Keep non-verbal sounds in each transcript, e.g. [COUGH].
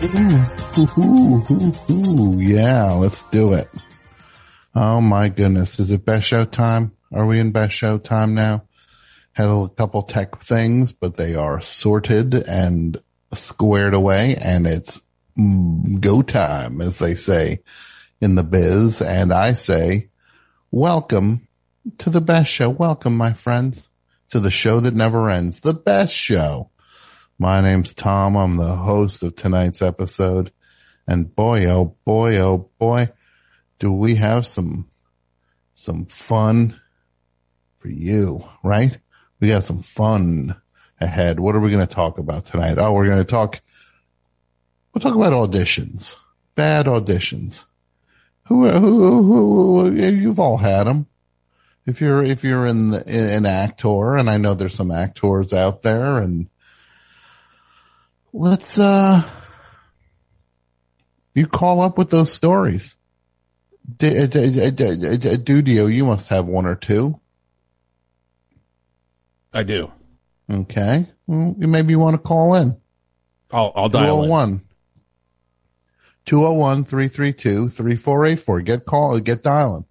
Ooh, ooh, ooh, yeah, let's do it. Oh my goodness. Is it best show time? Are we in best show time now? Had a couple tech things, but they are sorted and squared away and it's go time, as they say in the biz. And I say, welcome to the best show. Welcome, my friends, to the show that never ends, the best show. My name's Tom. I'm the host of tonight's episode. And boy, oh boy, oh boy, do we have some, some fun for you, right? We got some fun ahead. What are we going to talk about tonight? Oh, we're going to talk, we'll talk about auditions, bad auditions. Who, who, who, who you've all had them. If you're, if you're in the, an actor, and I know there's some actors out there and let's, uh, you call up with those stories. Dudio, you must have one or two. I do. Okay. Well, maybe you want to call in. I'll, I'll dial in. 201 201 332 3484. Get call, get dialing.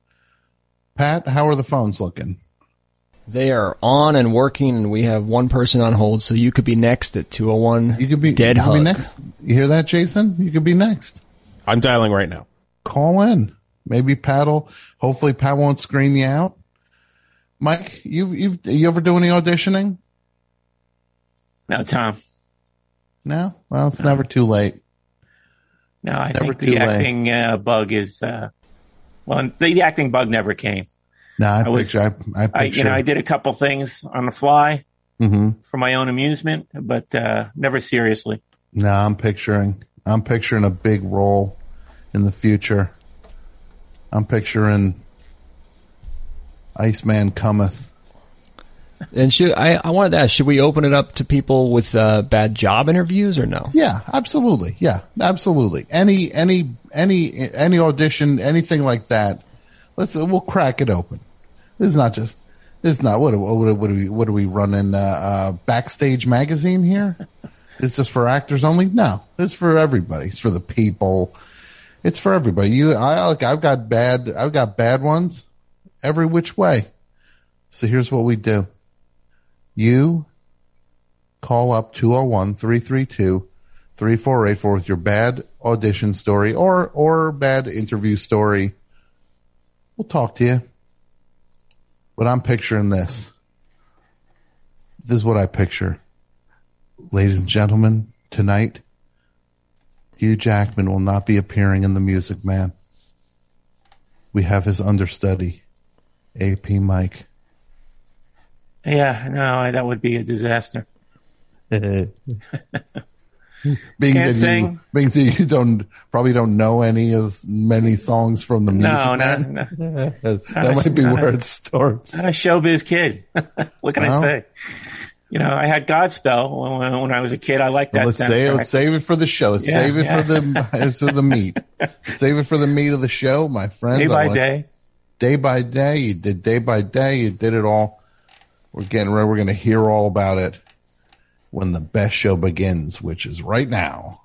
Pat, how are the phones looking? They are on and working, and we have one person on hold, so you could be next at 201 You could be Dead you could be next. You hear that, Jason? You could be next. I'm dialing right now. Call in. Maybe Pat will, hopefully Pat won't screen you out. Mike, you've, you've, you ever do any auditioning? No, Tom. No? Well, it's never too late. No, I Never think the acting uh, bug is uh, well, the, the acting bug never came. No, I, I was- picture, I, I I, you know, I did a couple things on the fly hmm for my own amusement, but uh, never seriously. No, I'm picturing, I'm picturing a big role in the future. I'm picturing Iceman cometh. And should I, I wanted to ask, should we open it up to people with uh, bad job interviews or no? Yeah, absolutely. Yeah, absolutely. Any, any, any, any audition, anything like that. Let's, we'll crack it open. Is not just, It's not, what, what, what, are we, what are we running, uh, uh, backstage magazine here? [LAUGHS] It's just for actors only? No, it's for everybody. It's for the people. It's for everybody. You, I, I've got bad, I've got bad ones every which way. So here's what we do. You call up 201-332-3484 with your bad audition story or, or bad interview story. We'll talk to you. But I'm picturing this. This is what I picture. Ladies and gentlemen, tonight, Hugh Jackman will not be appearing in The Music Man. We have his understudy, AP Mike. Yeah, no, that would be a disaster. [LAUGHS] being Can't that sing. You, being that you don't probably don't know any as many songs from the music No, no, man. [LAUGHS] no. that might be where it starts. I'm a showbiz kid. [LAUGHS] what can Well. I say? You know, I had Godspell when, when I was a kid. I liked that. let's say let's save it for the show. Let's Yeah, save it yeah. for the [LAUGHS] for the meat. save it for the meat of the show, my friend. day by wanna- day. day by day. You did day by day. You did it all. We're getting ready. We're going to hear all about it when the best show begins, which is right now.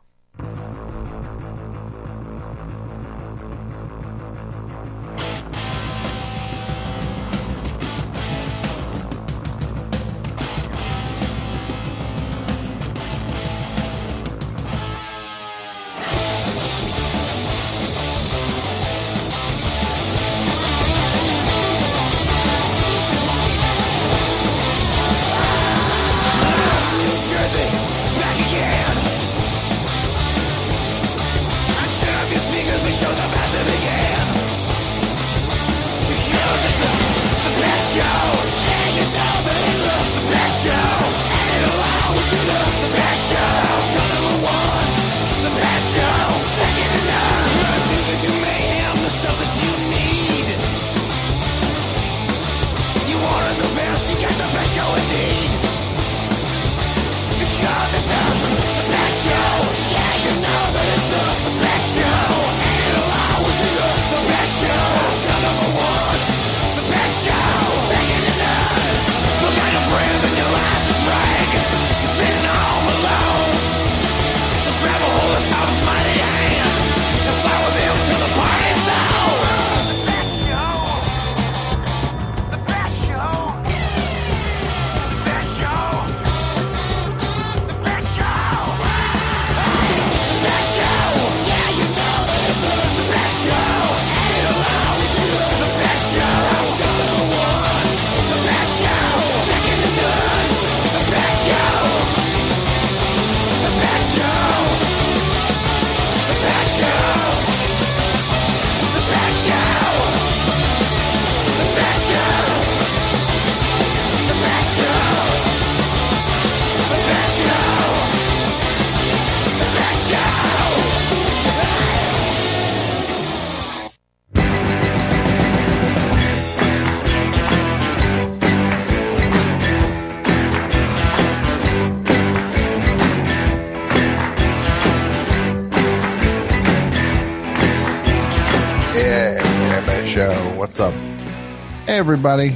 Everybody.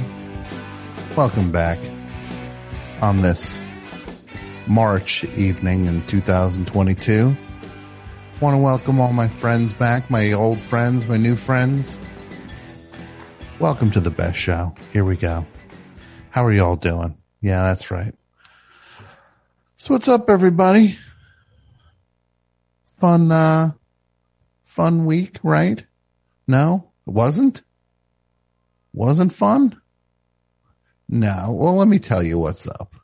Welcome back on this March evening in 2022. Want to welcome all my friends back, my old friends, my new friends. Welcome to the best show. Here we go. How are y'all doing? Yeah, that's right. So what's up, everybody? Fun, uh, fun week, right? No, it wasn't. Wasn't fun. No. Well, let me tell you what's up.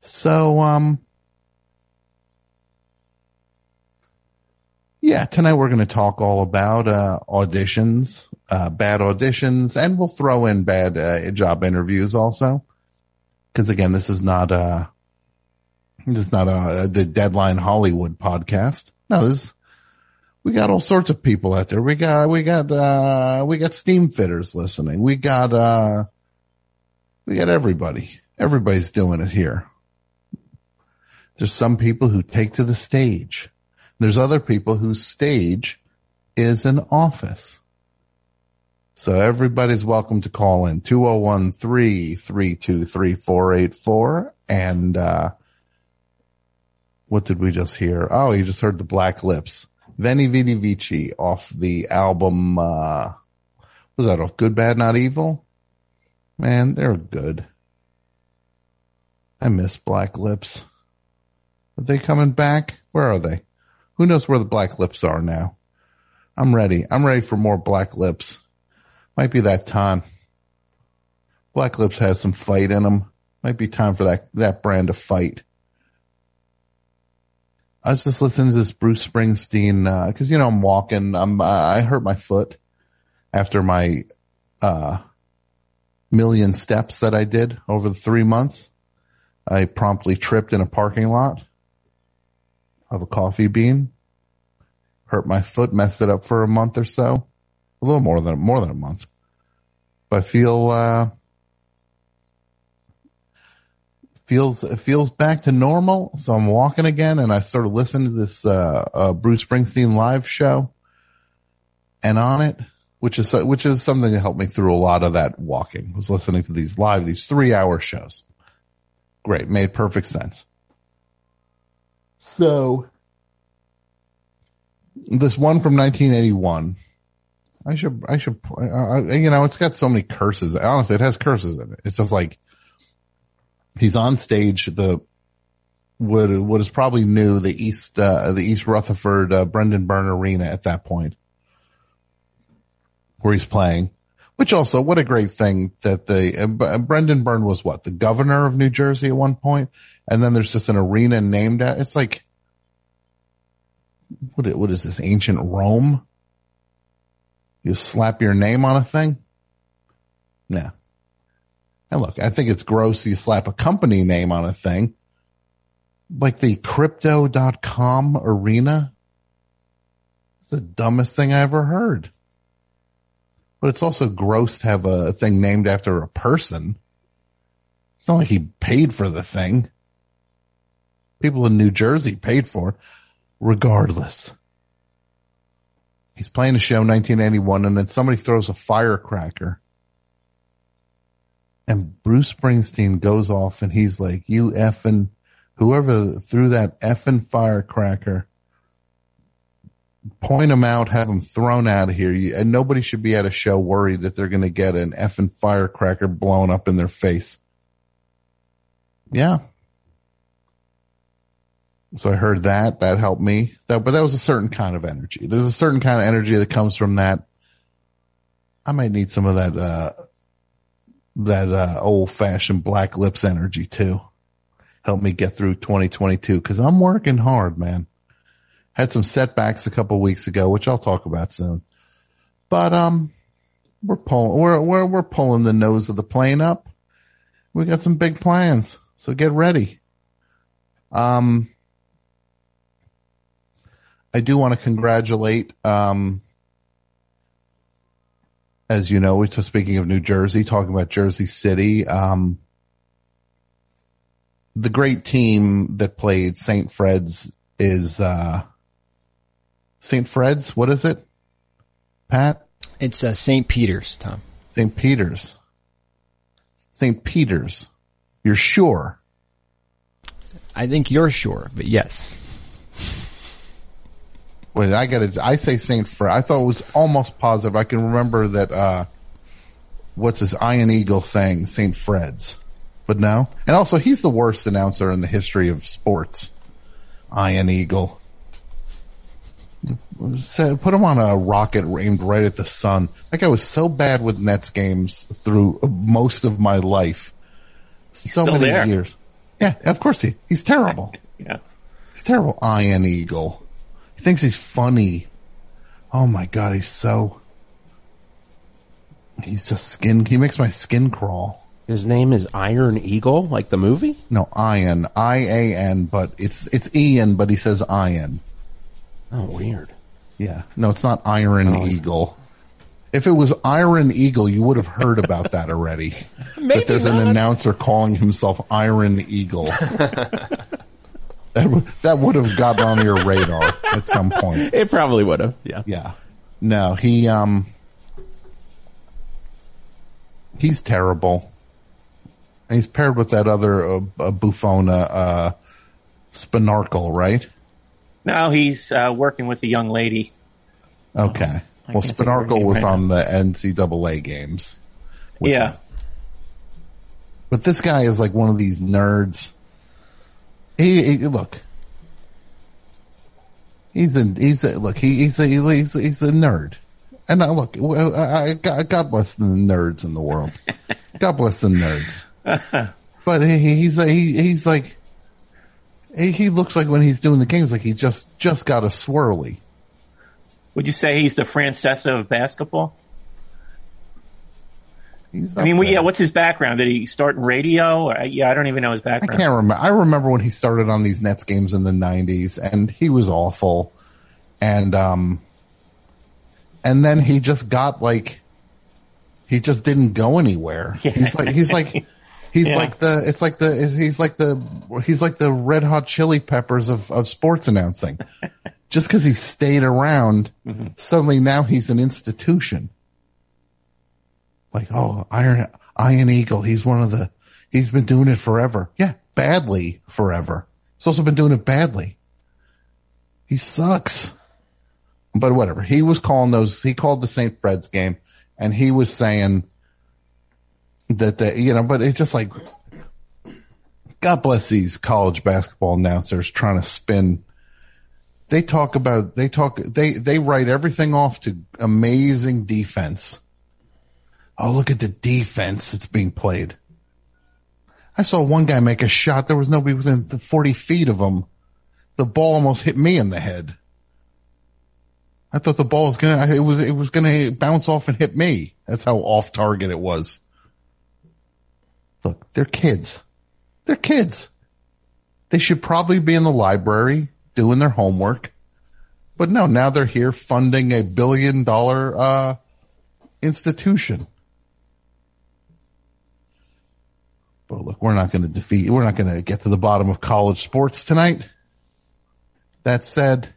So, um, yeah, tonight we're going to talk all about, uh, auditions, uh, bad auditions, and we'll throw in bad, uh, job interviews also. Cause again, this is not, uh, this is not a, the Deadline Hollywood podcast. No, this, we got all sorts of people out there. We got, we got, uh, we got steam fitters listening. We got, uh, we got everybody. Everybody's doing it here. There's some people who take to the stage. There's other people whose stage is an office. So everybody's welcome to call in 201-332-3484 and, uh, what did we just hear? Oh, you just heard the Black Lips. Veni Vidi Vici off the album, uh, was that off Good, Bad, Not Evil? Man, they're good. I miss Black Lips. Are they coming back? Where are they? Who knows where the Black Lips are now? I'm ready. I'm ready for more Black Lips. Might be that time. Black Lips has some fight in them. Might be time for that, that brand to fight. I was just listening to this Bruce Springsteen, uh, cause you know, I'm walking, I'm, uh, I hurt my foot after my, uh, million steps that I did over the three months. I promptly tripped in a parking lot of a coffee bean, hurt my foot, messed it up for a month or so, a little more than, more than a month. But I feel, uh, feels it feels back to normal. So I'm walking again, and I started listening to this uh, uh, Bruce Springsteen live show, and on it, which is which is something that helped me through a lot of that walking. Was listening to these live, these three hour shows. Great, made perfect sense. So this one from 1981. I should, I should, you know, it's got so many curses. Honestly, it has curses in it. It's just like he's on stage. The what what is probably new the East uh, the East Rutherford uh, Brendan Byrne Arena at that point, where he's playing. Which also, what a great thing that the uh, Brendan Byrne was what the governor of New Jersey at one point, and then there's just an arena named at. It's like what what is this ancient Rome? You slap your name on a thing? Yeah. And look, I think it's gross you slap a company name on a thing. Like the crypto.com arena. It's the dumbest thing I ever heard. But it's also gross to have a thing named after a person. It's not like he paid for the thing. People in New Jersey paid for it. Regardless. He's playing a show 1981 and then somebody throws a firecracker and Bruce Springsteen goes off and he's like, you effing, whoever threw that effing firecracker, point them out, have them thrown out of here. You, and nobody should be at a show worried that they're going to get an effing firecracker blown up in their face. Yeah. So I heard that. That helped me. That, but that was a certain kind of energy. There's a certain kind of energy that comes from that. I might need some of that, uh, that uh, old fashioned black lips energy too. Help me get through 2022 because I'm working hard, man. Had some setbacks a couple weeks ago, which I'll talk about soon. But um, we're pulling we're we're we're pulling the nose of the plane up. We got some big plans, so get ready. Um, I do want to congratulate um as you know, we're speaking of New Jersey, talking about Jersey City. Um, the great team that played St. Fred's is, uh, St. Fred's. What is it? Pat? It's uh, St. Peter's, Tom. St. Peter's. St. Peter's. You're sure? I think you're sure, but yes. Wait, I got it. I say St. Fred. I thought it was almost positive. I can remember that, uh, what's his Iron Eagle saying St. Fred's, but no. And also he's the worst announcer in the history of sports. Iron Eagle. Put him on a rocket aimed right at the sun. That guy was so bad with Nets games through most of my life. So many there. years. Yeah, of course he. He's terrible. [LAUGHS] yeah. He's terrible. Iron Eagle. He thinks he's funny. Oh my god, he's so. He's just skin. He makes my skin crawl. His name is Iron Eagle, like the movie. No, Ian, I A N, but it's it's Ian, but he says Ian. Oh, weird. Yeah, no, it's not Iron oh. Eagle. If it was Iron Eagle, you would have heard about that already. [LAUGHS] Maybe that there's not. an announcer calling himself Iron Eagle. [LAUGHS] that, that would have gotten on your radar at some point. It probably would have. Yeah. Yeah. No, he, um, he's terrible. And he's paired with that other uh, uh, Buffona, uh, Spinarkle, right? No, he's uh, working with a young lady. Okay. well, Spinarkle was on the NCAA games. Yeah. Him. But this guy is like one of these nerds he, he look. He's a he's a look. He, he's a he's a, he's a nerd. And now look, I, I, God bless the nerds in the world. [LAUGHS] God bless the nerds. but he, he's a, he, he's like he, he looks like when he's doing the games like he just just got a swirly. Would you say he's the Francesa of basketball? I mean, yeah. What's his background? Did he start in radio? Or, yeah, I don't even know his background. I can't remember. I remember when he started on these Nets games in the '90s, and he was awful. And um, and then he just got like, he just didn't go anywhere. [LAUGHS] Yeah. He's like, he's like, he's yeah. like the, it's like the, he's like the, he's like the Red Hot Chili Peppers of of sports announcing. [LAUGHS] just because he stayed around, mm-hmm. suddenly now he's an institution like, oh, Iron, Iron Eagle, he's one of the, he's been doing it forever. Yeah, badly forever. He's also been doing it badly. He sucks. But whatever. He was calling those, he called the St. Fred's game and he was saying that, the, you know, but it's just like, God bless these college basketball announcers trying to spin. They talk about, they talk, they, they write everything off to amazing defense Oh, look at the defense that's being played. I saw one guy make a shot. There was nobody within 40 feet of him. The ball almost hit me in the head. I thought the ball was gonna, it was, it was gonna bounce off and hit me. That's how off target it was. Look, they're kids. They're kids. They should probably be in the library doing their homework. But no, now they're here funding a billion dollar, uh, institution. But look, we're not going to defeat, we're not going to get to the bottom of college sports tonight. That said,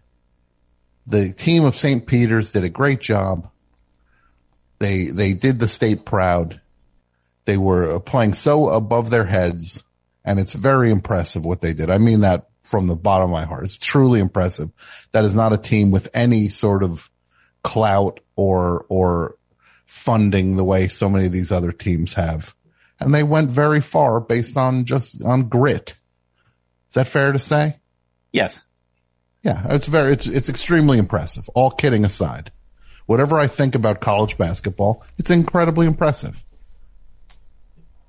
the team of St. Peter's did a great job. They, they did the state proud. They were playing so above their heads and it's very impressive what they did. I mean that from the bottom of my heart. It's truly impressive. That is not a team with any sort of clout or, or funding the way so many of these other teams have and they went very far based on just on grit. Is that fair to say? Yes. Yeah, it's very it's it's extremely impressive. All kidding aside, whatever I think about college basketball, it's incredibly impressive.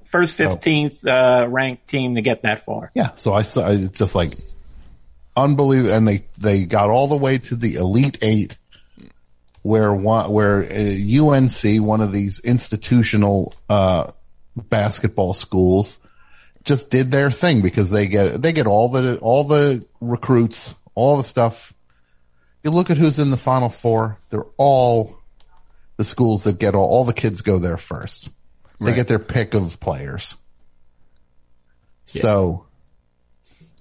First fifteenth uh, ranked team to get that far. Yeah, so I saw it's just like unbelievable, and they they got all the way to the elite eight, where one where uh, UNC, one of these institutional uh, basketball schools just did their thing because they get they get all the all the recruits, all the stuff. You look at who's in the final four; they're all the schools that get all, all the kids go there first. They right. get their pick of players. Yeah. So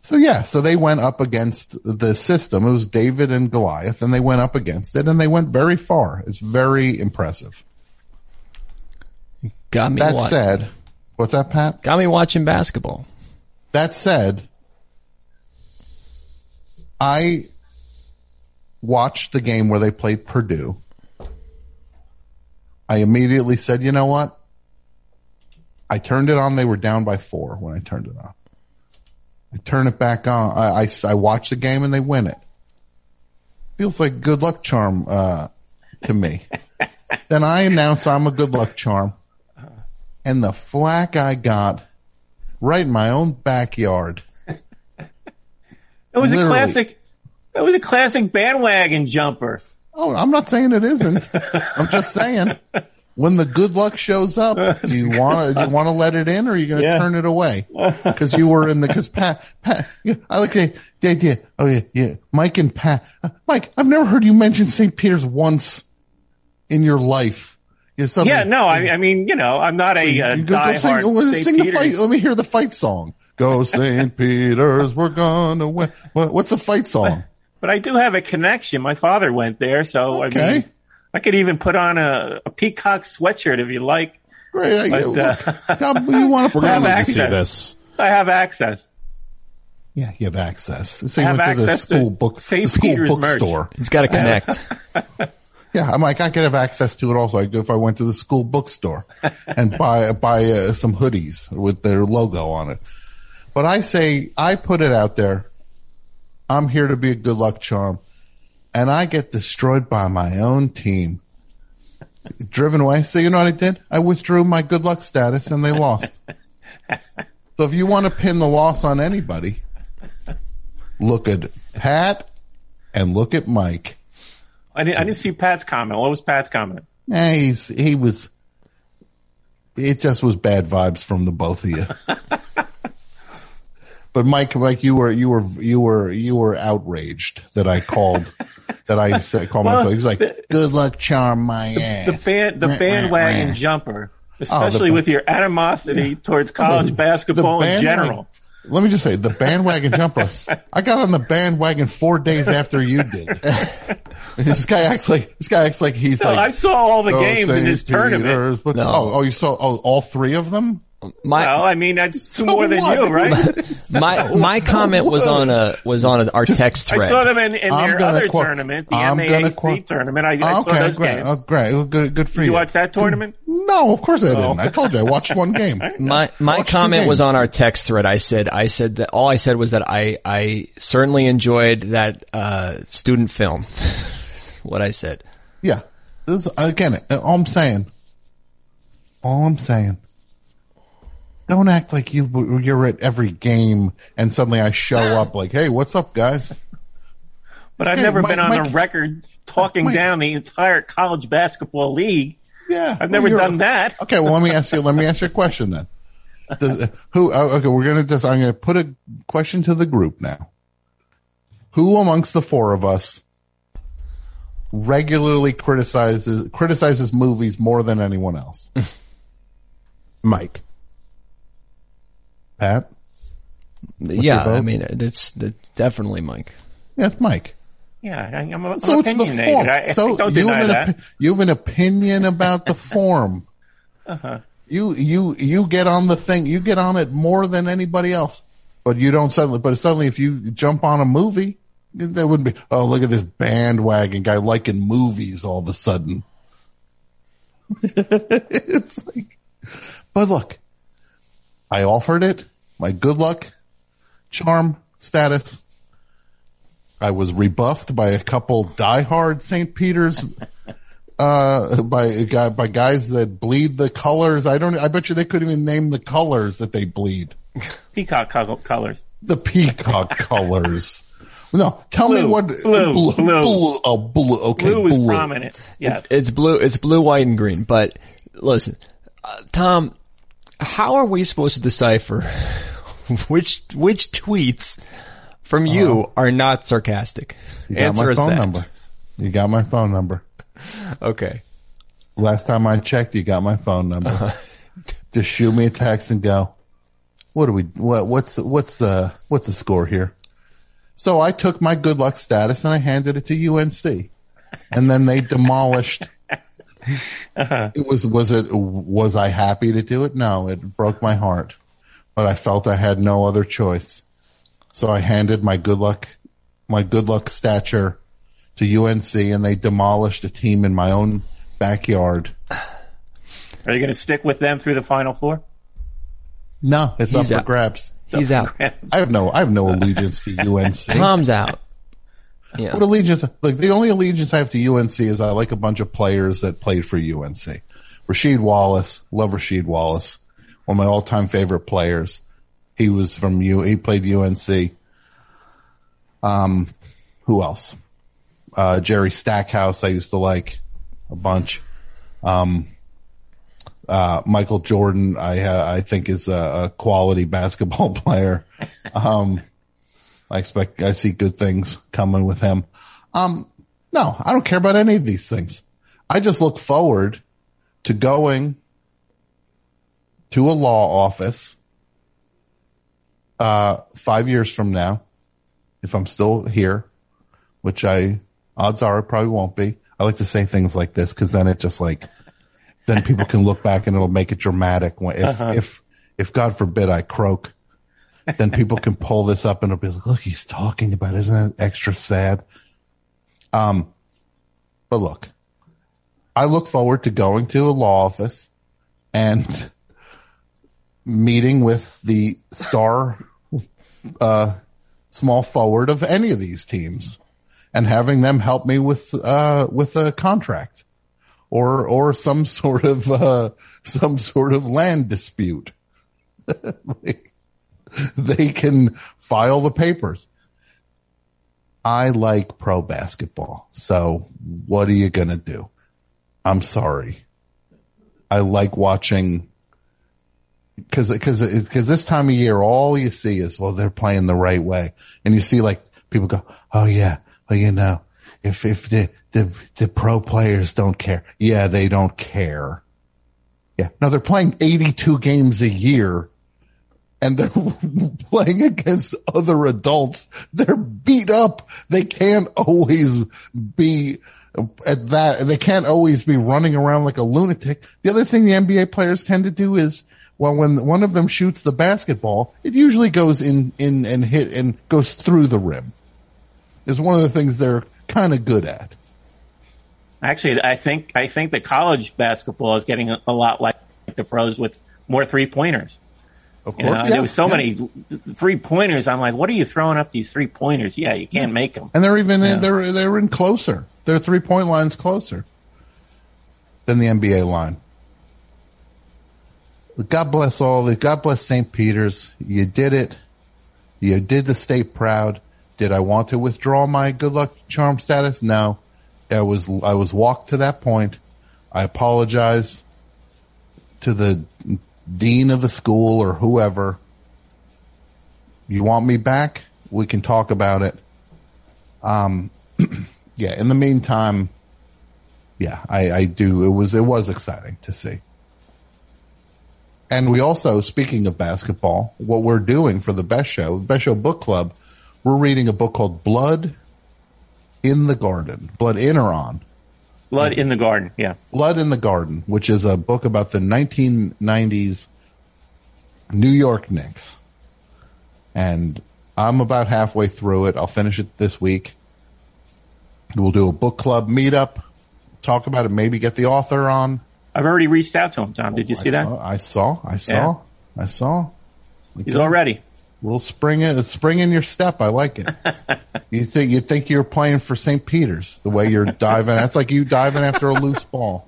So yeah, so they went up against the system. It was David and Goliath and they went up against it and they went very far. It's very impressive. Got me. That said, what's that, Pat? got me watching basketball. That said, I watched the game where they played Purdue. I immediately said, you know what? I turned it on. They were down by four when I turned it on. I turn it back on. I, I, I watch the game and they win it. Feels like good luck charm, uh, to me. [LAUGHS] then I announce I'm a good luck charm. And the flack I got right in my own backyard. It was Literally. a classic. That was a classic bandwagon jumper. Oh, I'm not saying it isn't. I'm just saying when the good luck shows up, do you [LAUGHS] want to do you want to let it in or are you going to Yeah. turn it away? [LAUGHS] Because you were in the because Pat Pat I like the, the idea. Oh yeah, yeah. Mike and Pat. Uh, Mike, I've never heard you mention St. Peter's once in your life. You something- Yeah, no, I, I mean, you know, I'm not a uh, You go, go sing, well, sing the fight. Let me hear the fight song. Go [LAUGHS] St. Peter's, we're gonna win. What, what's the fight song? But I do have a connection. My father went there, so I Okay. mean, I could even put on a, a peacock sweatshirt if you like. Great. But, uh, God, you want [LAUGHS] to We're Have gonna need to see this. I have access. Yeah, you have access. So I you have went to the access school to book, St. the school Peter's merch. bookstore. He's got to connect. [LAUGHS] Yeah, I'm like, I could have access to it also. I if I went to the school bookstore [LAUGHS] and buy buy uh, some hoodies with their logo on it. But I say, I put it out there. I'm here to be a good luck charm, and I get destroyed by my own team, driven away. So you know what I did? I withdrew my good luck status, and they lost. [LAUGHS] so if you want to pin the loss on anybody, look at Pat and look at Mike. I didn't, I didn't see Pat's comment. What was Pat's comment? Eh, he's he was. It just was bad vibes from the both of you. [LAUGHS] but Mike, Mike, you were you were you were you were outraged that I called that I said called Well, myself. He was like, the- "Good luck, charm my ass." The band, the rah, bandwagon jumper, Oh, the especially with your animosity towards college basketball in general. Let me just say, the bandwagon jumper. I got on the bandwagon four days after you did. [LAUGHS] this guy acts like this guy acts like he's No, like. I saw all the "Oh, games in his this tournament. Peter's," but- No. Oh, oh, you saw oh, all three of them. My Well, I mean, that's [LAUGHS] So more than what? you, right? my [LAUGHS] my comment was on a was on our text thread. I saw them in, in their other quote- tournament, the I'm MAAC quote- tournament. I, I saw okay, those great. games. Oh, great. Well, good, good for you you. watch that tournament? No, of course I didn't. I told you I watched one [LAUGHS] game. My my Watch comment was on our text thread. I said I said that all I said was that I I certainly enjoyed that uh, student film. what I said. Yeah. This is, again, all I'm saying, all I'm saying, don't act like you, you're at every game and suddenly I show up like, hey, what's up, guys? But I've Okay, never Mike- been on a record talking Mike- down the entire college basketball league. Yeah. I've never well, done that. Okay, well, let me ask you, let me ask you a question then. Does, who, oh, okay, we're going to just, I'm going to put a question to the group now. Who amongst the four of us regularly criticizes, criticizes movies more than anyone else? [LAUGHS] Mike. Pat? yeah. I mean it's, it's definitely Mike. Yes, Mike. Yeah, I, I'm, a, I'm So it's the form. I, I so [LAUGHS] don't you deny have, an that. opi- you have an opinion about the [LAUGHS] form. Uh-huh. You you you get on the thing. You get on it more than anybody else. But you don't suddenly. But suddenly, if you jump on a movie, there wouldn't be. Oh, look at this bandwagon guy liking movies all of a sudden. [LAUGHS] it's like, but look, I offered it. My good luck, charm status. I was rebuffed by a couple diehard St. Peter's, uh, by guy, by guys that bleed the colors. I don't, I bet you they couldn't even name the colors that they bleed. Peacock co- colors. The peacock [LAUGHS] colors. No, tell me what, blue, blue. blue, oh, blue, okay, Blue was blue. prominent. Yes. It's blue. It's blue, white, and green. But listen, uh, Tom, how are we supposed to decipher [LAUGHS] which which tweets from you are not sarcastic? You got Answer my phone that. number. You got my phone number. Okay. Last time I checked, you got my phone number. Uh-huh. [LAUGHS] Just shoot me a text and go. what do we, what, what's, what's the, what's the score here? So I took my good luck status and I handed it to UNC and then they demolished. Uh-huh. It was, was it, was I happy to do it? No, it broke my heart, but I felt I had no other choice. So I handed my good luck, my good luck stature to UNC and they demolished a team in my own backyard. Are you going to stick with them through the final four? No, it's He's up out. for grabs. He's out. I have no, I have no [LAUGHS] allegiance to UNC. Tom's out. Yeah. What allegiance? Like the only allegiance I have to UNC is I like a bunch of players that played for UNC. Rasheed Wallace, love Rasheed Wallace, one of my all-time favorite players. He was from U. He played UNC. Um, who else? Uh, Jerry Stackhouse, I used to like a bunch. Um, uh, Michael Jordan, I uh, I think is a, a quality [LAUGHS] basketball player. Um, I expect I see good things coming with him. Um, no, I don't care about any of these things. I just look forward to going to a law office uh, five years from now, if I'm still here, which I odds are I probably won't be. I like to say things like this because then it just like then people can look back and it'll make it dramatic. When if if if God forbid I croak, then people can pull this up and it'll be like, look, he's talking about. It. Isn't that extra sad? Um, but look, I look forward to going to a law office and meeting with the star, uh, small forward of any of these teams and having them help me with, uh, with a contract or, or some sort of, uh, some sort of land dispute. [LAUGHS] [LAUGHS] they can file the papers. I like pro basketball. So what are you going to do? I'm sorry. I like watching because because because this time of year, all you see is well, they're playing the right way, and you see like people go, oh yeah, well you know, if if the the the pro players don't care, yeah, they don't care. Yeah, no, they're playing 82 games a year, and they're [LAUGHS] playing against other adults. They're beat up. They can't always be at that. They can't always be running around like a lunatic. The other thing the NBA players tend to do is, well, when one of them shoots the basketball, it usually goes in, in and hit and goes through the rim. Is one of the things they're kind of good at. Actually, I think I think the college basketball is getting a, lot like the pros with more three pointers. Of You know, yeah, there was so yeah. many three pointers. I'm like, what are you throwing up these three pointers? Yeah, you can't make them. And they're even Yeah. in, they're they're in closer. Their three point line's closer than the NBA line. God bless all the God bless St. Peter's. You did it. You did the state proud. Did I want to withdraw my good luck charm status? No. I was I was walked to that point. I apologize to the dean of the school or whoever. You want me back? We can talk about it. Um, [CLEARS THROAT] yeah. In the meantime, yeah, I, I do. It was it was exciting to see. And we also, speaking of basketball, what we're doing for the Best Show, Best Show Book Club, we're reading a book called Blood in the Garden. Blood in or on? Blood in the garden. Yeah. Blood in the Garden, which is a book about the 1990s New York Knicks. And I'm about halfway through it. I'll finish it this week. We'll do a book club meetup, talk about it, maybe get the author on. I've already reached out to him, Tom. Did you oh, see I that? Saw, I saw, I saw, I saw. He's all ready. Little spring in, spring in your step. I like it. [LAUGHS] you think you think you're playing for St. Peter's the way you're diving. That's like you diving after a loose ball.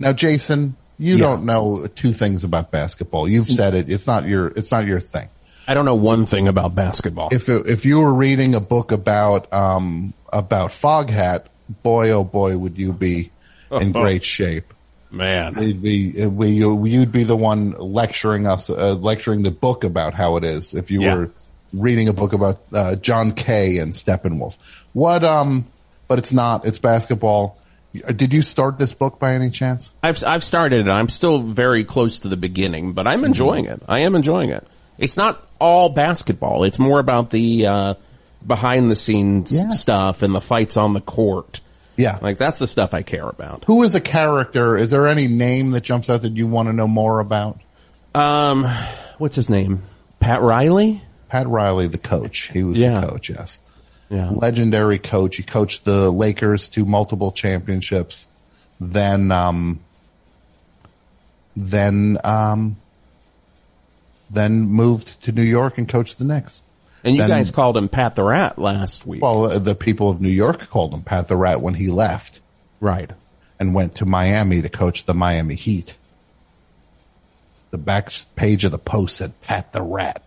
Now, Jason, you Yeah. don't know two things about basketball. You've said it. It's not your. It's not your thing. I don't know one thing about basketball. If it, if you were reading a book about um about Foghat, boy oh boy, would you be in [LAUGHS] great shape. Man, It'd be, it'd you'd be the one lecturing us, uh, lecturing the book about how it is. If you Yeah. were reading a book about uh, John Kay and Steppenwolf, what? Um, but it's not. It's basketball, Did you start this book by any chance? I've I've started it. I'm still very close to the beginning, but I'm enjoying it. I am enjoying it. It's not all basketball. It's more about the uh, behind the scenes Yeah. stuff and the fights on the court. Yeah. Like that's the stuff I care about. Who is a character? Is there any name that jumps out that you want to know more about? Um, what's his name? Pat Riley. Pat Riley, the coach. He was Yeah. the coach, yes. Yeah. Legendary coach. He coached the Lakers to multiple championships. Then, um, then, um, then moved to New York and coached the Knicks. And you Then- guys called him Pat the Rat last week. Well, uh, the people of New York called him Pat the Rat when he left right. and went to Miami to coach the Miami Heat. The back page of the post said Pat the Rat.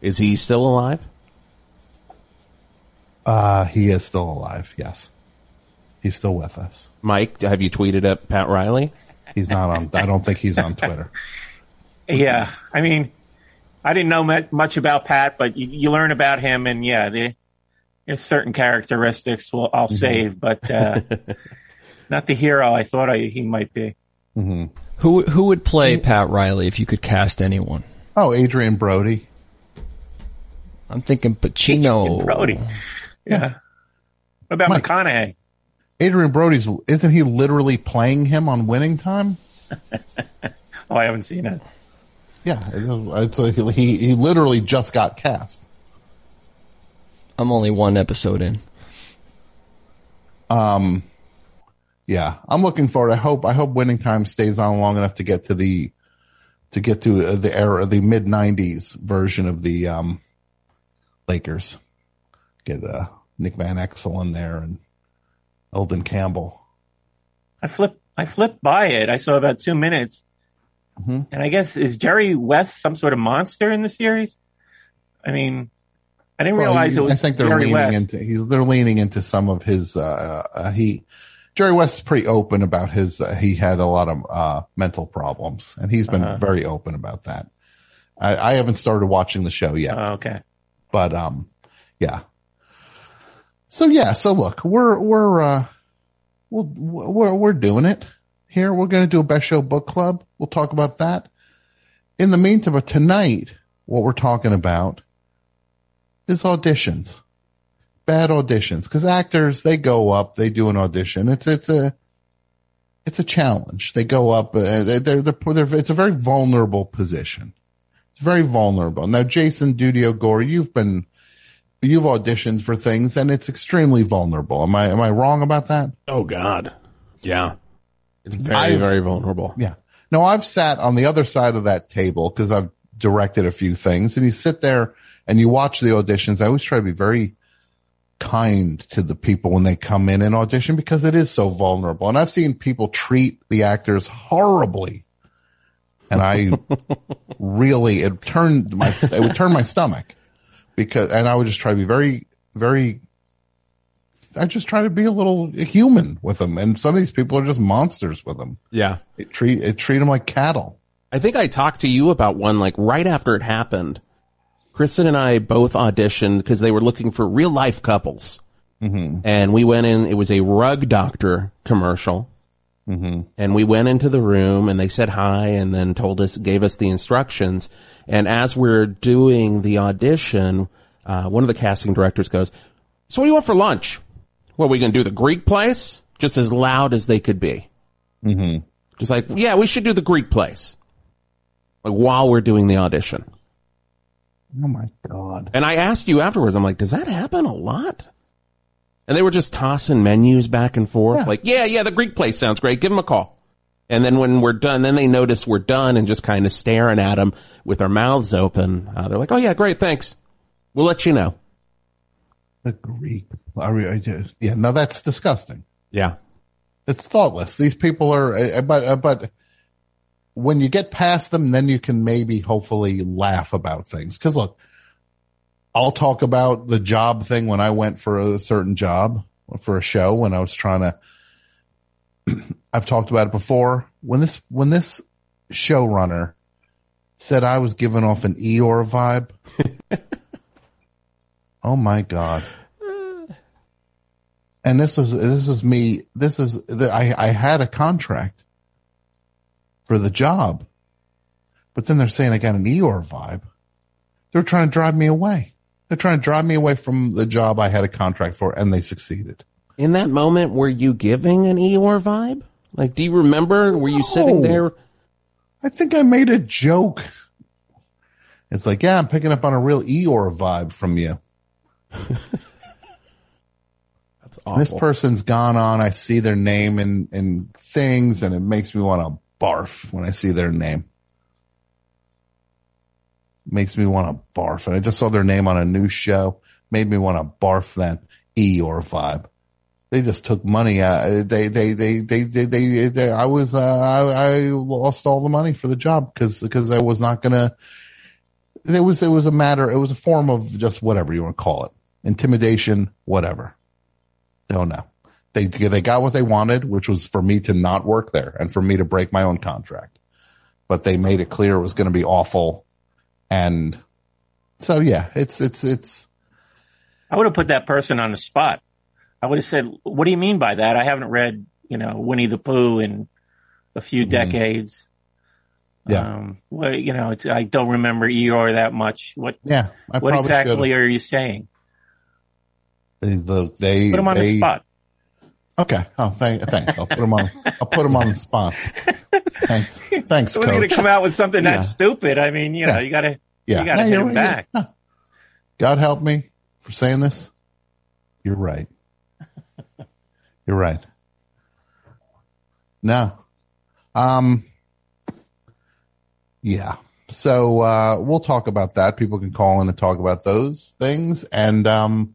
Is he still alive? Uh, he is still alive. Yes. He's still with us. Mike, have you tweeted at Pat Riley? He's not on, I don't think he's on Twitter. [LAUGHS] Yeah, I mean, I didn't know much about Pat, but you, you learn about him, and yeah, the, there's certain characteristics will I'll mm-hmm. save, but uh, [LAUGHS] not the hero I thought I, he might be. Mm-hmm. Who who would play mm-hmm. Pat Riley if you could cast anyone? Oh, Adrien Brody. I'm thinking Pacino. Brody, yeah. What about Mike. McConaughey? Adrien Brody's, isn't he literally playing him on winning time? [LAUGHS] Oh, I haven't seen it. Yeah. It's, it's, he, he literally just got cast. I'm only one episode in. Um, yeah, I'm looking forward. I hope, I hope winning time stays on long enough to get to the, to get to uh, the era, the mid nineties version of the, um, Lakers. Get, uh, Nick Van Exel in there and Elden Campbell. I flipped I flipped by it. I saw about two minutes, and I guess is Jerry West some sort of monster in the series? I mean, I didn't Well, realize you- it was I think they're Jerry leaning West. into he's, they're leaning into some of his uh, uh he Jerry West's pretty open about his uh, he had a lot of uh mental problems and he's been Uh-huh. very open about that. I, I haven't started watching the show yet, oh, okay. but um yeah. So yeah, so look, we're we're uh we'll, we're we're doing it here. We're going to do a best show book club. We'll talk about that. In the meantime, tonight, what we're talking about is auditions, bad auditions. Because actors, they go up, they do an audition. It's it's a it's a challenge. They go up. Uh, they're, they're they're it's a very vulnerable position. It's very vulnerable. Now, Jason Dudio Gore, you've been you've auditioned for things, and it's extremely vulnerable. Am I am I wrong about that? Oh God. Yeah. It's very, I've- very vulnerable. Yeah. No, I've sat on the other side of that table because I've directed a few things and you sit there and you watch the auditions. I always try to be very kind to the people when they come in and audition because it is so vulnerable. And I've seen people treat the actors horribly. And I [LAUGHS] really, it turned my, it would turn my stomach because, and I would just try to be very, very, I just try to be a little human with them. And some of these people are just monsters with them. Yeah. It treat it treat them like cattle. I think I talked to you about one like right after it happened. Kristen and I both auditioned because they were looking for real life couples. Mm-hmm. And we went in, it was a rug doctor commercial. Mm-hmm. And we went into the room and they said hi and then told us, gave us the instructions. And as we're doing the audition, uh, one of the casting directors goes, so what do you want for lunch? What, are we going to do the Greek place? Just as loud as they could be. Mm-hmm. Just like, yeah, we should do the Greek place. Like while we're doing the audition. Oh my god! And I asked you afterwards, I'm like, does that happen a lot? And they were just tossing menus back and forth. Yeah. Like, yeah, yeah, the Greek place sounds great. Give them a call. And then when we're done, then they notice we're done and just kind of staring at them with our mouths open. Uh, they're like, oh yeah, great. Thanks. We'll let you know. The Greek. I re- I just- yeah, no, that's disgusting. Yeah. It's thoughtless. These people are, uh, but uh, but when you get past them, then you can maybe hopefully laugh about things. Because look, I'll talk about the job thing when I went for a certain job for a show when I was trying to. [CLEARS THROAT] I've talked about it before. When this when this showrunner said I was giving off an Eeyore vibe. [LAUGHS] oh my god! And this is this was me. This is the, I I had a contract for the job, but then they're saying I got an Eeyore vibe. They're trying to drive me away. They're trying to drive me away from the job I had a contract for, and they succeeded. In that moment, were you giving an Eeyore vibe? Like, do you remember? Were you sitting there? I think I made a joke. It's like, yeah, I'm picking up on a real Eeyore vibe from you. [LAUGHS] That's awful. This person's gone on. I see their name in, in things and it makes me want to barf when I see their name. Makes me want to barf. And I just saw their name on a new show. Made me want to barf then. Eeyore vibe. They just took money. Uh, they, they, they, they, they, they, they I was, uh, I, I lost all the money for the job because, because I was not gonna, it was, it was a matter, it was a form of just whatever you want to call it. Intimidation, whatever. Oh no. They, they got what they wanted, which was for me to not work there and for me to break my own contract. But they made it clear it was going to be awful. And so yeah, it's, it's, it's, I would have put that person on the spot. I would have said, "What do you mean by that? I haven't read, you know, Winnie the Pooh in a few decades. Mm-hmm. Yeah. Um, well, you know, it's I don't remember Eeyore that much. What yeah, I what exactly should've. are you saying? They, the- they, Put him on they- the spot. Okay. Oh, thank, thanks. I'll put him on, I'll put him on the spot. Thanks. Thanks, So you're going to come out with something Yeah. that stupid, I mean, you know, Yeah. you got to Yeah. you got to No, hit him right. back. God help me for saying this. You're right. You're right. No. Um, yeah. So, uh, we'll talk about that. People can call in and talk about those things. And, um,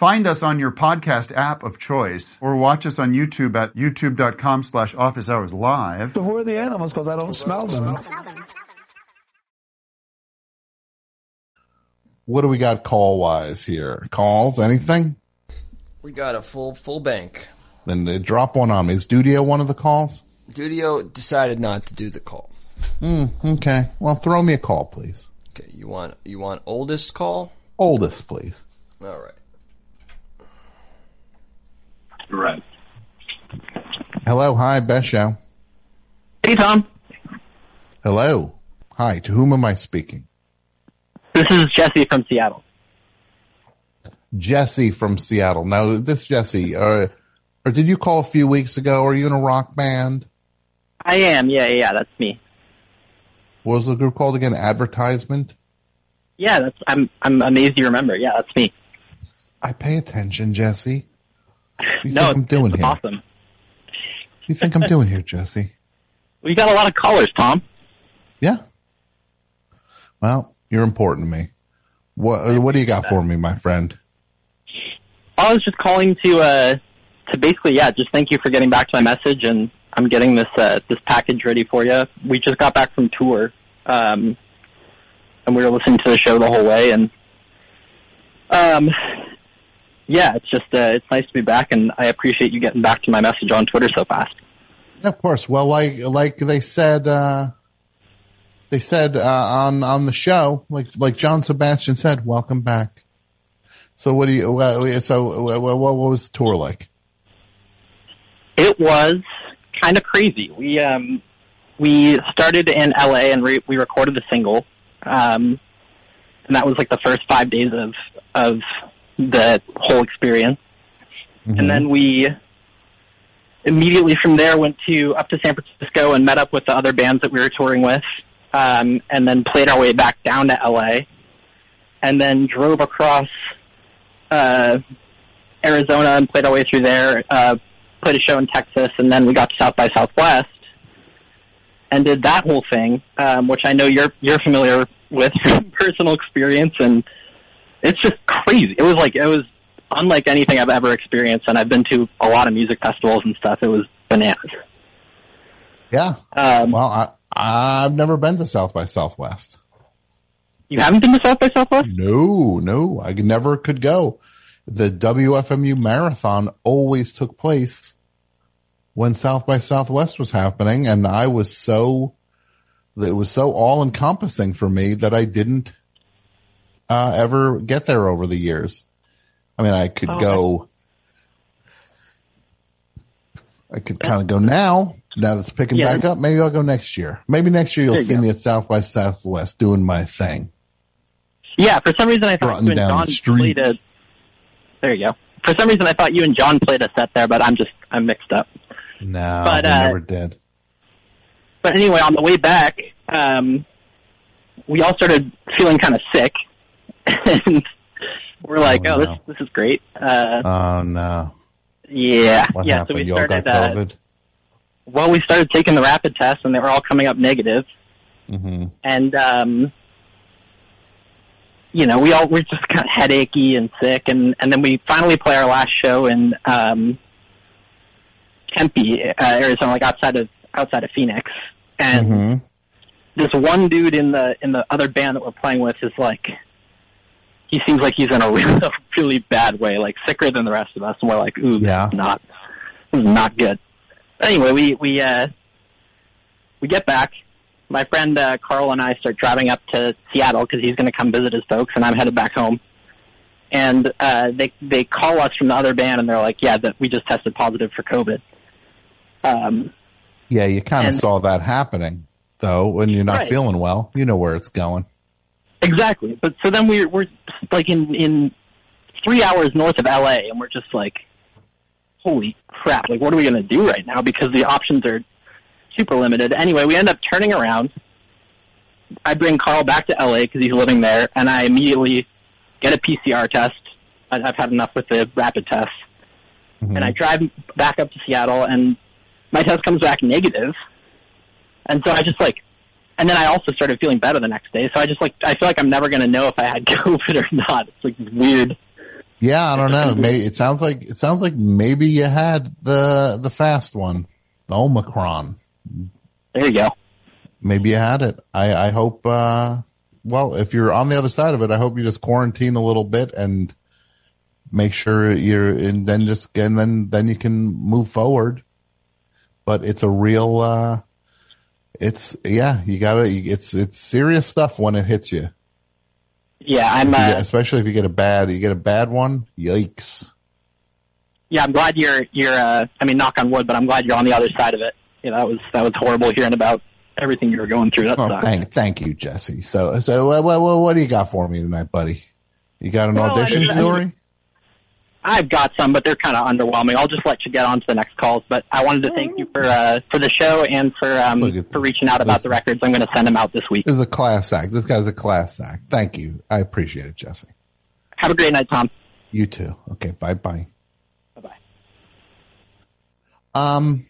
Find us on your podcast app of choice or watch us on YouTube at youtube.com slash office hours live. Who are the animals? Because I don't smell them. what do we got call wise here? Calls? Anything? We got a full full bank. Then they drop one on me. Is Dudio one of the calls? Dudio decided not to do the call. Hmm, okay. Well, throw me a call, please. Okay, you want you want oldest call? Oldest, please. All right. Right. Hello. Hi, Best Show. Hey, Tom. Hello. Hi. To whom am I speaking? This is Jesse from Seattle. Jesse from Seattle. Now, this Jesse, uh, or did you call a few weeks ago? Are you in a rock band? I am. Yeah, yeah, yeah, that's me. What was the group called again? Advertisement? Yeah, that's. I'm. I'm amazed you remember. Yeah, that's me. I pay attention, Jesse. You no, think I'm doing here? awesome. What do you think I'm doing here, Jesse? [LAUGHS] We got a lot of callers, Tom. Yeah. Well, you're important to me. What What do you got for me, my friend? I was just calling to uh to basically yeah, just thank you for getting back to my message, and I'm getting this uh this package ready for you. We just got back from tour, um, and we were listening to the show the whole way, and um. Yeah, it's just uh, it's nice to be back, and I appreciate you getting back to my message on Twitter so fast. Of course. Well, like like they said, uh, they said uh, on on the show, like like John Sebastian said, "Welcome back." So what do you? Uh, so uh, what, what was the tour like? It was kind of crazy. We um we started in LA and re- we recorded the single, um, and that was like the first five days of of the whole experience. And then we immediately from there went to up to San Francisco and met up with the other bands that we were touring with, um, and then played our way back down to LA, and then drove across uh, Arizona and played our way through there. Uh, played a show in Texas, and then we got to South by Southwest and did that whole thing, um, which I know you're you're familiar with from [LAUGHS] personal experience, and it's just crazy. It was like it was unlike anything I've ever experienced, and I've been to a lot of music festivals and stuff. It was bananas. Yeah. Um, Well, I, I've never been to South by Southwest. you haven't been to South by Southwest? No, no, I never could go. The WFMU marathon always took place when South by Southwest was happening. And I was so, it was so all encompassing for me that I didn't, uh, ever get there over the years. I mean, I could Oh, go, I could kind of go now. Now that's picking Yeah. back up. Maybe I'll go next year. Maybe next year you'll There see go. me at South by Southwest doing my thing. Yeah, for some reason I thought you and John played a. There you go. For some reason I thought you and John played a set there, but I'm just I'm mixed up. No, But, uh, never did. But anyway, on the way back, um, we all started feeling kind of sick, and we're like, Oh, "Oh, no. this this is great." Uh, Oh no. yeah, What yeah. happened? So we you started. Uh, well, we started taking the rapid tests, and they were all coming up negative. hmm and um you know we all we're just kind of headachy and sick and and then we finally play our last show in um Tempe, uh, Arizona, like outside of outside of Phoenix, and hmm this one dude in the in the other band that we're playing with is like he seems like he's in a [LAUGHS] really, really bad way, like sicker than the rest of us, and we're like, ooh, Yeah. this is not this is not good. Anyway, we we uh we get back. My friend uh, Carl and I start driving up to Seattle because he's going to come visit his folks, and I'm headed back home. And uh, they they call us from the other band, and they're like, "Yeah, that we just tested positive for COVID." Um, Yeah, you kind of saw that happening though when you're not Right. feeling well. You know where it's going. Exactly. But so then we're we're like in in three hours north of LA, and we're just like, holy crap! Like, what are we gonna do right now? Because the options are super limited. Anyway, we end up turning around. I bring Carl back to LA because he's living there, and I immediately get a PCR test. I- I've had enough with the rapid tests, Mhm. and I drive back up to Seattle, and my test comes back negative. And so I just like and then I also started feeling better the next day. So I just like I feel like I'm never going to know if I had [LAUGHS] COVID or not. It's like weird. Yeah, I don't know. Maybe it sounds like it sounds like maybe you had the the fast one, the Omicron. There you go. Maybe you had it. I I hope. uh Well, if you're on the other side of it, I hope you just quarantine a little bit and make sure you're, and then just and then then you can move forward. But it's a real. uh It's yeah, you gotta. It's it's serious stuff when it hits you. Yeah, I'm. If get- Uh, especially if you get a bad, you get a bad one. Yikes! yeah, I'm glad you're. You're. Uh, I mean, knock on wood, but I'm glad you're on the other side of it. You know, that was that was horrible hearing about everything you were going through. That Oh, sucked. thank thank you, Jesse. So so what, what, what do you got for me tonight, buddy? You got an Well, I audition mean, I- story? I've got some, but they're kind of underwhelming. I'll just let you get on to the next calls. But I wanted to thank you for uh, for the show and for um, for this. reaching out about This- the records. I'm going to send them out this week. This is a class act. This guy's a class act. Thank you. I appreciate it, Jesse. Have a great night, Tom. You too. Okay. Bye bye. Bye bye. Um.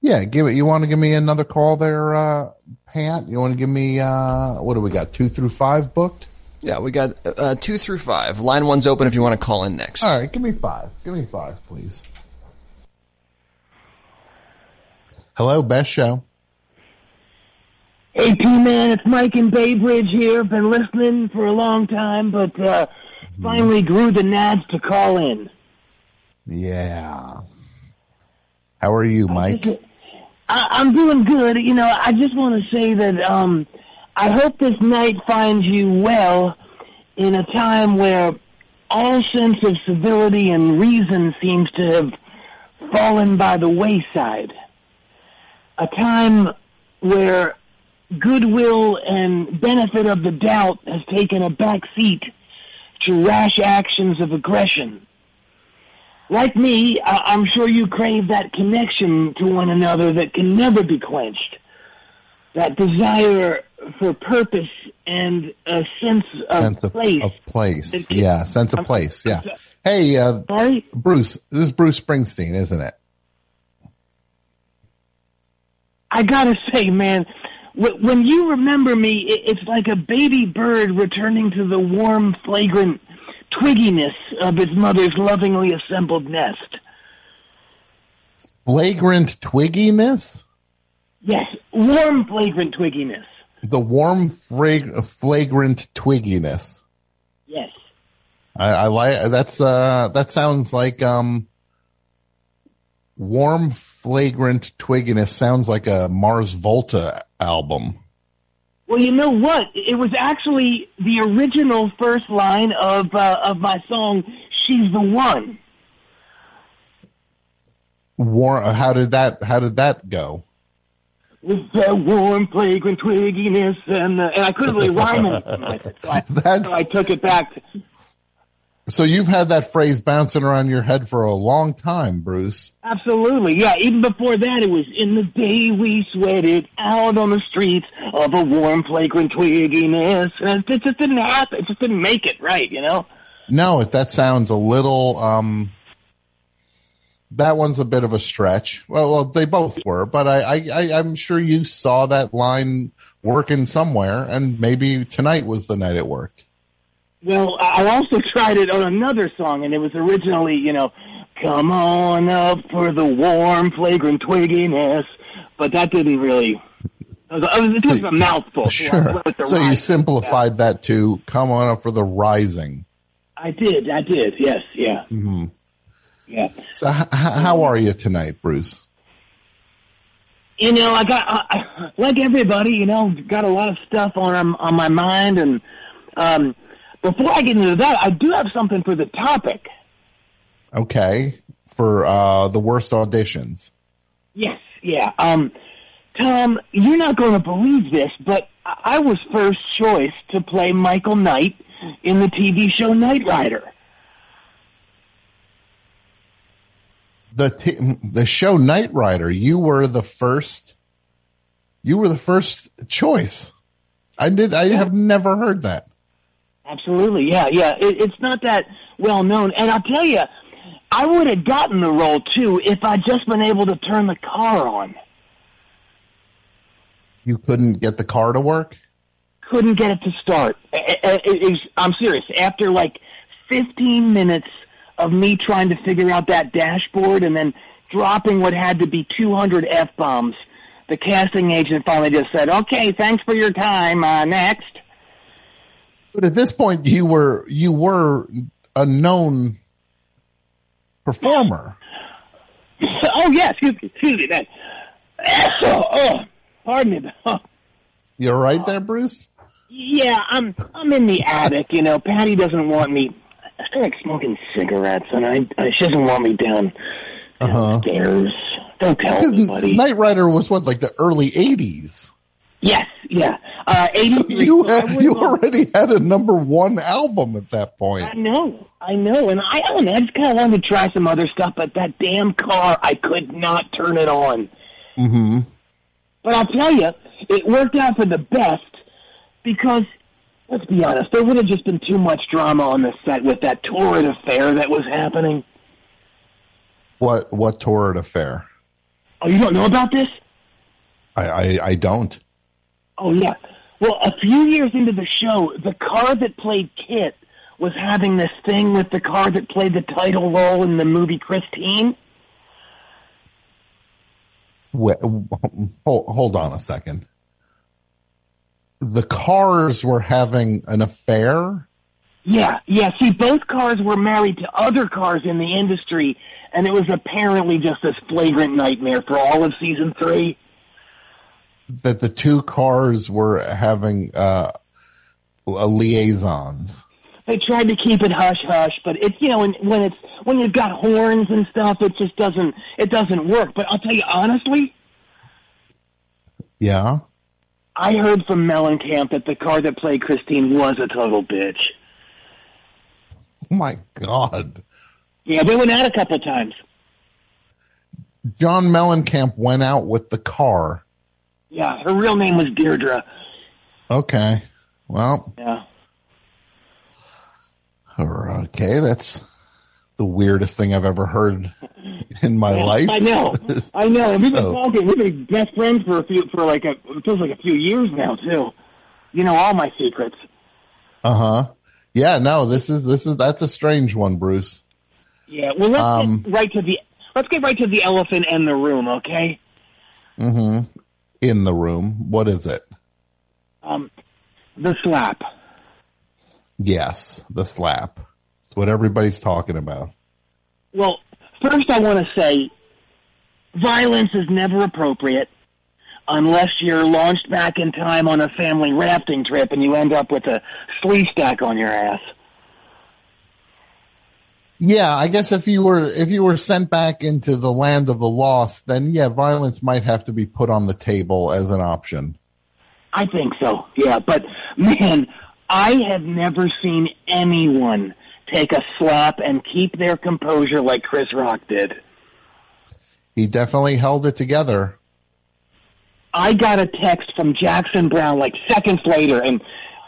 Yeah, give it. You want to give me another call there, uh, Pat? You want to give me uh, what do we got? Two through five booked. Yeah, we got uh, two through five. Line one's open if you want to call in next. All right, give me five. Give me five, please. Hello, best show. Hey, P-Man, it's Mike in Baybridge here. Been listening for a long time, but uh, finally grew the nads to call in. Yeah. How are you, Mike? I, I'm doing good. You know, I just want to say that um, I hope this night finds you well in a time where all sense of civility and reason seems to have fallen by the wayside. A time where goodwill and benefit of the doubt has taken a back seat to rash actions of aggression. Like me, I- I'm sure you crave that connection to one another that can never be quenched. That desire for purpose and a sense of sense of, place. of place. It- Yeah, sense of place. Yeah. Hey, uh, Sorry? Bruce, this is Bruce Springsteen, isn't it? I gotta [LAUGHS] say, man, when you remember me, it's like a baby bird returning to the warm, flagrant twigginess of its mother's lovingly assembled nest. Flagrant twigginess? Yes, warm, flagrant twigginess. The warm, frag- flagrant twigginess. Yes. I, I like that's uh that sounds like um warm flagrant twigginess sounds like a Mars Volta album. Well, you know what? It was actually the original first line of uh, of my song "She's the One." War how did that how did that go? With the warm, flagrant twigginess, and uh, and I couldn't really rhyme it, [LAUGHS] so I, That's so I took it back. so you've had that phrase bouncing around your head for a long time, Bruce. Absolutely, yeah. Even before that, it was in the day we sweated out on the streets of a warm, flagrant twigginess, and it just didn't happen. It just didn't make it right, you know. No, that sounds a little um that one's a bit of a stretch. Well, well they both were, but I, I, I'm sure you saw that line working somewhere and maybe tonight was the night it worked. Well, I also [LAUGHS] tried it on another song, and it was originally, you know, "Come on up for the warm, flagrant twigginess," but that didn't really. It was, it was, a mouthful. so Sure. So you simplified that to come on up for the rising. I did. I did. Yes. Yeah. hmm Yeah. So h- how are you tonight, Bruce? You know, I got I- like everybody. You know, got a lot of stuff on on my mind, and um, before I get into that, I do have something for the topic. Okay. For uh the worst auditions. Yes, yeah. Um, Tom, you're not going to believe this, but I I was first choice to play Michael Knight in the TV show Knight Rider. The t- the show Knight Rider, you were the first you were the first choice. I did I have never heard that. Absolutely, yeah, yeah. It, it's not that well known, and I'll tell you, I would have gotten the role too if I'd just been able to turn the car on. You couldn't get the car to work? Couldn't get it to start. I- I- it- it's- I'm serious. After like 15 minutes of me trying to figure out that dashboard and then dropping what had to be 200 f bombs, the casting agent finally just said, "Okay, thanks for your time. Uh, next." But at this point you were you were a known performer. [LAUGHS] oh yeah, excuse me, excuse me. That. Oh, [COUGHS] oh, pardon me. Oh, You're right there, Bruce? yeah, I'm I'm in the attic. You know, Patty doesn't want me. I feel like smoking cigarettes, and I, I she doesn't want me down Uh-huh. downstairs. Don't tell anybody. Knight Rider was what, like the early eighties? Yes, yeah. Uh, 83. You so I had, would've- you already had a number one album at that point. I know, I know, and I don't know. I just kind of wanted to try some other stuff, but that damn car, I could not turn it on. Mm-hmm. But I'll tell you, it worked out for the best because, let's be honest, there would have just been too much drama on the set with that torrid affair that was happening. What what torrid affair? Oh, you don't know about this? I, I, I don't. Oh, yeah. Well, a few years into the show, the car that played KITT was having this thing with the car that played the title role in the movie Christine. Wait, [LAUGHS] hold, hold on a second. The cars were having an affair. Yeah, yeah. See, both cars were married to other cars in the industry, and it was apparently just this flagrant nightmare for all of season three. That the two cars were having uh, a liaisons. They tried to keep it hush hush, but it's you know when when it's when you've got horns and stuff, it just doesn't it doesn't work. But I'll tell you honestly, Yeah. I heard from Mellencamp that the car that played Christine was a total bitch. Oh my God. Yeah, they went out a couple times. John Mellencamp went out with the car. Yeah, her real name was Deirdre. Okay. Well, Yeah. okay. That's the weirdest thing I've ever heard in my Yeah, life. I know. [LAUGHS] I know. And we've been talking. We've been best friends for a few, for like a, it feels like a few years now too. You know all my secrets. Uh huh. Yeah. No. This is this is that's a strange one, Bruce. Yeah. Well, let's Um, get right to the let's get right to the elephant in the room, okay? hmm In the room. What is it? Um, the slap. Yes, the slap. It's what everybody's talking about. Well, first I want to say violence is never appropriate unless you're launched back in time on a family rafting trip and you end up with a sleeve stack on your ass. Yeah, I guess if you were if you were sent back into the land of the lost, then yeah, violence might have to be put on the table as an option. I think so, yeah. But man, I have never seen anyone take a slap and keep their composure like Chris Rock did. He definitely held it together. I got a text from Jackson Browne like seconds later, and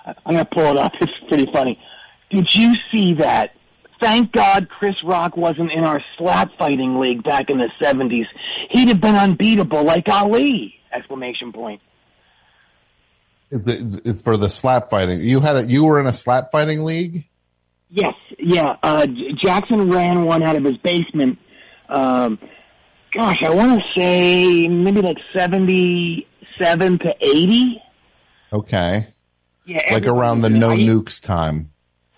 I'm gonna pull it up. [LAUGHS] It's pretty funny. Did you see that? Thank God Chris Rock wasn't in our slap fighting league back in the '70s. He'd have been unbeatable like Ali! Exclamation point. For the slap fighting, you had a, you were in a slap fighting league. Yes, yeah. Uh, J- Jackson ran one out of his basement. Um, gosh, I want to say maybe like seventy-seven to eighty. Okay, Yeah, like around the no I- nukes time.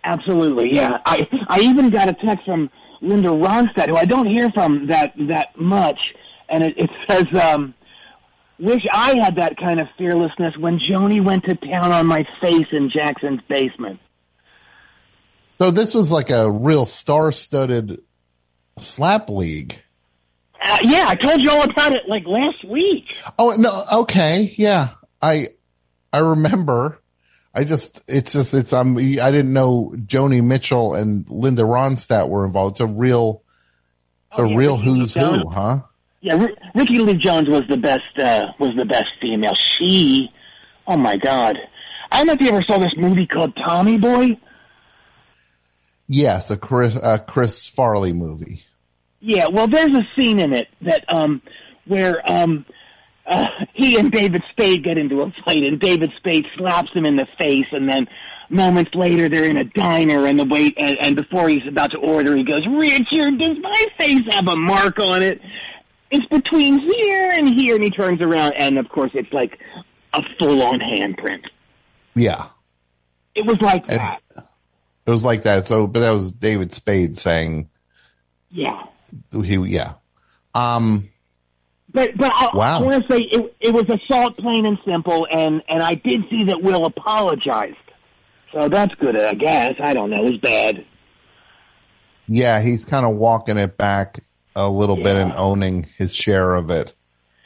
Absolutely, yeah. I I even got a text from Linda Ronstadt, who I don't hear from that that much, and it, it [LAUGHS] says, um, "Wish I had that kind of fearlessness when Joni went to town on my face in Jackson's basement." So this was like a real star-studded slap league. Uh, yeah, I told you all about it like last week. Oh no, okay, yeah, I I remember. I just it's just it's um I didn't know Joni Mitchell and Linda Ronstadt were involved. It's a real it's Oh, a yeah, real Ricky who's who, huh? Yeah, R- Rickie Lee Jones was the best. Uh, was the best female. She, oh my god! I don't know if you ever saw this movie called Tommy Boy. Yes, a Chris a Chris Farley movie. Yeah, well, there's a scene in it that um where um uh, he and David Spade get into a fight, and David Spade slaps him in the face, and then moments later they're in a diner, and the wait and, and before he's about to order, he goes, "Richard, does my face have a mark on it? It's between here and here," and he turns around, and of course it's like a full-on handprint. Yeah, It was like And- that. It was like that. So, but that was David Spade saying Yeah. he yeah. Um, But but I, Wow. I want to say it it was assault, plain and simple, and and I did see that Will apologized, so that's good. I guess I don't know. It was bad. yeah, he's kind of walking it back a little bit and owning his share of it.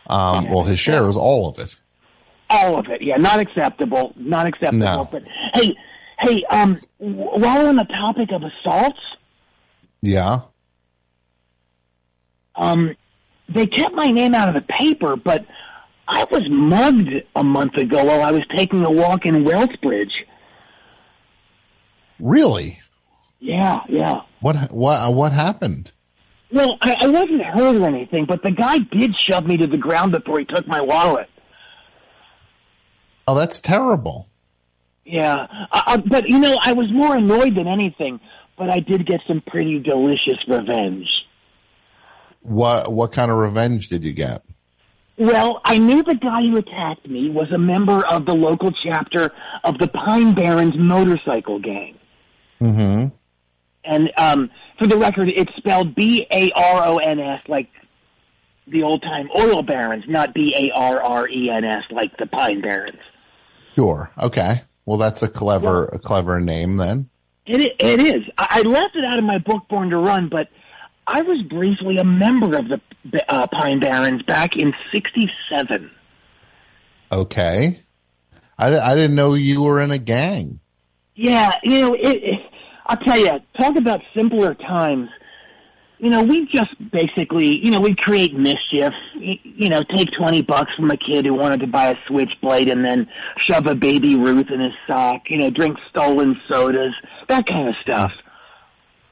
Um, well, his share is all of it. All of it, yeah, not acceptable, not acceptable. No. But hey, hey, um, while we're on the topic of assaults, Yeah. um, they kept my name out of the paper, but I was mugged a month ago while I was taking a walk in Wellsbridge. Really? Yeah, yeah. What what what happened? Well, I, I wasn't hurt or anything, but the guy did shove me to the ground before he took my wallet. Oh, that's terrible. Yeah, uh, uh, but you know, I was more annoyed than anything. But I did get some pretty delicious revenge. What what kind of revenge did you get? Well, I knew the guy who attacked me was a member of the local chapter of the Pine Barons motorcycle gang. Mm-hmm. And um, for the record, it's spelled B A R O N S, like the old time oil barons, not B A R R E N S, like the Pine Barrens. Sure. Okay. Well, that's a clever a clever name then. It it is. I I left it out of my book, Born to Run, but I was briefly a member of the uh, Pine Barons back in '67. Okay. I, I didn't know you were in a gang. Yeah, you know, it, it, I'll tell you, talk about simpler times. You know, we just basically, you know, we create mischief. You know, take twenty bucks from a kid who wanted to buy a switchblade and then shove a baby Ruth in his sock. You know, drink stolen sodas, that kind of stuff.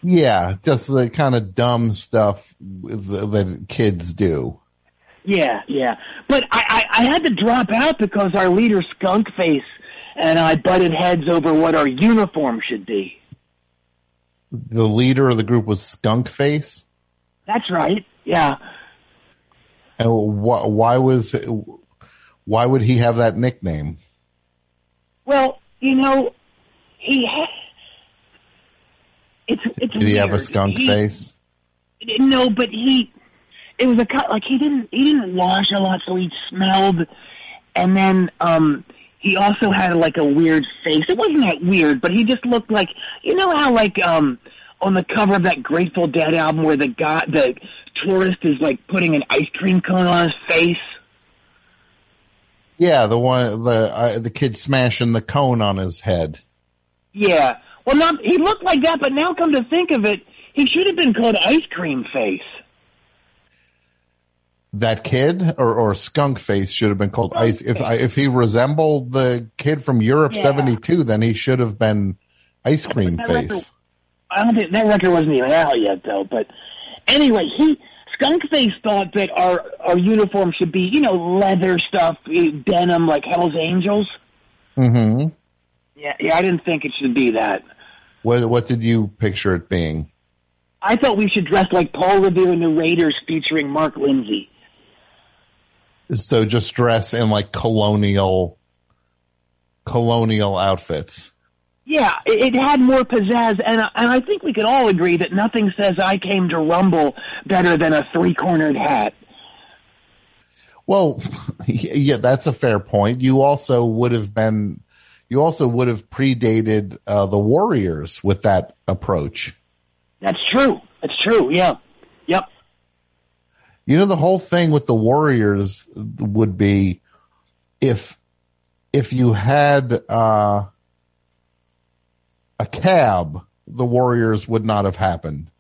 Yeah, just the kind of dumb stuff that kids do. Yeah, yeah. But I, I, I had to drop out because our leader, Skunkface, and I butted heads over what our uniform should be. The leader of the group was Skunk Face. That's right. Yeah. And wh- why was why would he have that nickname? Well, you know, he ha- it's it's Did he have a skunk He- face? No, but he it was a cut like he didn't he didn't wash a lot, so he smelled, and then um he also had like a weird face. It wasn't that weird, but he just looked like you know how like um on the cover of that Grateful Dead album where the guy the tourist is like putting an ice cream cone on his face. Yeah, the one the uh, the kid smashing the cone on his head. Yeah. Well, not he looked like that, but now come to think of it, he should have been called Ice Cream Face. That kid or, or skunk face should have been called ice. If I, if he resembled the kid from Europe Yeah. '72, then he should have been ice cream that record- face. I don't think that record wasn't even out yet, though. But anyway, he skunk face thought that our our uniform should be, you know, leather stuff, eh, denim, like Hell's Angels. hmm Yeah, yeah, I didn't think it should be that. What what did you picture it being? I thought we should dress like Paul Revere and the Raiders, featuring Mark Lindsay. So just dress in like colonial colonial outfits. Yeah, it, it had more pizzazz, and I- and I think we could all agree that nothing says "I came to rumble" better than a three cornered hat. Well, [LAUGHS] yeah, that's a fair point. You also would have been, you also would have predated uh, the Warriors with that approach. That's true. That's true. Yeah. Yep. You know, the whole thing with the Warriors would be if, if you had, uh, a cab, the Warriors would not have happened.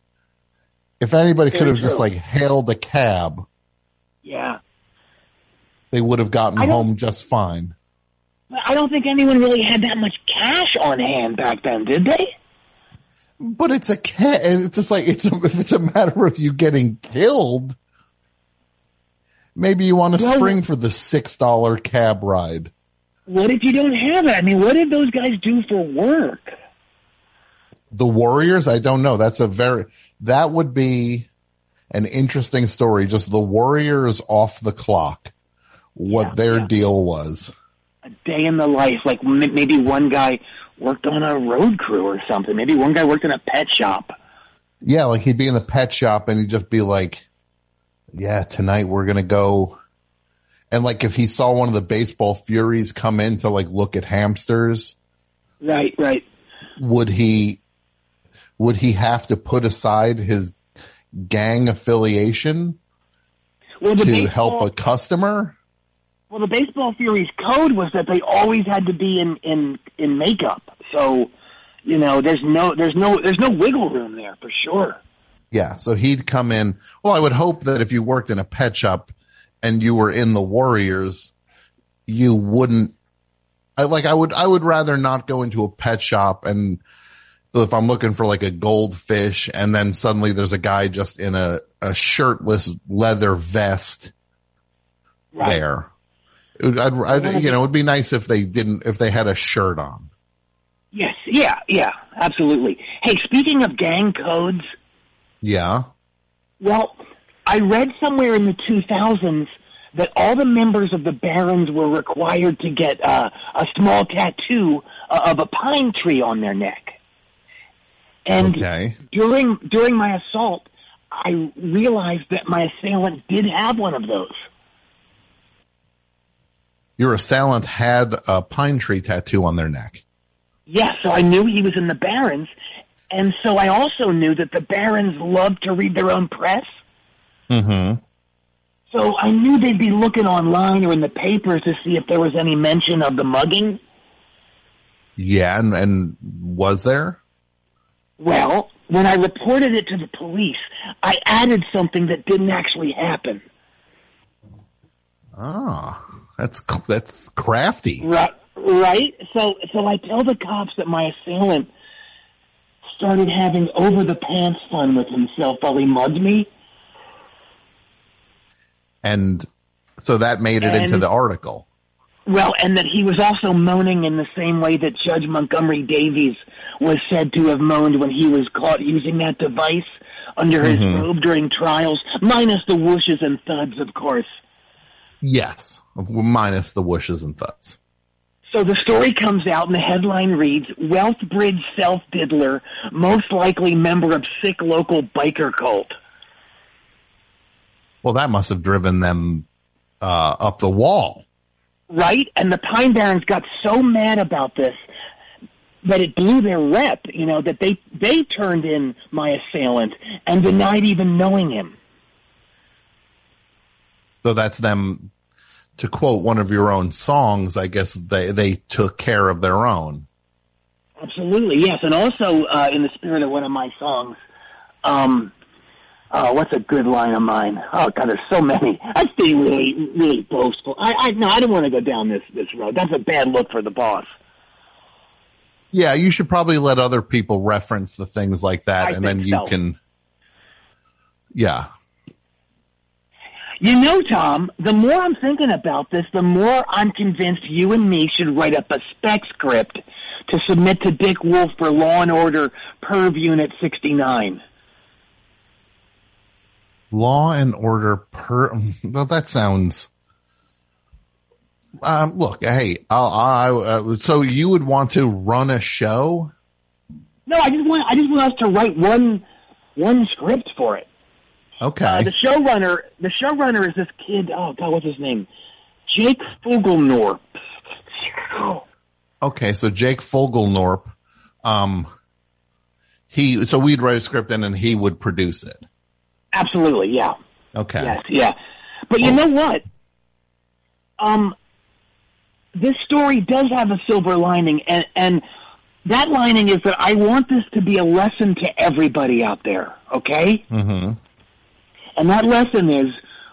If anybody could have just like hailed a cab, Yeah. they would have gotten home just fine. I don't think anyone really had that much cash on hand back then, did they? But it's a cat. It's just like it's a, if it's a matter of you getting killed. Maybe you want to Well- spring for the six dollar cab ride. What if you don't have it? I mean, what did those guys do for work? The Warriors, I don't know. That's a very that would be an interesting story. Just the Warriors off the clock. What Yeah, their yeah. deal was. A day in the life. Like m- maybe one guy worked on a road crew or something. Maybe one guy worked in a pet shop. Yeah, like he'd be in the pet shop and he'd just be like, "Yeah, tonight we're gonna go." And like if he saw one of the baseball furies come in to like look at hamsters, Right, right. would he would he have to put aside his gang affiliation Well, to baseball, help a customer? well, the baseball Fury's code was that they always had to be in in in makeup. So, you know, there's no there's no there's no wiggle room there for sure. Yeah, so he'd come in. Well, I would hope that if you worked in a pet shop and you were in the Warriors, you wouldn't. I like. I would. I would rather not go into a pet shop and if I'm looking for like a goldfish, and then suddenly there's a guy just in a a shirtless leather vest Right. there. Would, I'd, I'd, you know, it'd be nice if they didn't, if they had a shirt on. Yes, yeah, yeah, absolutely. Hey, speaking of gang codes, Yeah. well, I read somewhere in the 2000s that all the members of the Barons were required to get uh, a small tattoo uh, of a pine tree on their neck. And Okay. during during my assault, I realized that my assailant did have one of those. Your assailant had a pine tree tattoo on their neck. Yes, so I knew he was in the Barons, and so I also knew that the Barons loved to read their own press. Mm-hmm. So I knew they'd be looking online or in the papers to see if there was any mention of the mugging. Yeah, and, and was there? Well, when I reported it to the police, I added something that didn't actually happen. Ah, that's that's crafty. Right, right. So, so I tell the cops that my assailant started having over the pants fun with himself while he mugged me. And so that made it into the article. Well, and that he was also moaning in the same way that Judge Montgomery Davies was said to have moaned when he was caught using that device under his Mhm. robe during trials, minus the whooshes and thuds, of course. Yes, minus the whooshes and thuds. So the story comes out and the headline reads, Wealthbridge self-diddler, most likely member of sick local biker cult. Well, that must have driven them uh, up the wall. Right? And the Pine Barons got so mad about this that it blew their rep, you know, that they, they turned in my assailant and denied even knowing him. So that's them. To quote one of your own songs, I guess they they took care of their own. Absolutely, yes. And also, uh, in the spirit of one of my songs, um, oh, what's a good line of mine? Oh God, there's so many. I feel really, really boastful. I, I no, I don't want to go down this this road. That's a bad look for the boss. Yeah, you should probably let other people reference the things like that, I and then you so. can. Yeah, You know, Tom, the more I'm thinking about this, the more I'm convinced you and me should write up a spec script to submit to Dick Wolf for Law and Order Perv Unit 69. Law and Order per. [LAUGHS] Well, that sounds. Um, look, hey, I'll, I uh, so you would want to run a show? No, I just want I just want us to write one one script for it. Okay, Uh, the showrunner, the showrunner is this kid. Oh God, what's his name? Jake Fogelnorp. okay. So Jake Fogelnorp, um, he so we'd write a script and then he would produce it. Absolutely, yeah, Okay, yes, yeah. But you know what? Um, this story does have a silver lining, and and that lining is that I want this to be a lesson to everybody out there. Okay. Mm-hmm. And that lesson is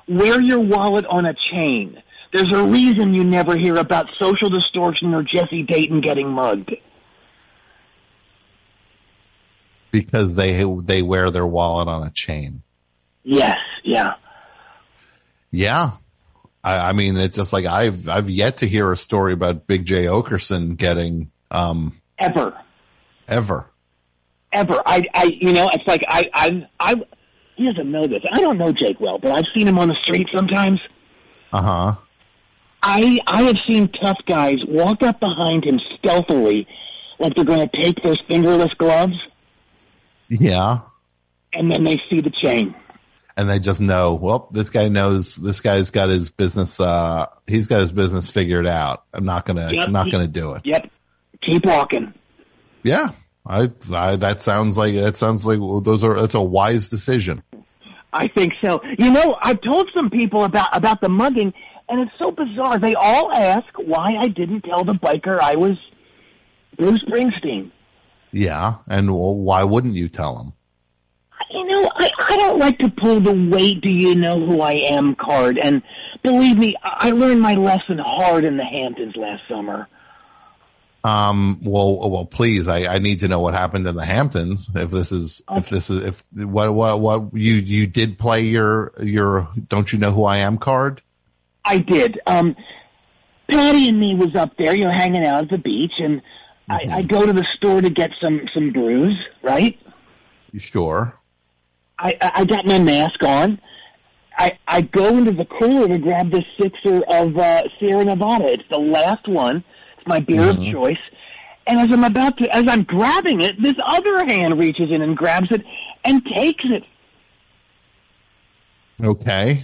wear your wallet on a chain. There's a reason you never hear about social distortion or Jesse Dayton getting mugged. because they they wear their wallet on a chain. Yes, yeah. Yeah. I, I mean, it's just like I've, I've yet to hear a story about Big Jay Oakerson getting, um, Ever. ever. Ever. I, I, you know, it's like I, I, I, he doesn't know this. I don't know Jake well, but I've seen him on the street sometimes. Uh huh. I, I have seen tough guys walk up behind him stealthily, like they're going to take those fingerless gloves, Yeah. and then they see the chain. And they just know, well, this guy knows, this guy's got his business, uh, he's got his business figured out. I'm not gonna, Yep. I'm not gonna do it. Yep. Keep walking. Yeah. I, I, that sounds like, that sounds like well, those are, that's a wise decision. I think so. You know, I've told some people about about the mugging, and it's so bizarre. They all ask why I didn't tell the biker I was Bruce Springsteen. Yeah. And well, why wouldn't you tell him? You know, I, I don't like to pull the wait do you know who I am card. And believe me, I I learned my lesson hard in the Hamptons last summer. Um, well, well, please, I, I need to know what happened in the Hamptons. If this is, if this is, if what, what, what you, you did play your, your, don't you know who I am card? I did. Um, Patty and me was up there, you know, hanging out at the beach, and I, I go to the store to get some some brews, right? You sure? I, I I got my mask on. I I go into the cooler to grab this sixer of uh, Sierra Nevada. It's the last one. My beer of choice. And as I'm about to, as I'm grabbing it, this other hand reaches in and grabs it and takes it. Okay.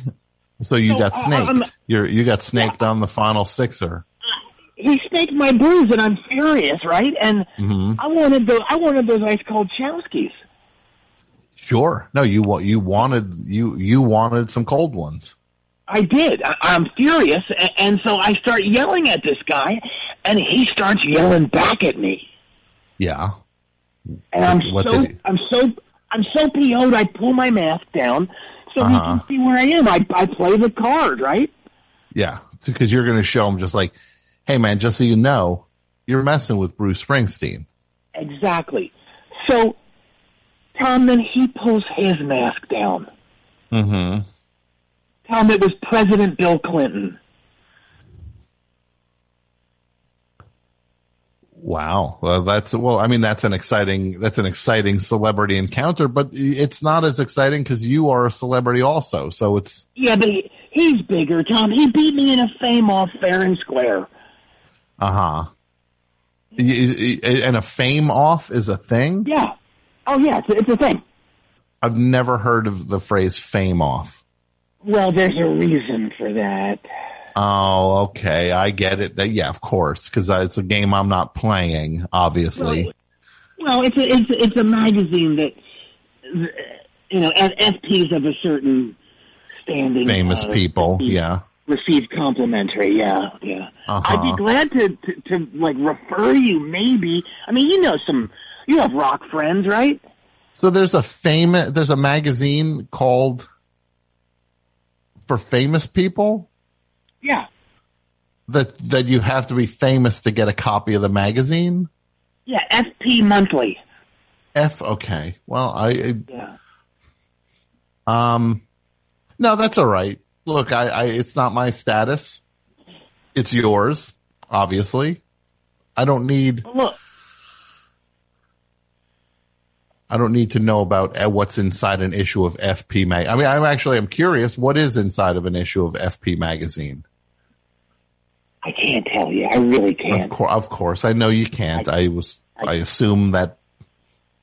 So you So, got uh, snaked. I'm- You're, you got snaked on the final sixer. He snaked my booze, and I'm furious, right? And hmm I wanted those. I wanted those ice cold Chowskis. Sure. No, you, you wanted, you, you wanted some cold ones. I did. I, I'm furious, and, and so I start yelling at this guy, and he starts yelling back at me. Yeah. And I'm What so he- I'm so I'm so PO'd. I pull my mask down so he Uh-huh. can see where I am. I I play the card, right? Yeah. Because you're going to show him just like, Hey man, just so you know, you're messing with Bruce Springsteen. Exactly. So, Tom, then he pulls his mask down. Mm-hmm. Tom, it was President Bill Clinton. Wow. Well, that's, well, I mean, that's an exciting, that's an exciting celebrity encounter, but it's not as exciting because you are a celebrity also. So it's, Yeah, but he, he's bigger, Tom. He beat me in a fame off fair and square. uh huh. And a fame off is a thing? Yeah. Oh, yeah, it's, it's a thing. I've never heard of the phrase fame off. Well, there's a reason for that. Oh, okay. I get it. Yeah, of course, because it's a game I'm not playing, obviously. Well, it's a it's it's a magazine that you know FPs of a certain standing, Famous uh, people. receive- Yeah. receive complimentary. Yeah, yeah. Uh-huh. I'd be glad to, to to like refer you. Maybe. I mean, you know some. You have rock friends, right? So there's a famous, there's a magazine called for famous people Yeah. that, that you have to be famous to get a copy of the magazine. Yeah. FP Monthly. F, okay. Well, I, Yeah. um, no, that's all right. Look, I, I, it's not my status. It's yours, obviously. I don't need, Well, look. I don't need to know about uh, what's inside an issue of FP mag. I mean, I'm actually, I'm curious. What is inside of an issue of FP magazine? I can't tell you. I really can't. cour- of course, I know you can't. I, was, I, assume that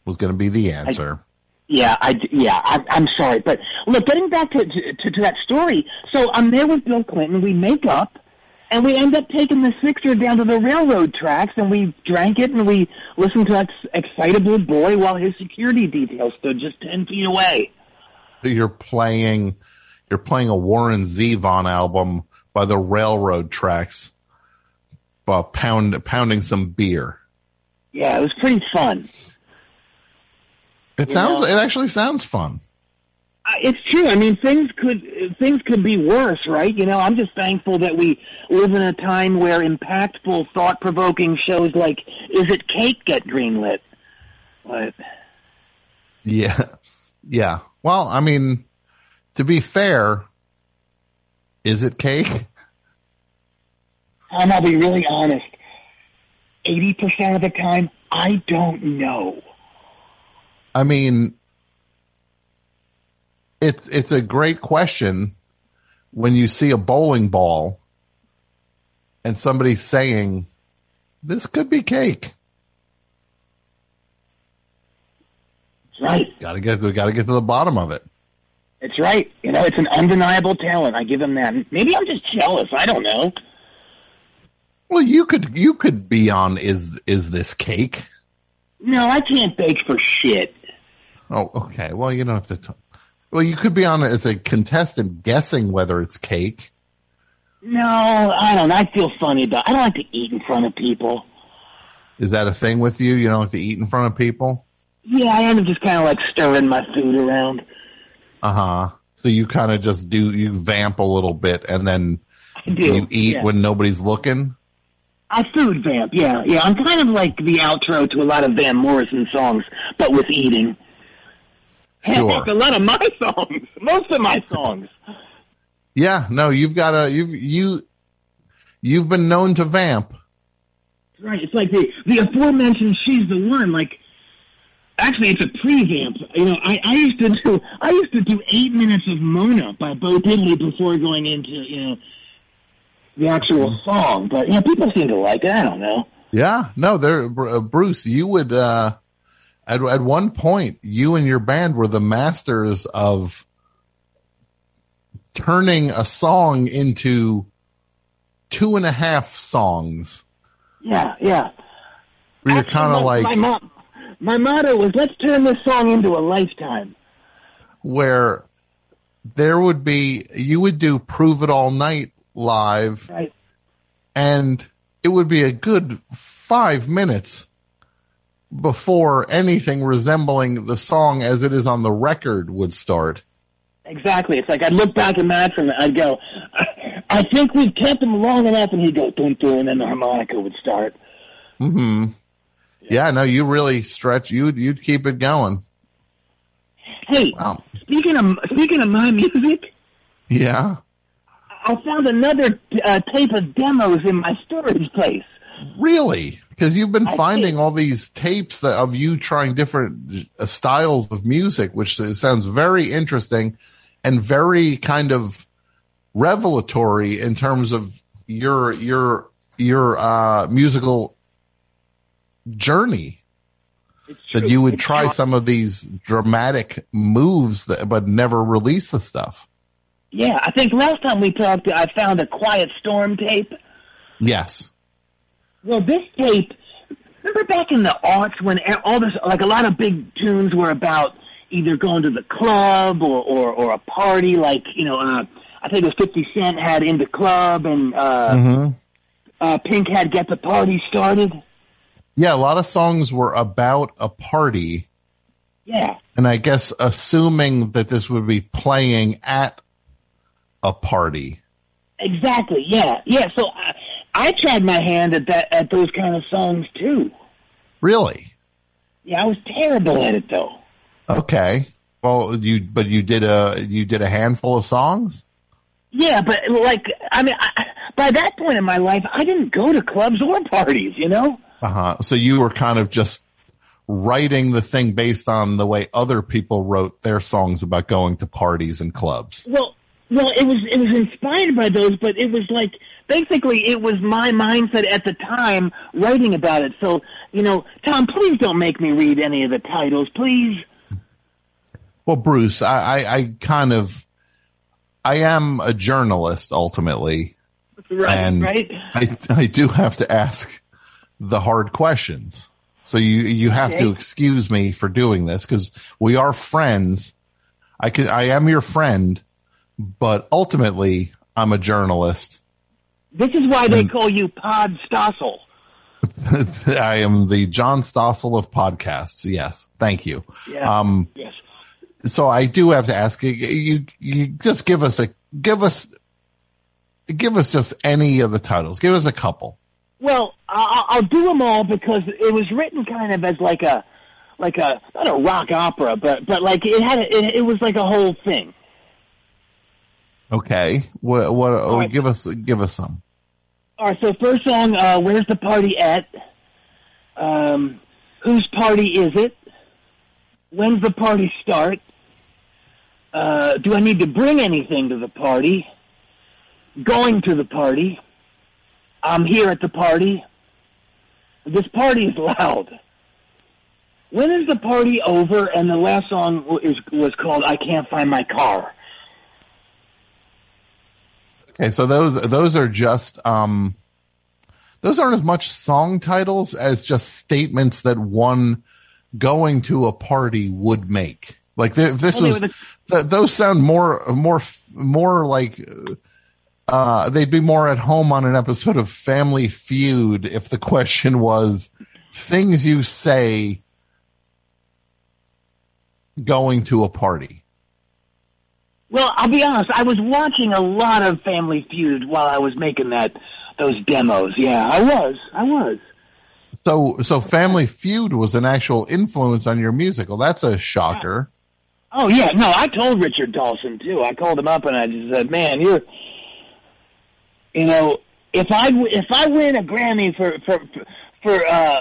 was going to be the answer. Yeah, I yeah, I, I'm sorry, but look, getting back to, to to that story. So I'm there with Bill Clinton. We make up, and we end up taking the Sixer down to the railroad tracks, and we drank it, and we listened to that excitable boy while his security detail stood just ten feet away. you're playing, you're playing a Warren Zevon album by the railroad tracks, while pound pounding some beer. Yeah, it was pretty fun. It You sounds. know- It actually sounds fun. Uh, It's true. I mean, things could things could be worse, right? You know, I'm just thankful that we live in a time where impactful, thought-provoking shows like "Is It Cake" get greenlit. But Yeah, [LAUGHS] yeah. Well, I mean, to be fair, is it cake? Tom, I'll be really honest. Eighty percent of the time, I don't know. I mean, it, it's a great question when you see a bowling ball and somebody's saying, this could be cake. Right. Gotta get, we gotta get to the bottom of it. It's right. You know, it's an undeniable talent. I give him that. Maybe I'm just jealous. I don't know. Well, you could, you could be on is, is this cake? No, I can't bake for shit. Oh, okay. Well, you don't have to. T- well, you could be on as a contestant guessing whether it's cake. No, I don't. I feel funny about. I don't like to eat in front of people. Is that a thing with you? You don't like to eat in front of people? Yeah, I end up just kind of like stirring my food around. Uh huh. So you kind of just do, you vamp a little bit and then you eat yeah. when nobody's looking. I food vamp. Yeah, yeah. I'm kind of like the outro to a lot of Van Morrison songs, but with eating. Sure. Heck, a lot of my [LAUGHS] songs. Most of my songs. Yeah. No, you've got a, you've, you, you've been known to vamp. Right. It's like the the aforementioned "She's the One." Like, actually, it's a pre-vamp. You know, I, I used to do I used to do eight minutes of Mona by Bo Diddley before going into you know the actual song. But you know, people seem to like it. I don't know. Yeah. No, there, uh, Bruce, you would, uh, at, at one point, you and your band were the masters of turning a song into two and a half songs. Yeah, yeah. Where you're kind of like, my, mo- my motto was let's turn this song into a lifetime. where there would be, you would do Prove It All Night live Right. and it would be a good five minutes before anything resembling the song as it is on the record would start. Exactly. It's like I'd look back at Matt and I'd go, I, I think we've kept him long enough, and he'd go, "Don't and then the harmonica would start. Hmm. Yeah. No, you really stretch. You'd you'd keep it going. Hey, Wow. speaking of speaking of my [LAUGHS] music, Yeah. I found another uh, tape of demos in my storage place. Really? Because you've been finding all these tapes that of you trying different uh, styles of music, which sounds very interesting and very kind of revelatory in terms of your your your uh, musical journey. That you would try some of these dramatic moves, that, but never release the stuff. Yeah, I think last time we talked, I found a Quiet Storm tape. Yes. Well, this tape, remember back in the aughts when all this, like a lot of big tunes were about either going to the club or, or, or a party, like, you know, uh, I think it was 50 Cent had In the Club and, uh, mm-hmm. uh, Pink had Get the Party Started. Yeah, a lot of songs were about a party. Yeah. And I guess assuming that this would be playing at a party. Exactly. Yeah. Yeah. So I, I tried my hand at that at those kind of songs too. Really? Yeah, I was terrible at it though. Okay. Well, you but you did a you did a handful of songs. Yeah, but like I mean, I, by that point in my life, I didn't go to clubs or parties. You know. Uh huh. So you were kind of just writing the thing based on the way other people wrote their songs about going to parties and clubs. Well, well, it was it was inspired by those, but it was like basically it was my mindset at the time writing about it. So you know, Tom, please don't make me read any of the titles, please. Well, Bruce, I, I, I kind of, I am a journalist ultimately, right? And right. I, I do have to ask the hard questions. So you, you have Okay. to excuse me for doing this because we are friends. I can, I am your friend, but ultimately I'm a journalist. This is why they call you Pod Stossel. [LAUGHS] I am the John Stossel of podcasts. Yes. Thank you. Yeah. Um, yes. so I do have to ask you, you, you just give us a, give us, give us just any of the titles. Give us a couple. Well, I'll, I'll do them all because it was written kind of as like a, like a not a rock opera, but but like it had a, it, it was like a whole thing. Okay. What, what, oh, right. give us, give us some. All right, so first song, uh, "Where's the Party At?" Um, whose party is it? When's the party start? Uh, do I need to bring anything to the party? Going to the party. I'm here at the party. This party is loud. When is the party over? And the last song is was called "I Can't Find My Car." Okay. So those, those are just, um, those aren't as much song titles as just statements that one going to a party would make. Like if this Well, was, the- th- those sound more, more, more like, uh, Uh, they'd be more at home on an episode of Family Feud if the question was things you say going to a party. Well, I'll be honest. I was watching a lot of Family Feud while I was making that those demos. Yeah, I was. I was. So, so Family Feud was an actual influence on your music. Well, that's a shocker. Oh yeah, no, I told Richard Dawson too. I called him up and I just said, "Man, you're, you know, if I if I win a Grammy for for for, uh,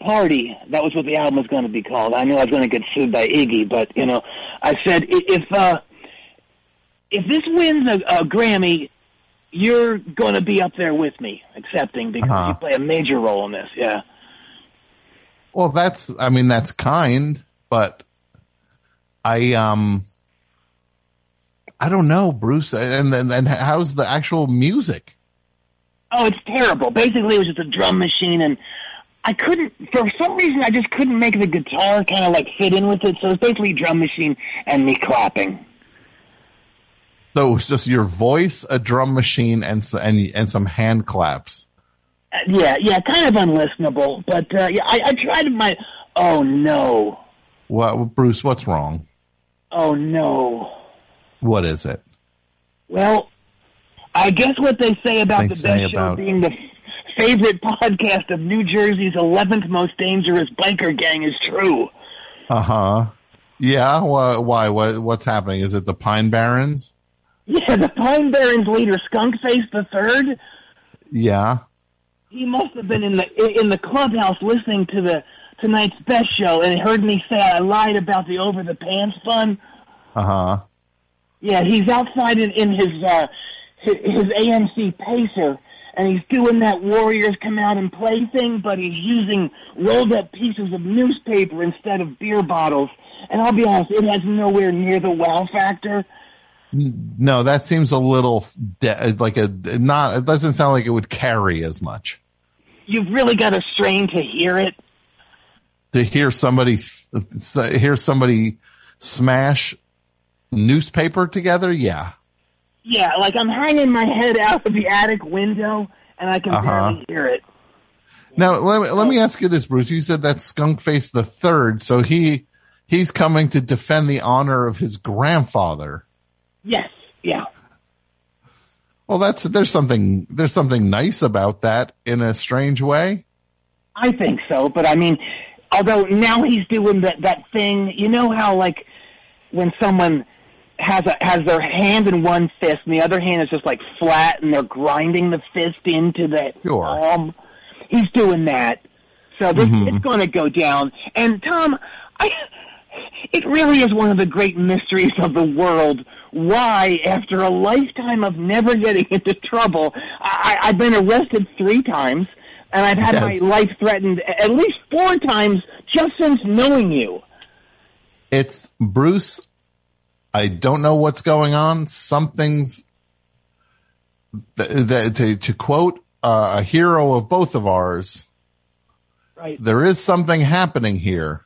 party, that was what the album was going to be called. I knew I was going to get sued by Iggy, but you know, I said if uh, if this wins a, a Grammy, you're going to be up there with me accepting because Uh-huh. you play a major role in this. Yeah. Well, that's, I mean, that's kind, but I, um, I don't know, Bruce. And and, and how's the actual music? Oh, it's terrible. Basically, it was just a drum machine, and I couldn't, for some reason, I just couldn't make the guitar kind of like fit in with it. So it's basically drum machine and me clapping. So it was just your voice, a drum machine, and and and some hand claps. Uh, yeah, yeah, kind of unlistenable. But uh, yeah, I, I tried my. Oh no! What, Bruce? What's wrong? Oh no! What is it? Well, I guess what they say about They the say best show being the favorite podcast of New Jersey's 11th most dangerous biker gang is true. Uh huh. Yeah. Why? Why? What, what's happening? Is it the Pine Barons? Yeah, the Pine Barons leader, Skunkface the Third. Yeah. He must have been in the in the clubhouse listening to the tonight's best show and heard me say I lied about the over the pants fun. Uh huh. Yeah, he's outside in, in his uh his, his AMC Pacer and he's doing that Warriors come out and play thing, but he's using rolled up pieces of newspaper instead of beer bottles. And I'll be honest, it has nowhere near the wow factor. No, that seems a little de- like a not. It doesn't sound like it would carry as much. You've really got to strain to hear it. To hear somebody hear somebody smash newspaper together, yeah. Yeah, like I'm hanging my head out of the attic window and I can Uh-huh. barely hear it. Now let me, let me ask you this, Bruce. You said that Skunk Face the third, so he he's coming to defend the honor of his grandfather. Yes, yeah. Well, that's there's something there's something nice about that in a strange way. I think so, but I mean, although now he's doing that that thing. You know how like when someone has a has their hand in one fist and the other hand is just like flat, and they're grinding the fist into the Sure. palm. He's doing that, so this, Mhm. it's going to go down. And Tom, I, it really is one of the great mysteries of the world. Why, after a lifetime of never getting [LAUGHS] into trouble, I, I've been arrested three times, and I've had Yes. my life threatened at least four times just since knowing you. It's Bruce. I don't know what's going on. Something's th- th- to, to quote uh, a hero of both of ours. Right. There is something happening here,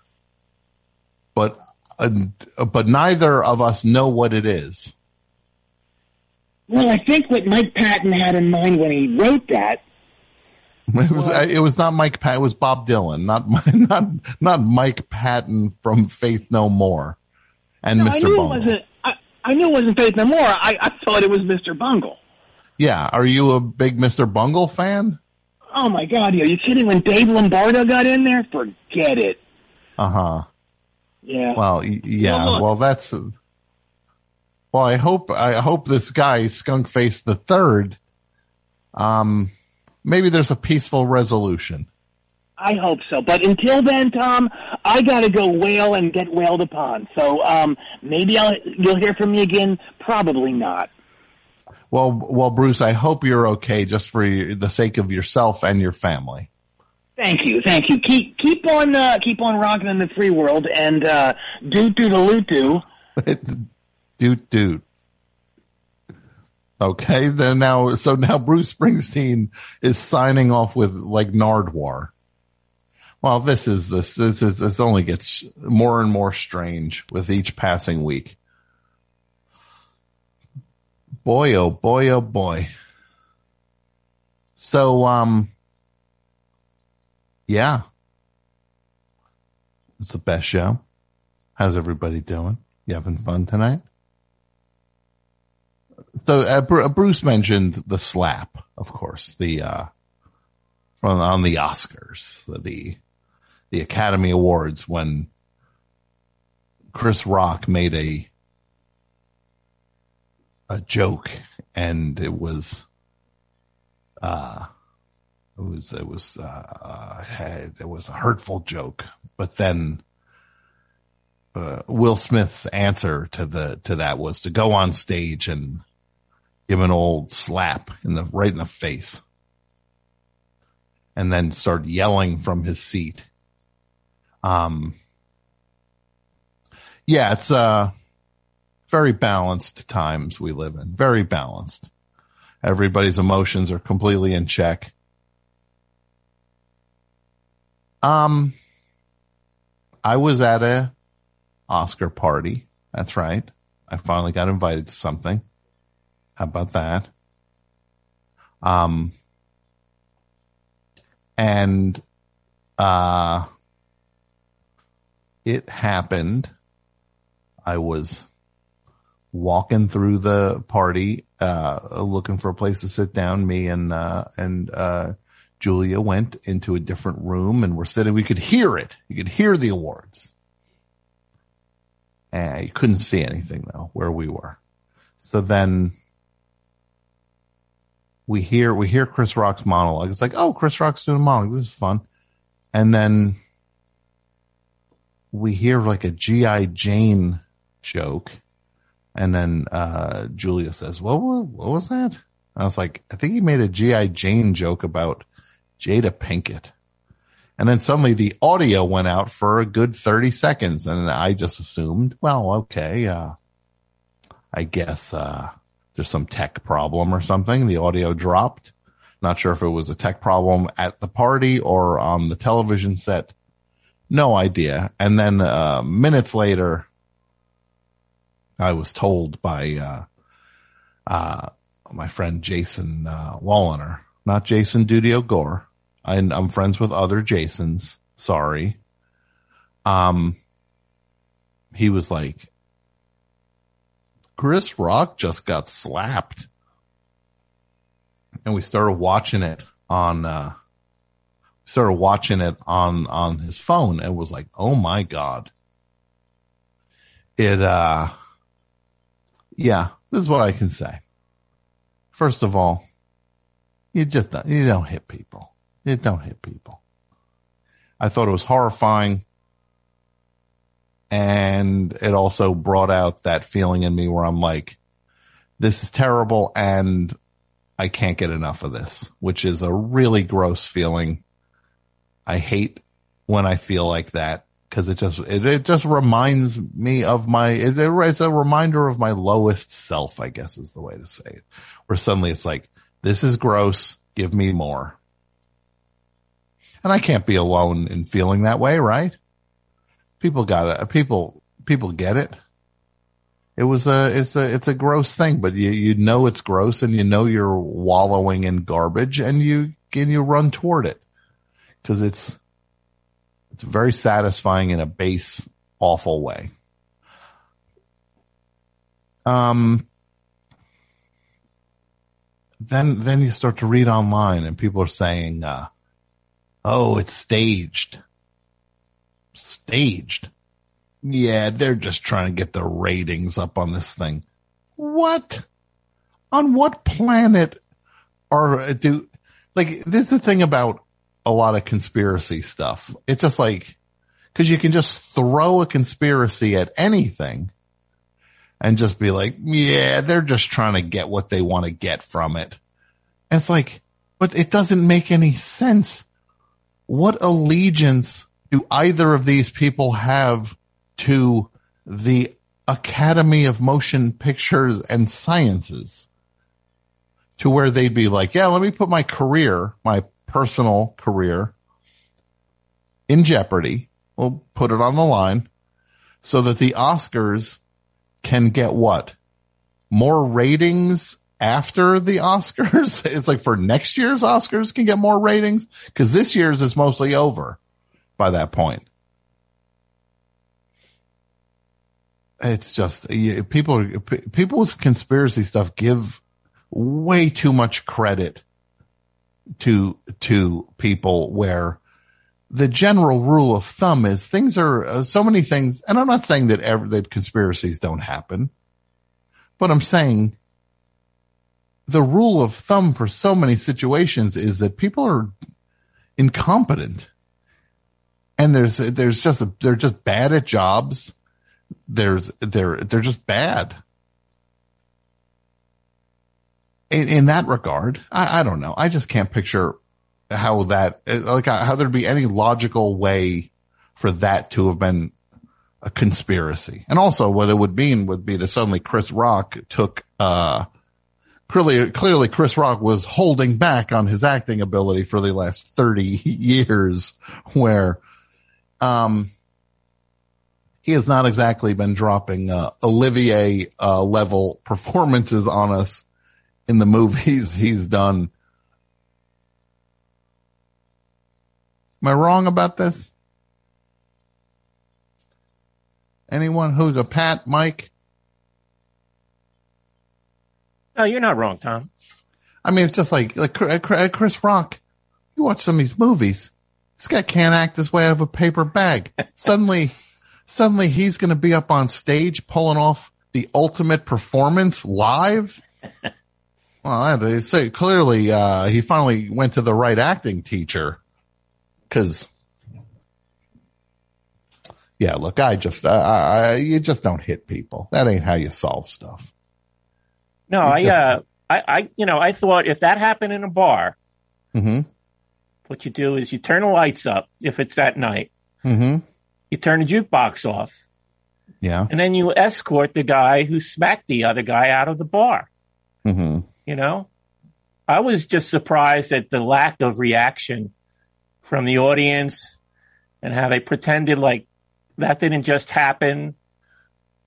but uh, but neither of us know what it is. Well, I think what Mike Patton had in mind when he wrote that It was, [LAUGHS] it was not Mike Pat. It was Bob Dylan, not [LAUGHS] not not Mike Patton from Faith No More, and No, Mr. I knew Bungle. it wasn't. I, I knew it wasn't Faith No More. I, I thought it was Mr. Bungle. Yeah, are you a big Mr. Bungle fan? Oh my God, are you kidding? When Dave Lombardo got in there, forget it. Uh huh. Yeah. Well, yeah. Well. Well, that's. Well, I hope I hope this guy Skunk Face the Third. Um, maybe there's a peaceful resolution. I hope so. But until then, Tom, I got to go whale and get whaled upon. So um, maybe I'll, you'll hear from me again. Probably not. Well, well, Bruce, I hope you're okay, just for your, the sake of yourself and your family. Thank you, thank you. Keep keep on uh, keep on rocking in the free world and uh, do do the loot do. doot doot. [LAUGHS] Okay, then now, so now Bruce Springsteen is signing off with like Nardwuar. Well, this is this this is this only gets more and more strange with each passing week. Boy, oh boy, oh boy. So, um, yeah, it's the best show. How's everybody doing? You having fun tonight? So uh, Bru- Bruce mentioned the slap, of course, the uh, from on the Oscars, the the Academy Awards when Chris Rock made a a joke, and it was uh it was it was uh, uh it was a hurtful joke, but then uh, Will Smith's answer to the to that was to go on stage and give an old slap in the right in the face, and then start yelling from his seat. Um, yeah, it's uh very balanced times we live in. Very balanced. Everybody's emotions are completely in check. Um, I was at a Oscar party. That's right. I finally got invited to something. How about that? Um, and, uh, it happened. I was walking through the party, uh, looking for a place to sit down. Me and, uh, and, uh, Julia went into a different room and we're sitting, we could hear it. You could hear the awards. And you couldn't see anything though, where we were. So then we hear we hear Chris Rock's monologue. It's like, oh, Chris Rock's doing a monologue. This is fun. And then we hear like a GI Jane joke, and then uh, Julia says, "What what, what was that?" I was like, "I think he made a GI Jane joke about Jada Pinkett." And then suddenly the audio went out for a good 30 seconds and I just assumed, well, okay, uh, I guess, uh, there's some tech problem or something. The audio dropped. Not sure if it was a tech problem at the party or on the television set. No idea. And then, uh, minutes later, I was told by, uh, uh, my friend Jason, uh, Woliner, not Jason Dudio Gore. I, I'm friends with other Jasons. Sorry. Um, he was like, Chris Rock just got slapped. And we started watching it on, uh, started watching it on, on his phone and was like, Oh my God. It, uh, yeah, this is what I can say. First of all, you just don't, you don't hit people. You don't hit people. I thought it was horrifying. And it also brought out that feeling in me where I'm like, this is terrible and I can't get enough of this, which is a really gross feeling. I hate when I feel like that because it just, it, it just reminds me of my, it, it's a reminder of my lowest self, I guess is the way to say it, where suddenly it's like, this is gross. Give me more. And I can't be alone in feeling that way, right? People got it. People, people get it. It was a, it's a, it's a gross thing, but you, you know it's gross and you know you're wallowing in garbage and you, and you run toward it. Cause it's, it's very satisfying in a base, awful way. Um, then, then you start to read online and people are saying, uh, Oh, it's staged. Staged. Yeah, they're just trying to get the ratings up on this thing. What? On what planet are do like this is the thing about a lot of conspiracy stuff. It's just like cuz you can just throw a conspiracy at anything and just be like, yeah, they're just trying to get what they want to get from it. And it's like, but it doesn't make any sense what allegiance do either of these people have to the Academy of Motion Pictures and Sciences? To where they'd be like, yeah, let me put my career, my personal career in jeopardy. We'll put it on the line so that the Oscars can get what? More ratings after the Oscars. [LAUGHS] It's like for next year's Oscars can get more ratings because this year's is mostly over by that point. It's just people, people's conspiracy stuff give way too much credit to, to people where the general rule of thumb is things are uh, so many things. And I'm not saying that ever that conspiracies don't happen, but I'm saying the rule of thumb for so many situations is that people are incompetent and there's there's just a, they're just bad at jobs there's they're they're just bad in, in that regard I, I don't know. I just can't picture how that like how there'd be any logical way for that to have been a conspiracy. And also what it would mean would be that suddenly chris rock took uh clearly, clearly Chris Rock was holding back on his acting ability for the last 30 [LAUGHS] years where, um, he has not exactly been dropping, uh, Olivier, uh, level performances on us in the movies [LAUGHS] he's done. Am I wrong about this? Anyone who's a Pat, Mike? No, you're not wrong, Tom. I mean, it's just like like Chris Rock. You watch some of these movies. This guy can't act his way out of a paper bag. [LAUGHS] suddenly, suddenly he's going to be up on stage pulling off the ultimate performance live. [LAUGHS] Well, they say clearly, uh, he finally went to the right acting teacher. Cause yeah, look, I just, I, I, you just don't hit people. That ain't how you solve stuff. No, I, uh, I, I, you know, I thought if that happened in a bar, Mm-hmm. what you do is you turn the lights up if it's at night. Mm-hmm. You turn the jukebox off, Yeah. and then you escort the guy who smacked the other guy out of the bar. Mm-hmm. You know, I was just surprised at the lack of reaction from the audience and how they pretended like that didn't just happen.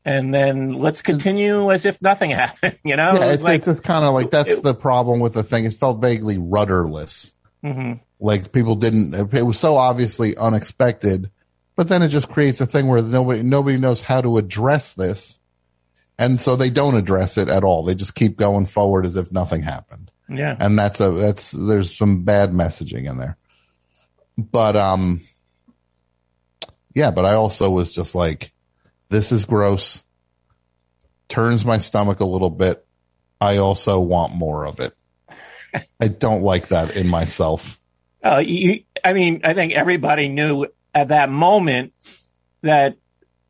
And then let's continue as if nothing [LAUGHS] happened. You know, Yeah, It it's, like, it's just kind of like that's it- the problem with the thing. It felt vaguely rudderless. Mhm. Like people didn't. It was so obviously unexpected, but then it just creates a thing where nobody nobody knows how to address this, and so they don't address it at all. They just keep going forward as if nothing happened, yeah. and that's a that's there's some bad messaging in there. But um, yeah. But I also was just like, this is gross. Turns my stomach a little bit. I also want more of it. I don't like that in myself. Uh, you, I mean, I think everybody knew at that moment that,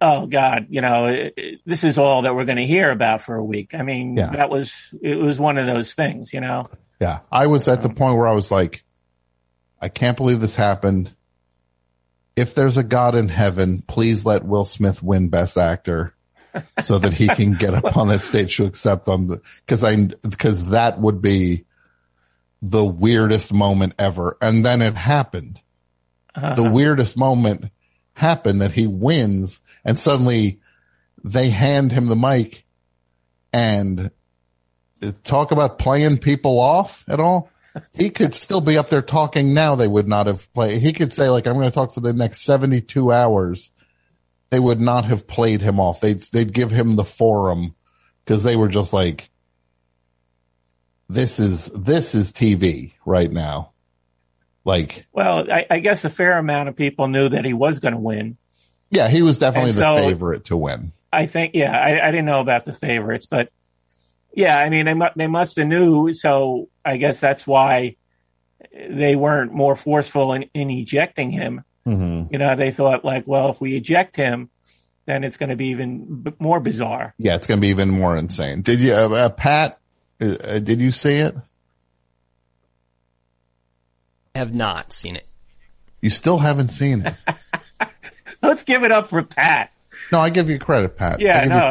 oh God, you know, it- it- this is all that we're going to hear about for a week. I mean, Yeah. that was, it was one of those things, you know? Yeah. I was at the um, point where I was like, I can't believe this happened. If there's a God in heaven, please let Will Smith win best actor [LAUGHS] so that he can get up on that stage to accept them. Cause I, cause that would be the weirdest moment ever. And then it happened. Uh-huh. The weirdest moment happened that he wins and suddenly they hand him the mic and talk about playing people off at all. He could [LAUGHS] still be up there talking now. They would not have played. He could say like, I'm going to talk for the next 72 hours. They would not have played him off. They'd, they'd give him the forum because they were just like, this is, this is TV right now. Like, Well, I, I guess a fair amount of people knew that he was going to win. Yeah, he was definitely And the so- favorite to win. I think, yeah, I, I didn't know about the favorites, but yeah, I mean, they, mu- they must have knew. So I guess that's why they weren't more forceful in, in ejecting him. hmm You know, they thought like, well, if we eject him, then it's going to be even b- more bizarre. Yeah, it's going to be even more insane. Did you, uh, uh, Pat, uh, uh, did you see it? I Have not seen it. You still haven't seen it. [LAUGHS] Let's give it up for Pat. No, I give you credit, Pat. Yeah, I give no. I,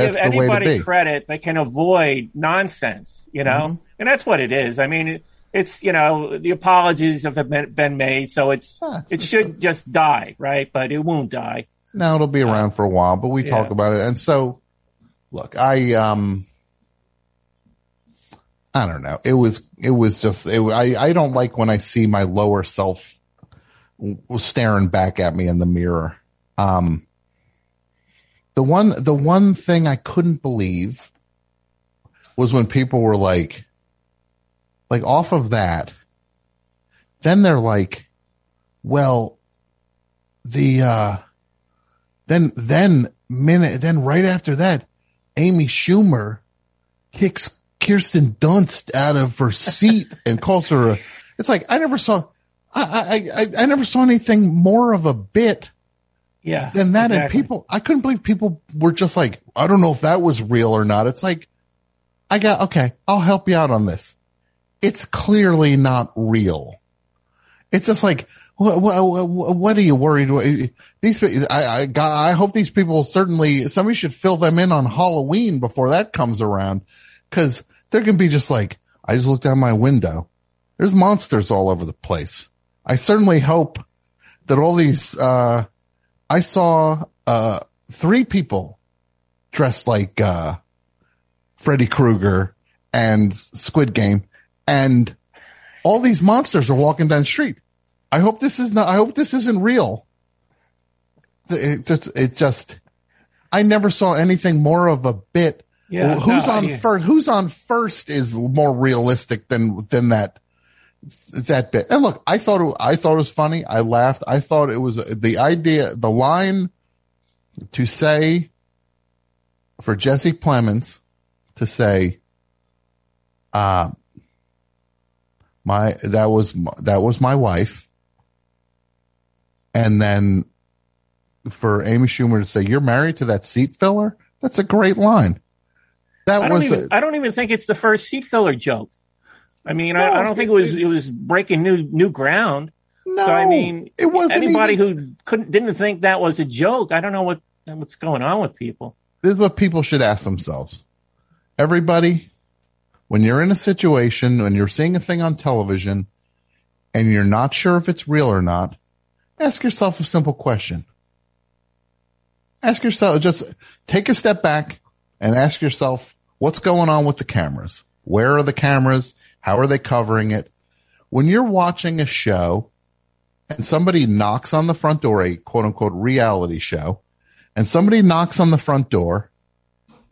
I give that's the way to anybody credit that can avoid nonsense, you know, Mm-hmm. and that's what it is. I mean, it, it's you know the apologies have been, been made, so it's Ah, it should just die, right? But it won't die. No, it'll be around for a while, but we Yeah. talk about it. And so, look, I, um, I don't know. It was, it was just, it, I, I don't like when I see my lower self staring back at me in the mirror. Um, the one, the one thing I couldn't believe was when people were like, like off of that, then they're like, well, the, uh, then, then minute, then right after that, Amy Schumer kicks Kirsten Dunst out of her seat and calls her a, it's like, I never saw, I, I, I, I never saw anything more of a bit Yeah, than that. And people, I couldn't believe people were just like, I don't know if that was real or not. It's like, I got, okay, I'll help you out on this. It's clearly not real. It's just like, what, what, what are you worried? These, I, I, I hope these people certainly, somebody should fill them in on Halloween before that comes around. Cause they're going to be just like, I just looked out my window. There's monsters all over the place. I certainly hope that all these, uh, I saw, uh, three people dressed like, uh, Freddy Krueger and Squid Game and all these monsters are walking down the street. I hope this is not, I hope this isn't real. It just, it just, I never saw anything more of a bit. Yeah, who's no, on yeah. first? Who's on first is more realistic than, than that, that bit. And look, I thought, it, I thought it was funny. I laughed. I thought it was the idea, the line to say for Jesse Plemons to say, uh, Uh, my, that was, that was my wife. And then for Amy Schumer to say, you're married to that seat filler. That's a great line. That I don't, was, even, a, I don't even think it's the first seat filler joke. I mean, No, I, I don't think it was it was breaking new new ground. no, so I mean, it wasn't anybody even- who couldn't didn't think that was a joke. I don't know what what's going on with people. this is what people should ask themselves. Everybody, when you're in a situation, when you're seeing a thing on television and you're not sure if it's real or not, ask yourself a simple question. Ask yourself, just take a step back and ask yourself, what's going on with the cameras? Where are the cameras? How are they covering it? When you're watching a show and somebody knocks on the front door, a quote unquote reality show, and somebody knocks on the front door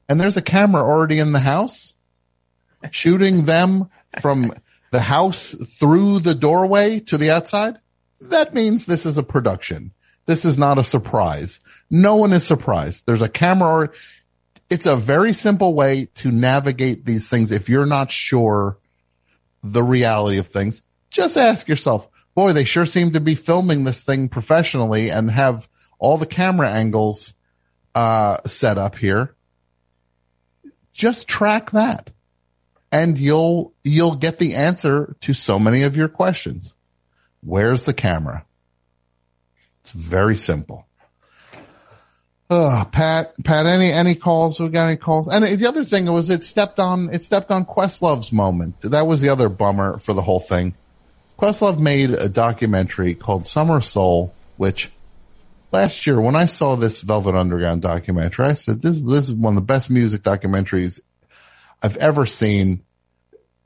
and there's a camera already in the house shooting them from the house through the doorway to the outside, that means this is a production. This is not a surprise. No one is surprised. There's a camera it's a very simple way to navigate these things. If you're not sure the reality of things, just ask yourself, boy, they sure seem to be filming this thing professionally and have all the camera angles, uh, set up here. Just track that and you'll, you'll get the answer to so many of your questions. Where's the camera? It's very simple. Oh, Pat, Pat, any, any calls? We got any calls? And the other thing was it stepped on, it stepped on Questlove's moment. That was the other bummer for the whole thing. Questlove made a documentary called Summer Soul, which last year when I saw this Velvet Underground documentary, I said, this, this is one of the best music documentaries I've ever seen.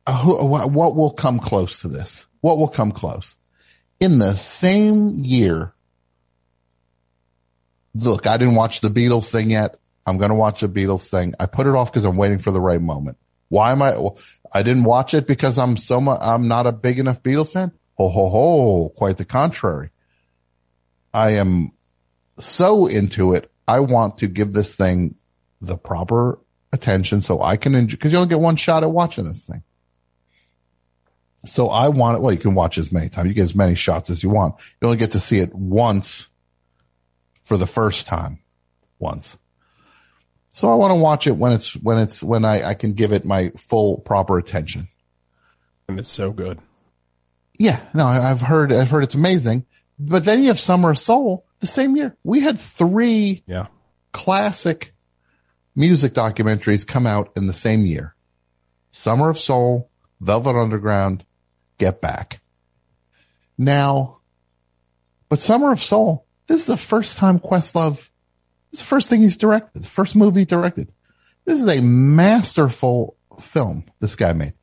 Uh, who, what what will come close to this? What will come close? In the same year, look, I didn't watch the Beatles thing yet. I'm going to watch the Beatles thing. I put it off because I'm waiting for the right moment. Why am I? I didn't watch it because I'm so much, I'm not a big enough Beatles fan. Ho ho ho! Quite the contrary. I am so into it. I want to give this thing the proper attention so I can enjoy, cause you only get one shot at watching this thing. So I want it. Well, you can watch as many times. You get as many shots as you want. You only get to see it once for the first time once. So I want to watch it when it's, when it's, when I, I can give it my full proper attention. And it's so good. Yeah, no, I've heard, I've heard it's amazing. But then you have Summer of Soul the same year. We had three Yeah. classic music documentaries come out in the same year. Summer of Soul, Velvet Underground, Get Back. Now, but Summer of Soul, this is the first time Questlove, this is the first thing he's directed, the first movie directed. This is a masterful film this guy made.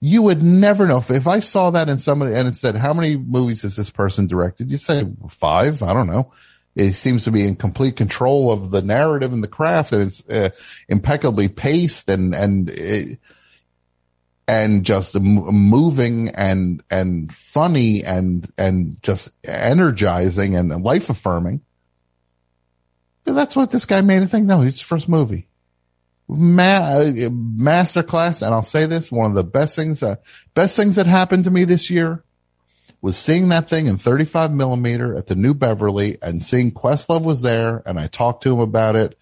You would never know if, if I saw that in somebody and it said, how many movies has this person directed? You say five. I don't know. It seems to be in complete control of the narrative and the craft and it's uh, impeccably paced and, and, it, and just moving and, and funny and, and just energizing and life affirming. That's what this guy made a thing. No, it's his first movie ma- master class. And I'll say this, one of the best things, uh, best things that happened to me this year was seeing that thing in 35 millimeter at the New Beverly and seeing Questlove was there and I talked to him about it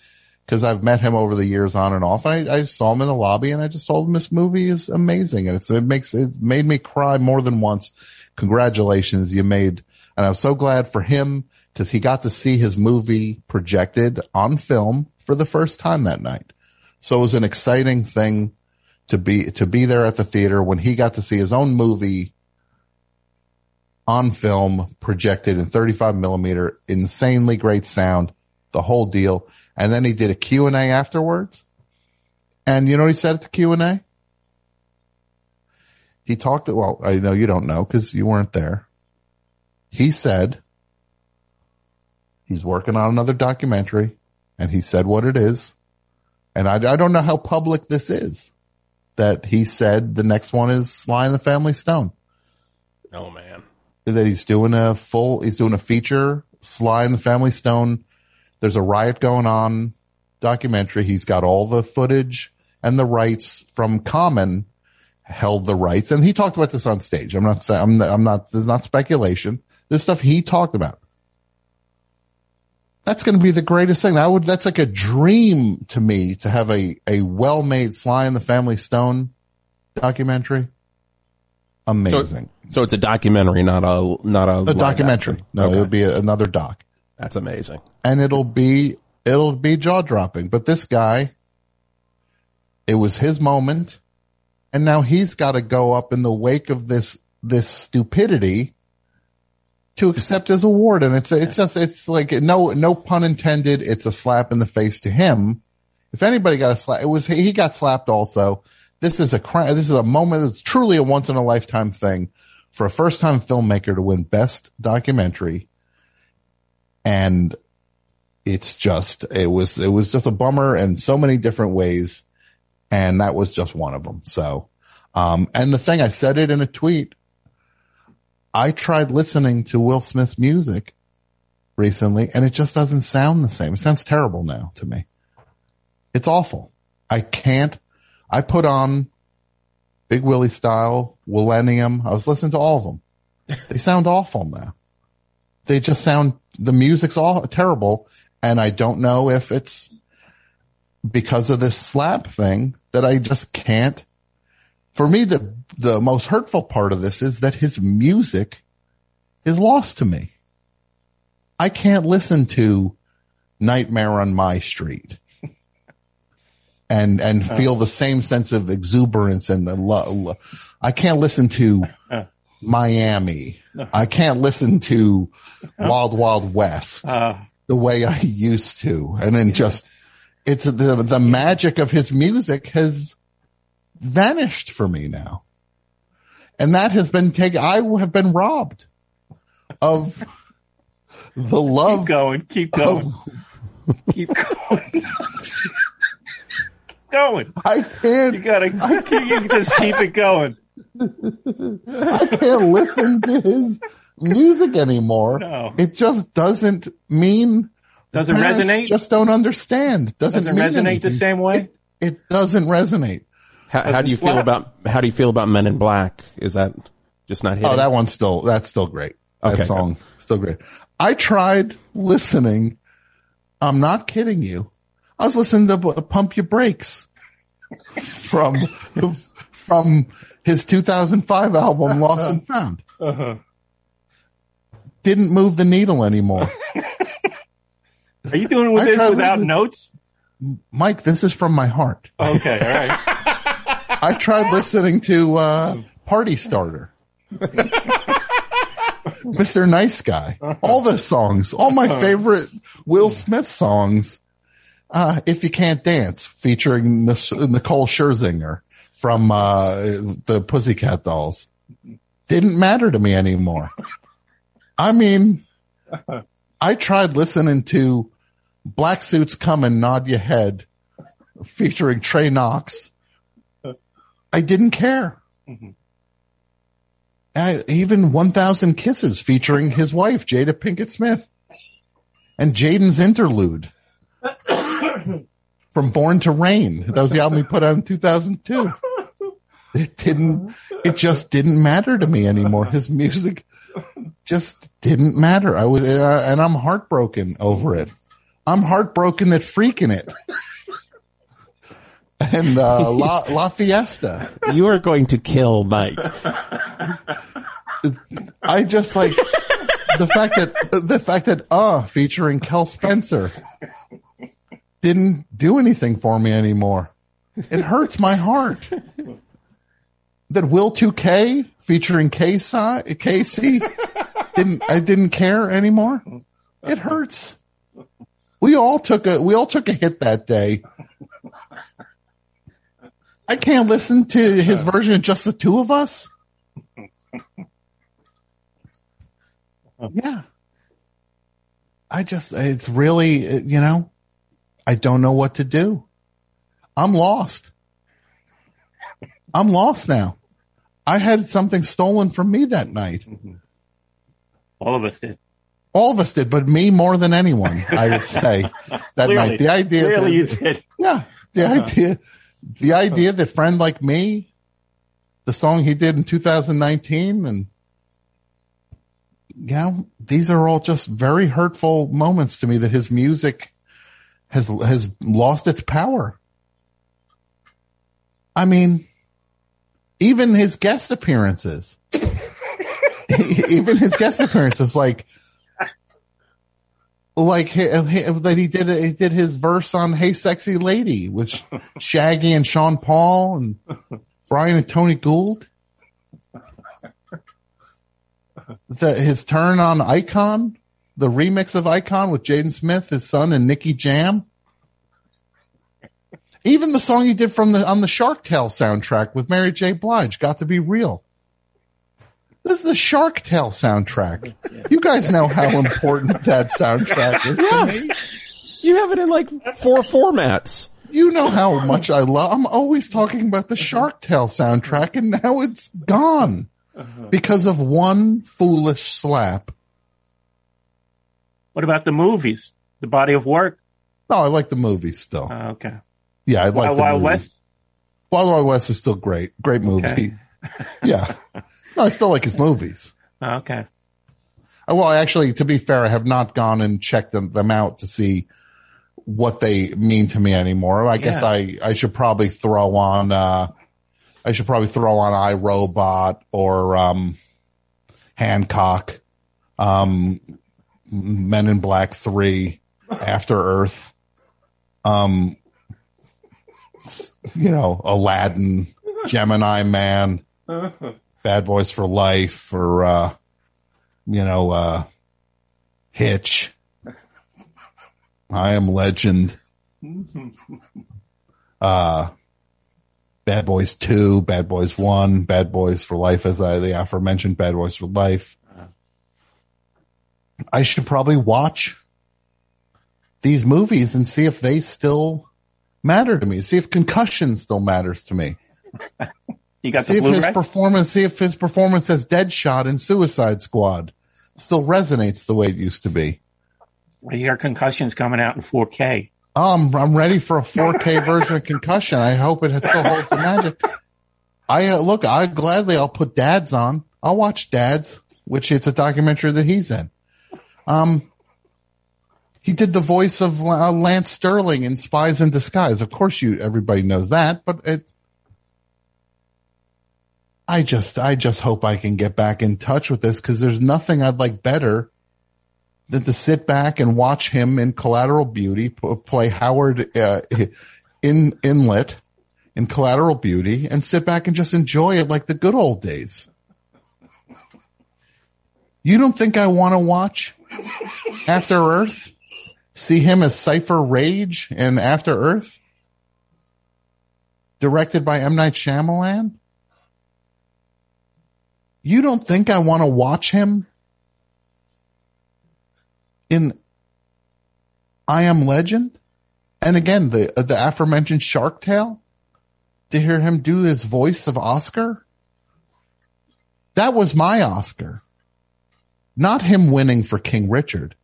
because I've met him over the years on and off. And I, I saw him in the lobby and I just told him this movie is amazing and it makes, it made me cry more than once. Congratulations. You made, and I'm so glad for him because he got to see his movie projected on film for the first time that night. So it was an exciting thing to be, to be there at the theater when he got to see his own movie on film projected in 35 millimeter, insanely great sound, the whole deal. And then he did a Q and A afterwards. And you know what he said at the Q and A? He talked to, well, I know you don't know because you weren't there. He said he's working on another documentary and he said what it is. And I, I don't know how public this is that he said the next one is Sly and the Family Stone Oh man. that he's doing a full, he's doing a feature, Sly and the Family Stone. There's a riot going on documentary. He's got all the footage and the rights from Common held the rights, and he talked about this on stage. I'm not saying I'm, I'm not. there's not speculation. This stuff he talked about. That's going to be the greatest thing. That would. That's like a dream to me to have a a well made Sly and the Family Stone documentary. Amazing. So, so it's a documentary, not a not a a documentary. Action. No, okay. it would be a, another doc. That's amazing. And it'll be it'll be jaw dropping. But this guy, it was his moment, and now he's got to go up in the wake of this this stupidity to accept his award. And it's it's just it's like no no pun intended. It's a slap in the face to him. If anybody got a slap, it was he got slapped also. This is a this is a moment. that's truly a once in a lifetime thing for a first time filmmaker to win best documentary. And it's just, it was, it was just a bummer in so many different ways. And that was just one of them. So, um, and the thing I said it in a tweet. I tried listening to Will Smith's music recently and it just doesn't sound the same. It sounds terrible now to me. It's awful. I can't, I put on Big Willie style, Millennium. I was listening to all of them. They sound awful now. They just sound, the music's all terrible. And I don't know if it's because of this slap thing that I just can't. For me, the, the most hurtful part of this is that his music is lost to me. I can't listen to Nightmare on My Street [LAUGHS] and and feel the same sense of exuberance and the love. I can't listen to. [LAUGHS] Miami. I can't listen to [LAUGHS] Wild Wild West uh. the way I used to, and then just it's the the magic of his music has vanished for me now, and that has been taken. I have been robbed of the love. Keep going. Keep going. Of, [LAUGHS] keep going going. I can't. You gotta. I can't, you just keep it going. I can't listen to his music anymore. No. It just doesn't mean. Doesn't resonate. Just don't understand. Doesn't, doesn't resonate anything. the same way. It, it doesn't resonate. How, how do you slap. feel about how do you feel about Men in Black? Is that just not hitting? Oh, that one's still that's still great. That song still great. I tried listening. I'm not kidding you. I was listening to Pump Your Brakes [LAUGHS] from from his 2005 album [LAUGHS] Lost and Found. Uh-huh. Didn't move the needle anymore. [LAUGHS] Are you doing with I this without notes? Mike, this is from my heart. Okay, all right. I tried listening to uh, Party Starter. [LAUGHS] Mr. Nice Guy. All the songs, all my favorite Will Smith songs uh, If You Can't Dance featuring Nicole Scherzinger from, uh, the Pussycat Dolls. Didn't matter to me anymore. I mean, I tried listening to Black Suits Come and Nod Your Head featuring Tra-Knox. I didn't care. Mm-hmm. I, even 1000 Kisses featuring his wife, Jada Pinkett Smith and Jaden's interlude [CLEARS THROAT] from Born to Reign. That was the album he put out in 2002. It didn't, it just didn't matter to me anymore. His music just didn't matter. I was, uh, and I'm heartbroken over it. I'm heartbroken that freaking it. and uh, La, La Fiesta. You are going to kill Mike. I just like the fact that the fact that uh featuring Kel Spencer didn't do anything for me anymore. It hurts my heart that Will 2K featuring K-Ci, didn't, I didn't care anymore. It hurts. We all took a, we all took a hit that day. I can't listen to his version of just the two of us. Yeah. I just, it's really, you know, I don't know what to do. I'm lost. I'm lost now. I had something stolen from me that night. [LAUGHS] All of us did. All of us did, but me more than anyone, I would [LAUGHS] say that clearly, night. The idea clearly that, you did. Yeah. The uh-huh. idea, the idea that friend like me the song he did in 2019 and you know, these are all just very hurtful moments to me that his music has has lost its power. I mean, even his guest appearances, [LAUGHS] even his guest appearances, like like that he did he did his verse on "Hey Sexy Lady" with [LAUGHS] Shaggy and Sean Paul and Brian and Tony Gold. [LAUGHS] The, his turn on Icon, the remix of Icon with Jaden Smith, his son, and Nicky Jam. Even the song he did from the on the Shark Tale soundtrack with Mary J. Blige got to be real. This is the Shark Tale soundtrack. You guys know how important [LAUGHS] that soundtrack is to me. You have it in like four formats. You know how much I love. I'm always talking about the Shark Tale soundtrack, and now it's gone uh-huh. because of one foolish slap. What about the movies? The body of work? No, I like the movies still. Uh, okay. Yeah, I like Wild, the Wild movies. West? Wild Wild West is still great. Great movie. Okay. [LAUGHS] yeah. No, I still like his movies. Okay. Uh, Well, actually, to be fair, I have not gone and checked them, them out to see what they mean to me anymore. I guess I, I should probably throw on, uh, I should probably throw on iRobot or, um, Hancock, um, Men in Black 3, After Earth, um, you know, Aladdin, Gemini Man, Bad Boys for Life, or, uh, you know, uh, Hitch. I am Legend. Uh, Bad Boys 2, Bad Boys 1, Bad Boys for Life, as I, the aforementioned Bad Boys for Life. I should probably watch these movies and see if they still matter to me. See if concussion still matters to me. [LAUGHS] You got see if his performance, see if his performance as Deadshot in Suicide Squad still resonates the way it used to be. I hear concussions coming out in 4K. Oh, I'm, I'm ready for a 4K [LAUGHS] version of Concussion. I hope it still holds the magic. I uh, look, I gladly I'll put Dads on. I'll watch Dads, which it's a documentary that he's in. Um, he did the voice of uh, Lance Sterling in Spies in Disguise. Of course, you everybody knows that, but it. I just, I just hope I can get back in touch with this because there's nothing I'd like better than to sit back and watch him in Collateral Beauty play Howard uh, in Inlet in Collateral Beauty and sit back and just enjoy it like the good old days. You don't think I want to watch After Earth? See him as Cypher Raige in After Earth? Directed by M. Night Shyamalan? You don't think I want to watch him in I Am Legend? And again, the the aforementioned Shark Tale? To hear him do his voice of Oscar? That was my Oscar. Not him winning for King Richard.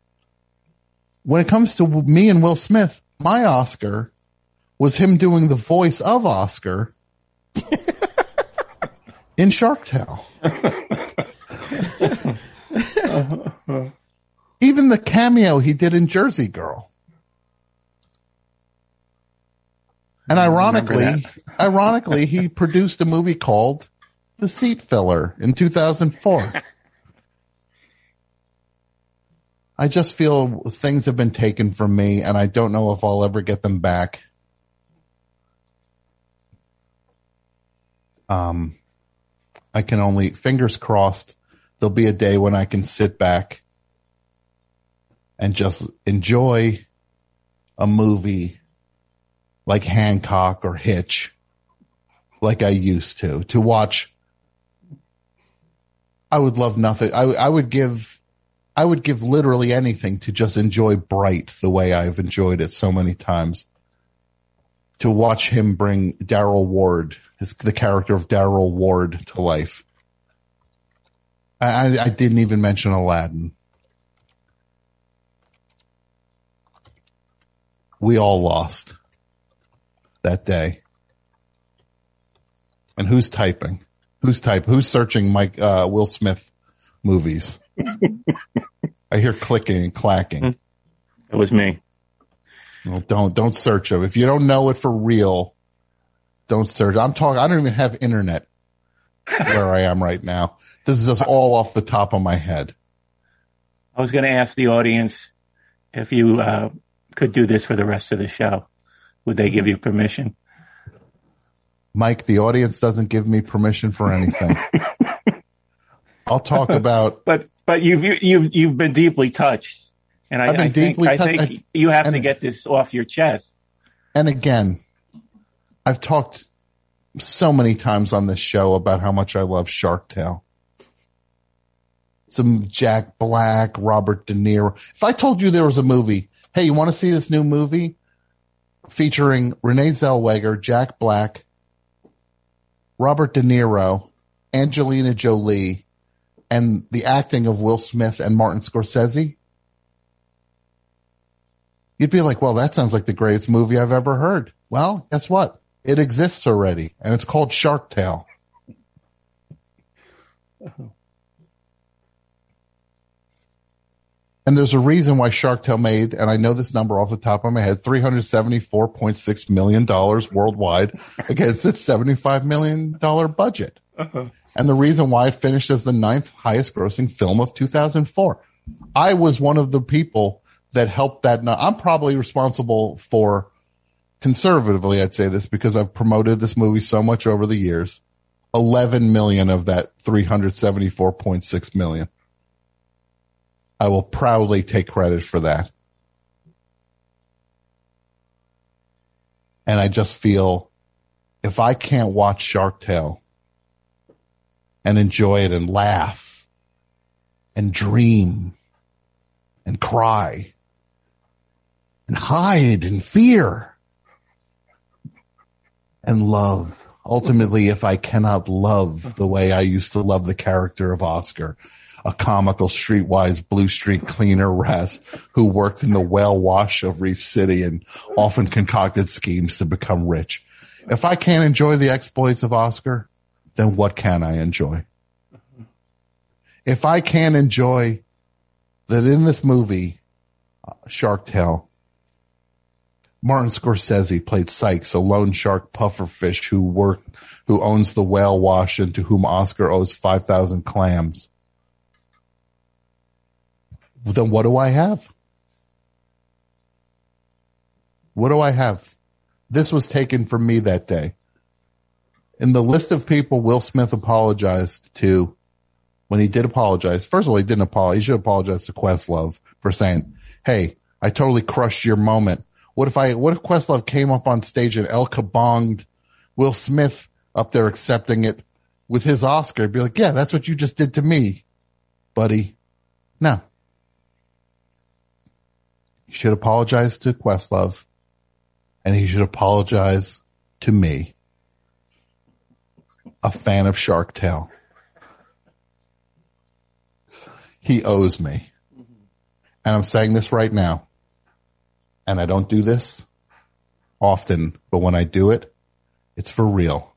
When it comes to me and Will Smith, my Oscar was him doing the voice of Oscar in Shark Tale. [LAUGHS] Even the cameo he did in Jersey Girl. And mm, ironically, ironically, he produced a movie called The Seat Filler in 2004. I just feel things have been taken from me and I don't know if I'll ever get them back. Um, I can only, fingers crossed, there'll be a day when I can sit back and just enjoy a movie like Hancock or Hitch like I used to, to watch. I would love nothing. I, I would give, I would give literally anything to just enjoy Bright the way I've enjoyed it so many times. To watch him bring Daryl Ward, his, the character of Daryl Ward to life. I, I, didn't even mention Aladdin. We all lost that day. And who's typing? Who's type? Who's searching Mike uh, Will Smith movies? I hear clicking and clacking. It was me. Well, don't don't search them. If you don't know it for real, don't search. I'm talking. I don't even have internet where I am right now. This is just all off the top of my head. I was going to ask the audience if you uh, could do this for the rest of the show. Would they give you permission? Mike, the audience doesn't give me permission for anything. [LAUGHS] I'll talk [LAUGHS] about. But but you've you- you've you've been deeply touched, and I, I've been I think deeply I touched. think I- you have to get this off your chest. And again, I've talked so many times on this show about how much I love Shark Tale. Some Jack Black, Robert De Niro. If I told you there was a movie, hey, you want to see this new movie featuring Renee Zellweger, Jack Black, Robert De Niro, Angelina Jolie, and the acting of Will Smith and Martin Scorsese? You'd be like, well, that sounds like the greatest movie I've ever heard. Well, guess what? It exists already and it's called Shark Tale. And there's a reason why Shark Tale made, and I know this number off the top of my head, $374.6 million worldwide against its $75 million budget. Uh-huh. And the reason why it finished as the ninth highest grossing film of 2004. I was one of the people that helped that. nu- I'm probably responsible for conservatively, I'd say this because I've promoted this movie so much over the years. 11 million of that 374.6 million. I will proudly take credit for that. And I just feel if I can't watch Shark Tale and enjoy it and laugh and dream and cry and hide and fear and love. Ultimately, if I cannot love the way I used to love the character of Oscar, a comical streetwise blue street cleaner wrasse who worked in the whale wash of Reef City and often concocted schemes to become rich. If I can't enjoy the exploits of Oscar, then what can I enjoy? If I can't enjoy that in this movie, uh, Shark Tale, Martin Scorsese played Sykes, a loan shark pufferfish who worked, who owns the whale wash and to whom Oscar owes 5,000 clams. Then what do I have? What do I have? This was taken from me that day. In the list of people Will Smith apologized to, when he did apologize, first of all, he didn't apologize. He should apologize to Questlove for saying, Hey, I totally crushed your moment. What if I, what if Questlove came up on stage and El Kabonged Will Smith up there accepting it with his Oscar? Be like, yeah, that's what you just did to me, buddy. No. He should apologize to Questlove and he should apologize to me, a fan of Shark Tale. He owes me. And I'm saying this right now. And I don't do this often, but when I do it, it's for real.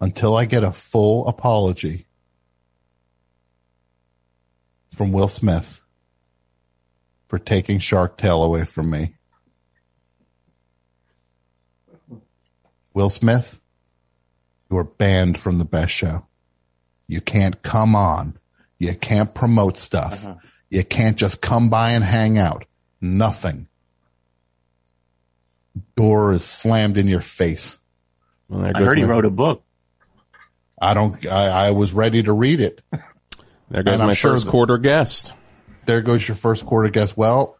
Until I get a full apology from Will Smith for taking Shark Tale away from me. Will Smith, you are banned from the best show. You can't come on. You can't promote stuff. Uh-huh. You can't just come by and hang out. Nothing. Door is slammed in your face. Well, I goes heard he wrote a book. I don't, I, I was ready to read it. [LAUGHS] There goes and my sure first that- quarter guest. There goes your first quarter guest. Well,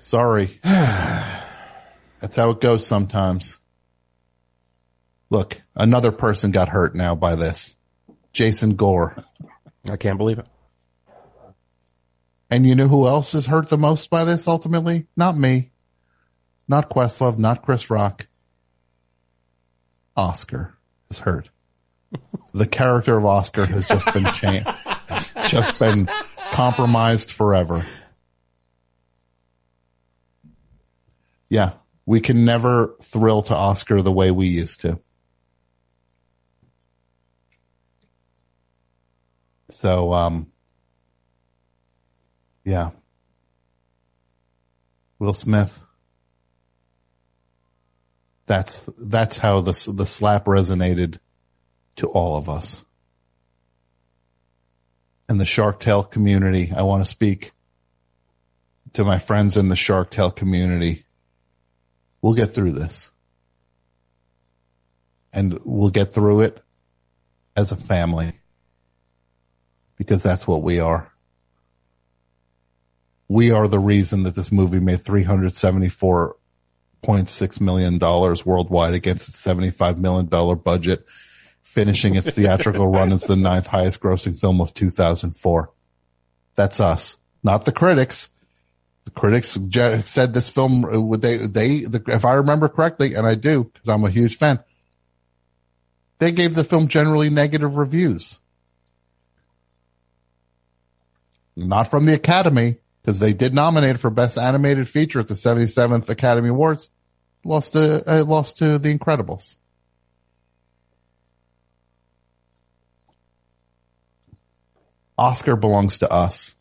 sorry. [SIGHS] That's how it goes sometimes. Look, another person got hurt now by this. Jason Gore. I can't believe it. And you know who else is hurt the most by this ultimately? Not me. Not Questlove, not Chris Rock. Oscar is hurt. [LAUGHS] The character of Oscar has just been changed, has just been compromised forever. Yeah. we can never thrill to Oscar the way we used to. So, um, yeah. Will Smith. That's, that's how the, the slap resonated to all of us. And the Shark Tale community, I want to speak to my friends in the Shark Tale community. We'll get through this. And we'll get through it as a family. Because that's what we are. We are the reason that this movie made $374.6 million worldwide against its $75 million budget, finishing its theatrical run as the ninth highest grossing film of 2004. That's us, not the critics the critics said this film uh, would they they the, if I remember correctly, and I do because I'm a huge fan. They gave the film generally negative reviews, not from the Academy because they did nominate for Best Animated Feature at the 77th Academy Awards. Lost to uh, lost to The Incredibles. Oscar belongs to us.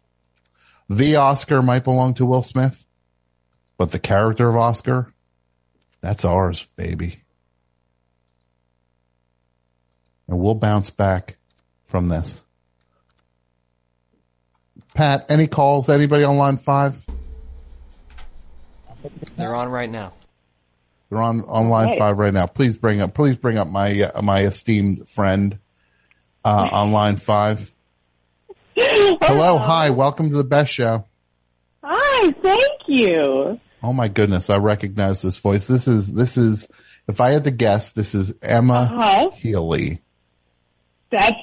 The Oscar might belong to Will Smith, but the character of Oscar, that's ours, baby. And we'll bounce back from this. Pat, any calls? Anybody on line five? They're on right now. They're on, on line Right. five right now. Please bring up, please bring up my, uh, my esteemed friend, uh, on line five. Hello. Hi. Welcome to the best show. Hi, thank you. Oh my goodness, I recognize this voice. This is this is if I had to guess, this is Emma Uh-huh. Healey. That's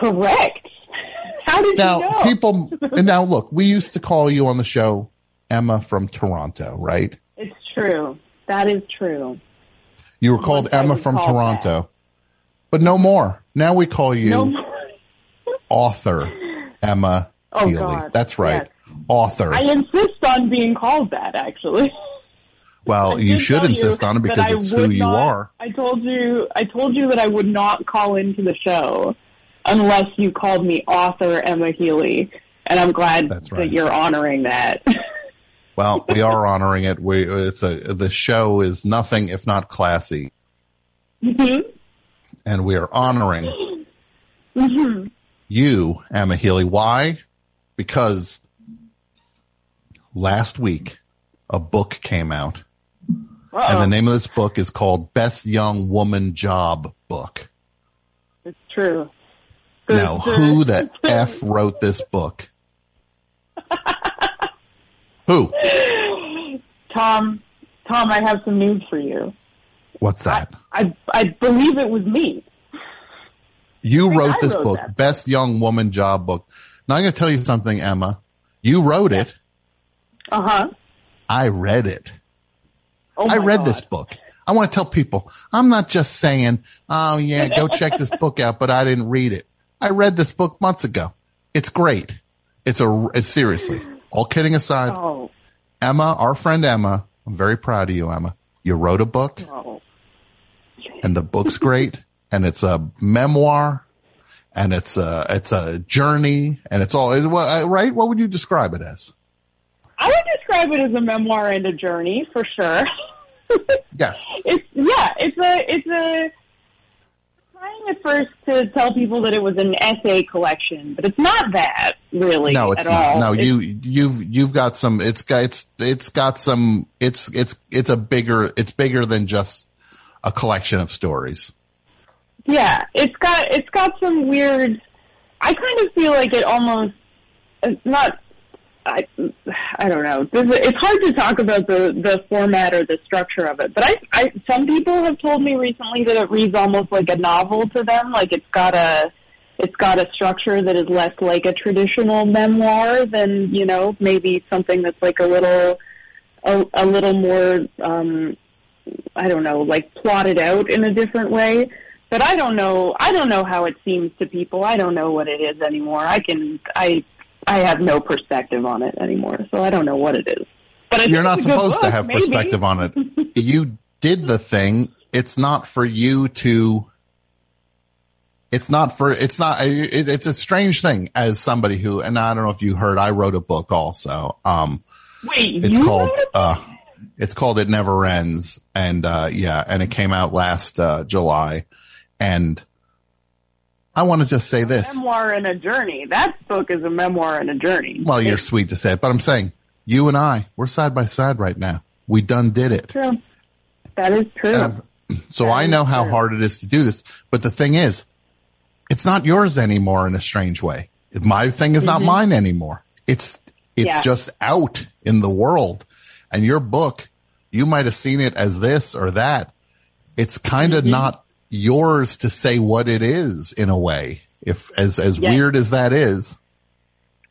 correct. How did Now, you know? people [LAUGHS] and now look, we used to call you on the show Emma from Toronto, right? It's true. That is true. You were called Once Emma from called Toronto. But no more. Now we call you No [LAUGHS] author Emma Oh, Healey. God. That's right. Yes. Author. I insist on being called that, actually. well, [LAUGHS] you should insist you on it because it's who would you not- are. I told you, I told you that I would not call into the show unless you called me author Emma Healey, and I'm glad right. that you're honoring that. [LAUGHS] Well, we are honoring it. We it's a the show is nothing if not classy, Mhm. and we are honoring Mhm. you, Emma Healey. Why? Because last week a book came out, and the name of this book is called Best Young Woman Job Book. It's true. Now, who the [LAUGHS] f wrote this book? Who? Tom, Tom, I have some news for you. What's that? I I believe it was me. You wrote I this wrote book, that. Best Young Woman Job Book. Now I'm going to tell you something, Emma. You wrote it. Uh huh. I read it. Oh I read God. this book. I want to tell people, I'm not just saying, oh yeah, go check this book out, but I didn't read it. I read this book months ago. It's great. It's a, it's seriously, all kidding aside, Oh, Emma, our friend Emma, I'm very proud of you, Emma. You wrote a book oh. and the book's great [LAUGHS] and it's a memoir and it's a, it's a journey and it's all, uh, right? What would you describe it as? I would describe it as a memoir and a journey for sure. Yes. [LAUGHS] it's yeah, it's a it's a trying at first to tell people that it was an essay collection, but it's not that really No, it's at not. all. No, It's- you you've you've got some. It's got it's it's got some. It's it's it's a bigger. It's bigger than just a collection of stories. Yeah, it's got it's got some weird. I kind of feel like it almost it's not. I I don't know. It's hard to talk about the the format or the structure of it, but I I some people have told me recently that it reads almost like a novel to them. Like it's got a it's got a structure that is less like a traditional memoir than you know maybe something that's like a little a, a little more um I don't know, like plotted out in a different way. But I don't know. I don't know how it seems to people. I don't know what it is anymore. I can. I. I have no perspective on it anymore, so I don't know what it is. But You're not it's a good supposed to have maybe. perspective on it. [LAUGHS] You did the thing. It's not for you to. It's not for. It's not. It, it's a strange thing as somebody who, and I don't know if you heard, I wrote a book also. Um, Wait, it's you called. Uh, it's called It Never Ends, and uh, yeah, and it came out last uh, July, and I want to just say this. memoir and a journey. That book is a memoir and a journey. Well, you're sweet to say it, but I'm saying you and I, we're side by side right now. We done did it. true. That is true. Um, So I know how hard it is to do this, but the thing is, it's not yours anymore in a strange way. My thing is not mine anymore. It's, it's Yeah. just out in the world and your book, you might have seen it as this or that. It's kind of not yours to say what it is in a way. If as, as Yes. weird as that is.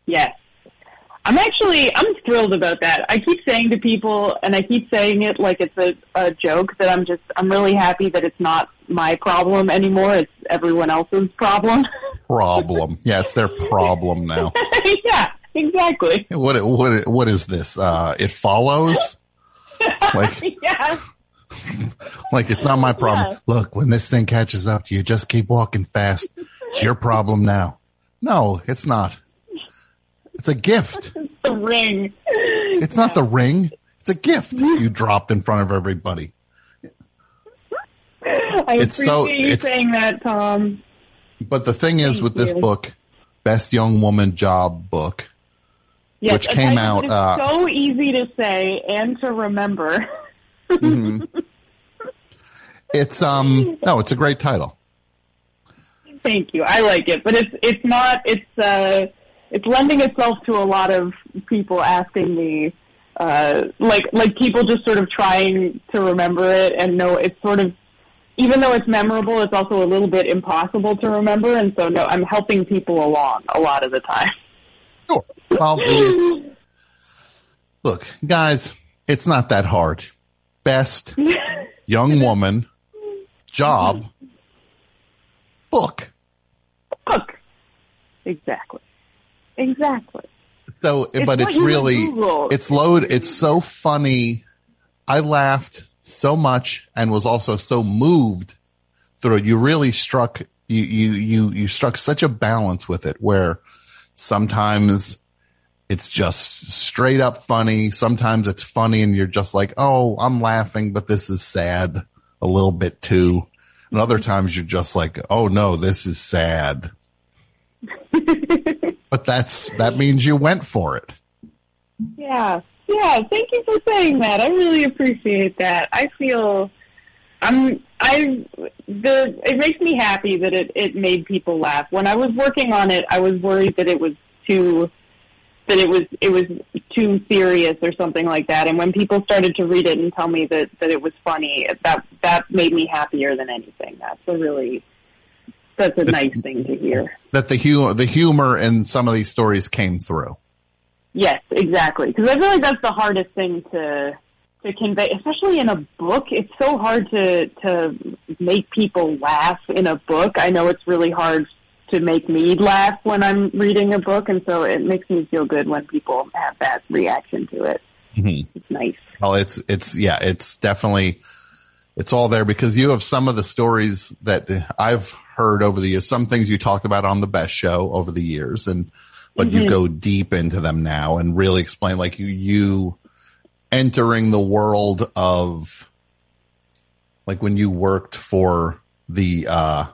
Yes. I'm actually, I'm thrilled about that. I keep saying to people, and I keep saying it like it's a, a joke, that I'm just, I'm really happy that it's not my problem anymore. It's everyone else's problem. Problem. [LAUGHS] yeah. It's their problem now. [LAUGHS] yeah, exactly. What, what, what is this? Uh, it follows? [LAUGHS] Like, yeah. [LAUGHS] Like it's not my problem. Yeah. Look, when this thing catches up to you, just keep walking fast. It's your problem now. No, it's not. It's a gift. [LAUGHS] The ring. It's not the ring. It's a gift you dropped in front of everybody. [LAUGHS] I It's appreciate so- you saying that, Tom. But the thing is Thank with this book, Best Young Woman Job book, Yes, which came out, It's uh, so easy to say and to remember. It's um no, it's a great title. Thank you. I like it, but it's it's not. It's uh, it's lending itself to a lot of people asking me, uh, like like people just sort of trying to remember it and know it's sort of. Even though it's memorable, it's also a little bit impossible to remember, and so no, I'm helping people along a lot of the time. Sure. Well, look, guys, it's not that hard. Best [LAUGHS] young woman job book. Book. exactly, exactly. So, It's but it's really, it's load. It's so funny. I laughed so much and was also so moved through it. You really struck, you, you, you, you struck such a balance with it where sometimes it's just straight up funny. Sometimes it's funny and you're just like, Oh, I'm laughing, but this is sad a little bit too. And other times you're just like, Oh no, this is sad. [LAUGHS] but that's, that means you went for it. Yeah. Yeah. Thank you for saying that. I really appreciate that. I feel I'm I the it makes me happy that it it made people laugh. When I was working on it, I was worried that it was too that it was it was too serious or something like that. And when people started to read it and tell me that that it was funny, that that made me happier than anything. That's a really that's a nice thing to hear. that the humor, the humor in some of these stories came through. Yes, exactly. Because I feel like that's the hardest thing to to convey, especially in a book. It's so hard to to make people laugh in a book. I know it's really hard to make me laugh when I'm reading a book, and so it makes me feel good when people have that reaction to it. It's nice. Well, it's, it's, yeah, it's definitely, it's all there because you have some of the stories that I've heard over the years, some things you talked about on the best show over the years and, but you go deep into them now and really explain like you, you entering the world of like when you worked for the, uh,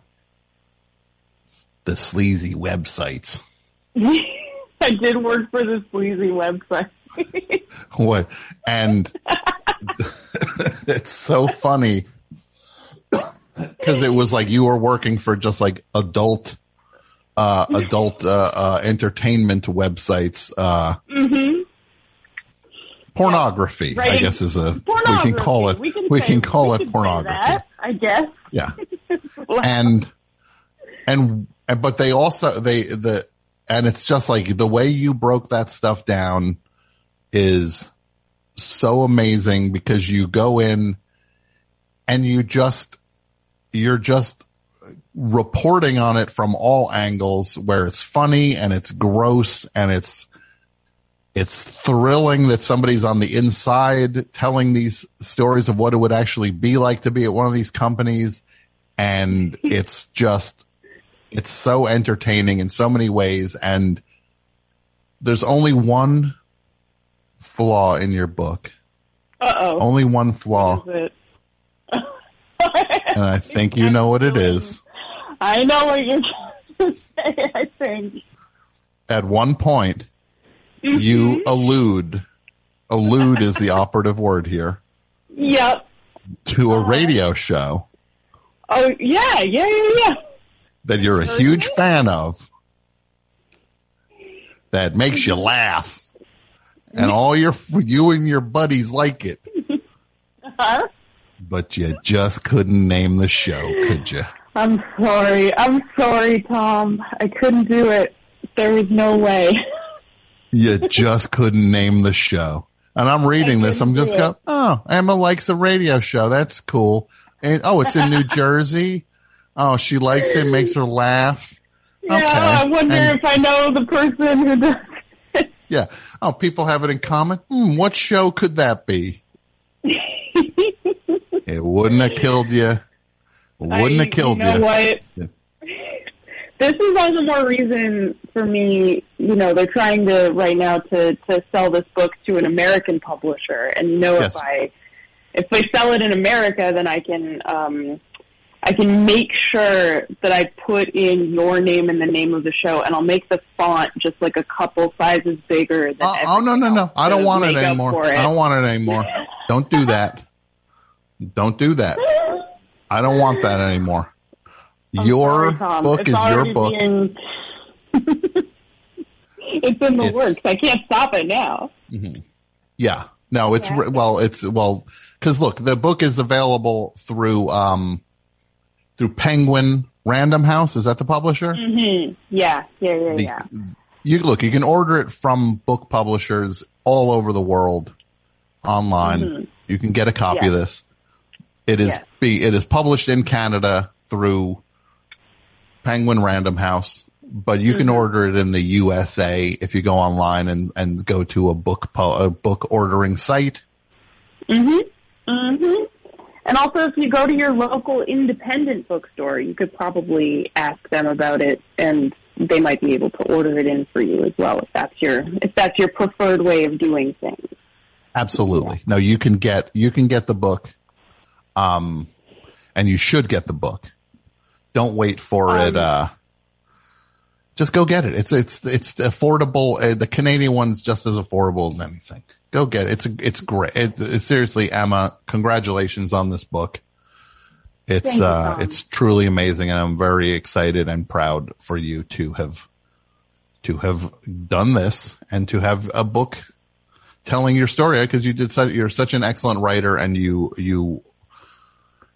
the sleazy websites. [LAUGHS] I did work for the sleazy website. [LAUGHS] What? And [LAUGHS] it's so funny because it was like you were working for just like adult, uh, adult, uh, uh, entertainment websites, uh, pornography, I Right. guess is a, we can call it, We can, we say- can call we it pornography. that, I guess. Yeah. and and and- but they also they the and it's just like the way you broke that stuff down is so amazing because you go in and you just you're just reporting on it from all angles where it's funny and it's gross and it's it's thrilling that somebody's on the inside telling these stories of what it would actually be like to be at one of these companies. And [LAUGHS] it's just, it's so entertaining in so many ways. And there's only one flaw in your book. Uh oh. Only one flaw. And I [LAUGHS] think you know what it is. I know what you're trying to say. I think. At one point, you allude, allude is the operative word here, Yep. to a radio show Oh yeah, yeah, yeah, yeah. That you're a huge fan of that makes you laugh. And [LAUGHS] all your, you and your buddies like it, but you just couldn't name the show, could you? I'm sorry. I'm sorry, Tom. I couldn't do it. There was no way. You just couldn't name the show. And I'm reading this. I'm just do go, oh, Emma likes a radio show. That's cool. And oh, it's in New [LAUGHS] Jersey. Oh, she likes it. Makes her laugh. Yeah, Okay. I wonder And- if I know the person who does. [LAUGHS] Yeah. Oh, people have it in common. Hmm, what show could that be? [LAUGHS] it wouldn't have killed you. Wouldn't I- have killed you. Know you. what? Yeah. This is all the more reason for me. You know, they're trying to right now to to sell this book to an American publisher, and you know, Yes. if I if they sell it in America, then I can um, I can make sure that I put in your name and the name of the show, and I'll make the font just like a couple sizes bigger. Than Oh, oh, no, no, no. I don't want it anymore. it. I don't want it anymore. Don't do that. Don't do that. I don't want that anymore. I'm your sorry, book It's is your book. being- [LAUGHS] it's in the It's- works. I can't stop it now. Yeah. No, it's Yeah. well, it's well, cause look, the book is available through, um, through Penguin Random House. Is that the publisher? hmm Yeah, yeah, yeah, The- yeah. You look, you can order it from book publishers all over the world online. Mhm. You can get a copy of this. It is Yeah. be, it is published in Canada through Penguin Random House, but you can Mhm. order it in the USA if you go online and, and go to a book, po- a book ordering site. hmm hmm And also, if you go to your local independent bookstore, you could probably ask them about it, and they might be able to order it in for you as well if that's your if that's your preferred way of doing things. Absolutely. No, you can get, you can get the book. Um, and you should get the book. Don't wait for it. Uh, just go get it. It's, it's, it's affordable. Uh, the Canadian one's just as affordable as anything. Go get it. It's, a, it's great. It, seriously, Emma, congratulations on this book. It's, you, uh, it's truly amazing and I'm very excited and proud for you to have, to have done this and to have a book telling your story because you did such, you're such an excellent writer and you, you,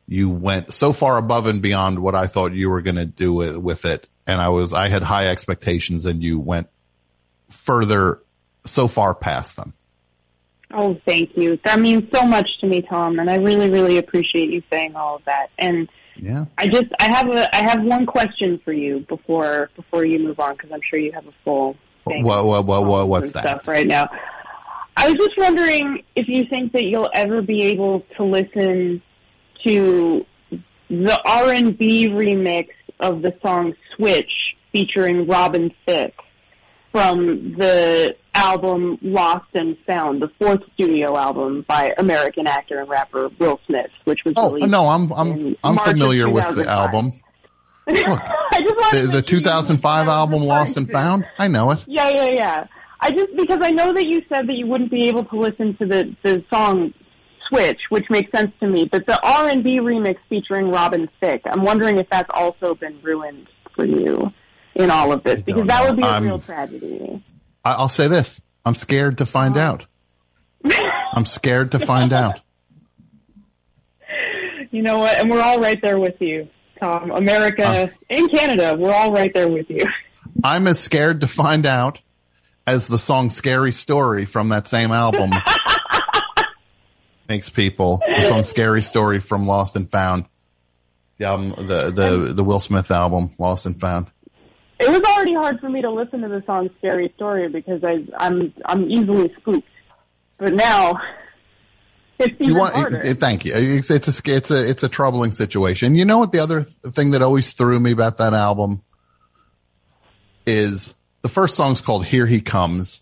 you went so far above and beyond what I thought you were going to do with, with it. And I was, I had high expectations and you went further, so far past them. Oh, thank you. That means so much to me, Tom, and I really, really appreciate you saying all of that. And Yeah. I just, I have a, I have one question for you before before you move on because I'm sure you have a full thing. What, what, what, what, what's that? stuff right now. I was just wondering if you think that you'll ever be able to listen to the R and B remix of the song "Switch" featuring Robin Thicke from the album Lost and Found, the fourth studio album by American actor and rapper Will Smith, which was Oh, released. no, I'm, I'm, I'm March familiar with the 2005. album. [LAUGHS] I just The, the make sure you 2005 knew what I was album Lost and. Found. I know it. Yeah, yeah, yeah. I just because I know that you said that you wouldn't be able to listen to the the song Switch, which makes sense to me. But the R and B remix featuring Robin Thicke, I'm wondering if that's also been ruined for you in all of this because that would be a I'm- real tragedy. I, I'll say this. I'm scared to Oh. find out. I'm scared to find out. [LAUGHS] You know what? And we're all right there with you, Tom. America and Canada, we're all right there with you. [LAUGHS] I'm as scared to find out as the song Scary Story from that same album [LAUGHS] makes people. The song Scary Story from Lost and Found. The album, the, the, the Will Smith album, Lost and Found. It was already hard for me to listen to the song "Scary Story" because I I'm I'm easily spooked. But now [LAUGHS] it's even You want? harder. it- it- thank you. It's, it's a it's a it's a troubling situation. You know what? The other th- thing that always threw me about that album is the first song's called "Here He Comes."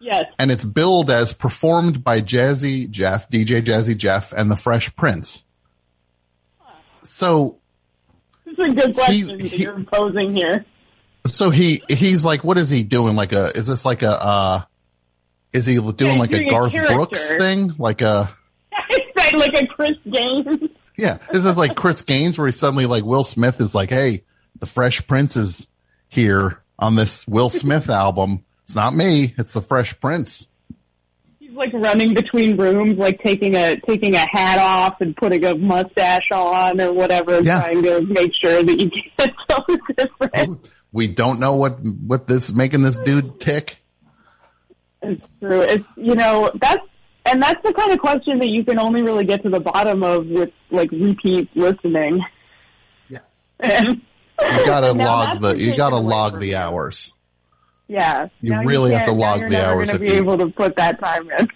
yes, and it's billed as performed by Jazzy Jeff, DJ Jazzy Jeff, and the Fresh Prince. So, This is a good question that you're posing here. So he he's like, what is he doing? Like a is this like a uh, is he doing he's like a Garth character. Brooks thing? Like a [LAUGHS] Right, like a Chris Gaines. yeah, this is like Chris Gaines where he suddenly like Will Smith is like, hey, the Fresh Prince is here on this Will Smith [LAUGHS] album. It's not me, it's the Fresh Prince. He's like running between rooms, like taking a taking a hat off and putting a mustache on or whatever, Yeah. trying to make sure that you get [LAUGHS] so different. Oh, we don't know what what this making this dude tick. It's true. It's you know that's and that's the kind of question that you can only really get to the bottom of with like repeat listening. Yes. [LAUGHS] And You gotta [LAUGHS] log that's the you gotta log the you. hours. Yeah, You now really have to can't- now log you're the never hours Gonna be you- able to put that time in.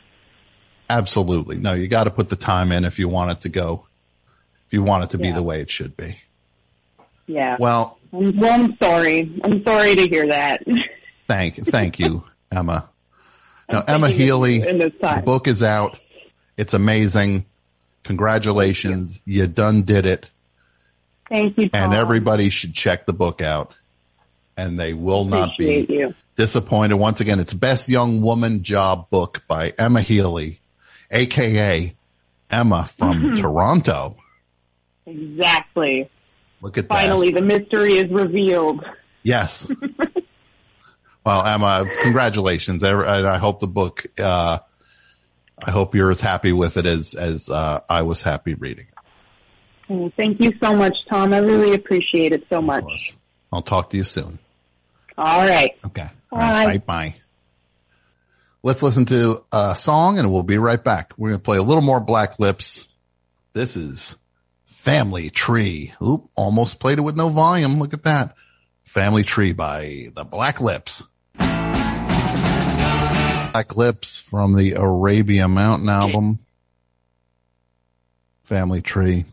Absolutely. No, you got to put the time in if you want it to go, if you want it to be the way it should be. Yeah. Well, I'm, well, I'm sorry. I'm sorry to hear that. thank, thank you, [LAUGHS] Emma. Now, Emma Healey, the book is out. It's amazing. Congratulations. You. done did it. Thank you, Tom. And everybody should check the book out and they will not be you. disappointed. Once again, it's Best Young Woman Job Book by Emma Healey, aka Emma from Mhm. Toronto. Exactly. Look at Finally, the mystery is revealed. Yes. [LAUGHS] well, Emma, congratulations. I, I I hope the book, uh, I hope you're as happy with it as, as, uh, I was happy reading it. Oh, thank you so much, Tom. I really appreciate it so much. I'll talk to you soon. All right. Okay. Bye. Bye bye. Let's listen to a song and we'll be right back. We're going to play a little more Black Lips. This is Family Tree. Oop, almost played it with no volume. Look at that. Family Tree by the Black Lips. Black Lips from the Arabia Mountain album. Family Tree.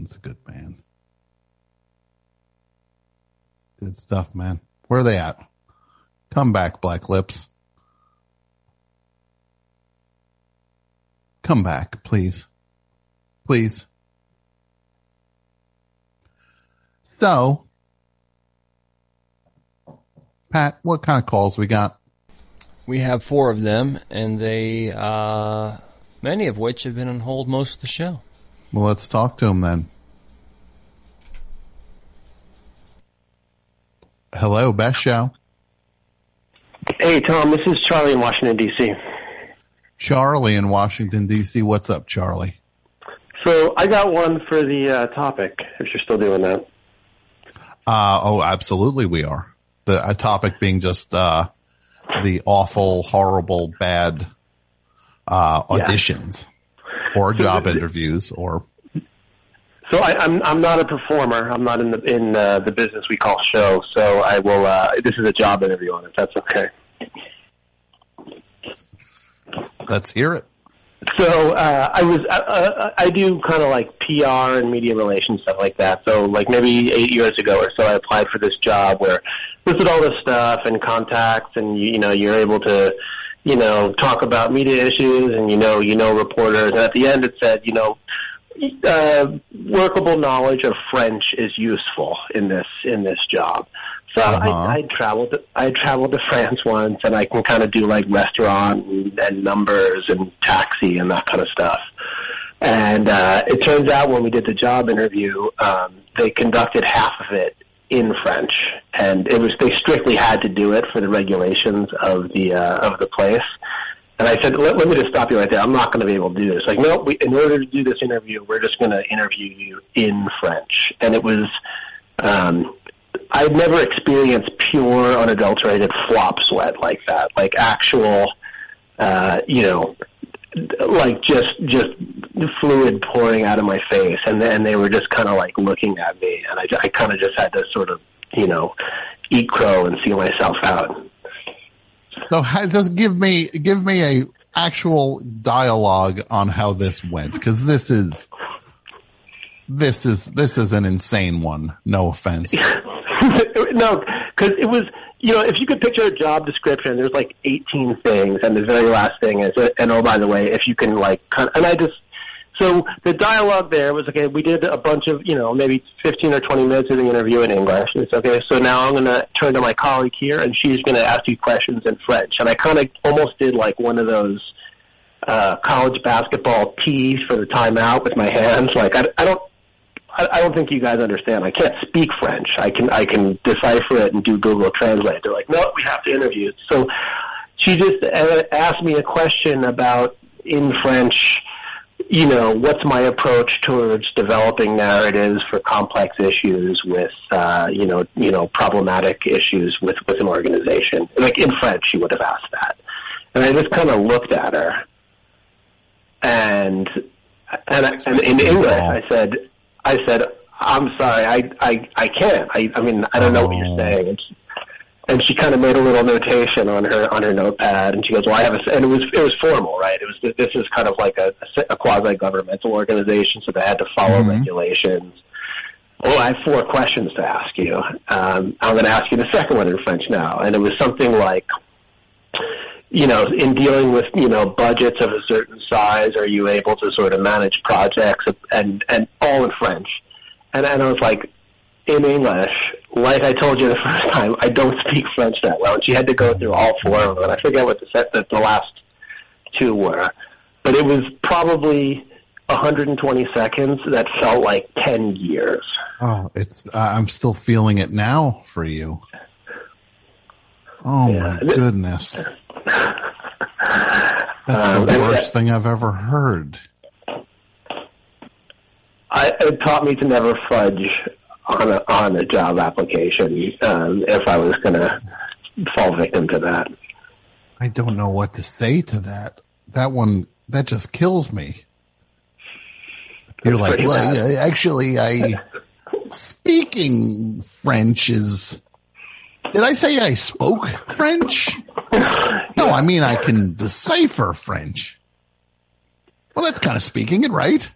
It's a good band. Good stuff, man. Where are they at? Come back, Black Lips. Come back, please. Please. So, Pat, what kind of calls we got? We have four of them, and they, uh, many of which have been on hold most of the show. Well, let's talk to them then. Hello, Best Show. Hey, Tom, this is Charlie in Washington, D.C. Charlie in Washington, D.C. What's up, Charlie? So I got one for the uh, topic, if you're still doing that. Uh, oh, absolutely we are. The a topic being just, uh, the awful, horrible, bad, uh, Yeah. auditions or job interviews or, So I, I'm I'm not a performer. I'm not in the in uh, the business we call show. So I will. Uh, this is a job interview on it. That's okay. let's hear it. So uh, I was uh, uh, I do kind of like PR and media relations stuff like that. So like maybe eight years ago or so, I applied for this job where listed all this stuff and contacts, and you, you know you're able to you know talk about media issues, and you know you know reporters, and at the end it said you know uh, workable knowledge of French is useful in this in this job. So Uh-huh. I, I traveled. To, I traveled to France once, and I can kind of do like restaurant and, and numbers and taxi and that kind of stuff. And uh, it turns out when we did the job interview, um, they conducted half of it in French, and it was they strictly had to do it for the regulations of the uh, of the place. And I said, let, let me just stop you right there. I'm not going to be able to do this. Like, no, we, in order to do this interview, we're just going to interview you in French. And it was, um, I've never experienced pure, unadulterated flop sweat like that. Like actual, uh, you know, like just just fluid pouring out of my face, and then they were just kind of like looking at me, and I, I kind of just had to sort of you know eat crow and see myself out. So [LAUGHS] just give me give me a actual dialogue on how this went because this is this is this is an insane one. No offense. [LAUGHS] no, because it was you know if you could picture a job description, there's like 18 things, and the very last thing is, and oh by the way, if you can like, and I just so the dialogue there was okay. We did a bunch of you know maybe 15 or 20 minutes of the interview in English. It's okay. So now I'm going to turn to my colleague here, and she's going to ask you questions in French. And I kind of almost did like one of those uh, college basketball tees for the timeout with my hands. Like I, I don't I, I don't think you guys understand. I can't speak French. I can I can decipher it and do Google Translate. They're like, no, we have to interview. So she just uh, asked me a question about in French. You know, what's my approach towards developing narratives for complex issues with, uh, you know, you know, problematic issues with with an organization? Like in French, she would have asked that, and I just kind of looked at her, and and, I, and in English, I said, I said, I'm sorry, I, I, I can't. I, I mean, I don't know what you're saying. And she, and she kind of made a little notation on her on her notepad, and she goes, "Well, I have a," and it was it was formal, right? It was this is kind of like a, a quasi governmental organization, so they had to follow Mm-hmm. regulations. Well, I have four questions to ask you. Um, I'm going to ask you the second one in French now, and it was something like, you know, in dealing with you know budgets of a certain size, are you able to sort of manage projects and and all in French? And and I was like, in English, like I told you the [LAUGHS] first time, I don't speak French that well. And she had to go through all four of them, I forget what the set that the last two were, but it was probably 120 seconds that felt like 10 years. Oh, it's uh, I'm still feeling it now for you. Oh my goodness. That's Um, the worst thing I've ever heard. I, it taught me to never fudge on a, on a job application um, if I was going to fall victim to that. I don't know what to say to that. That one that just kills me. You're like, well, actually, I [LAUGHS] speaking French is. Did I say I spoke French? No, I mean I can decipher French. Well, that's kind of speaking it, right?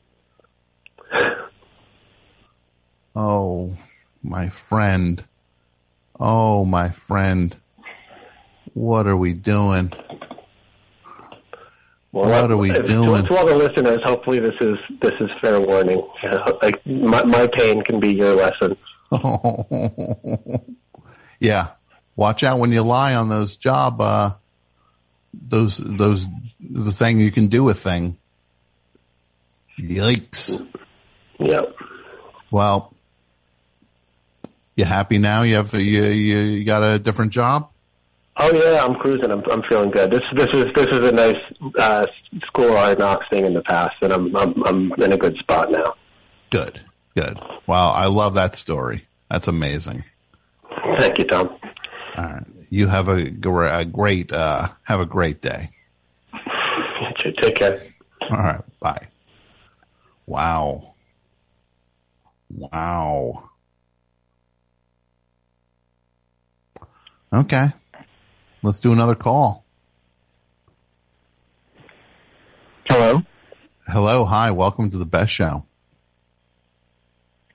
Oh, my friend. Oh, my friend. What are we doing? Well, What are we doing? To all the listeners, hopefully this is this is fair warning. You know, like my, my pain can be your lesson. [LAUGHS] yeah. Watch out when you lie on those job, uh, those, those, the saying you can do a thing. Yikes. Yep. Well, you happy now? You have, you, you, you got a different job? Oh yeah, I'm cruising. I'm I'm feeling good. This this is this is a nice uh, school hard knocks thing in the past, and I'm I'm I'm in a good spot now. Good. Good. Wow. I love that story. That's amazing. Thank you, Tom. All right. You have a, a great, uh, have a great day. [LAUGHS] Take care. All right. Bye. Wow. Wow. Okay. Let's do another call. Hello. Hello. Hi. Welcome to the best show.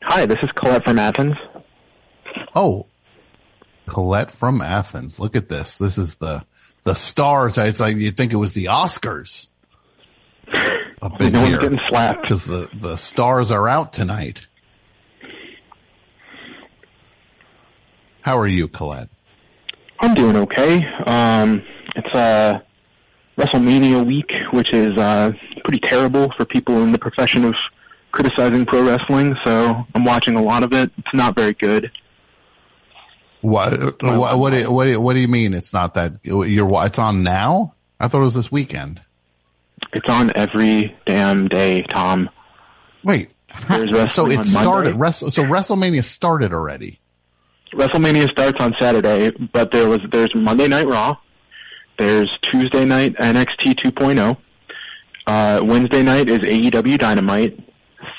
Hi, this is Colette from Athens. Oh, Colette from Athens. Look at this. This is the, the stars. It's like you'd think it was the Oscars up in No one's getting slapped. Because the, the stars are out tonight. How are you, Colette? I'm doing okay. Um, it's uh, WrestleMania week, which is uh, pretty terrible for people in the profession of criticizing pro wrestling. So I'm watching a lot of it. It's not very good. What, what, what, do you, what, do you, what do you mean it's not that, you're, it's on now? I thought it was this weekend. It's on every damn day, Tom. Wait. [LAUGHS] So it started. Wrestle, so WrestleMania started already. WrestleMania starts on Saturday, but there was there's Monday Night Raw, there's Tuesday Night NXT 2.0, Uh, Wednesday night is AEW Dynamite.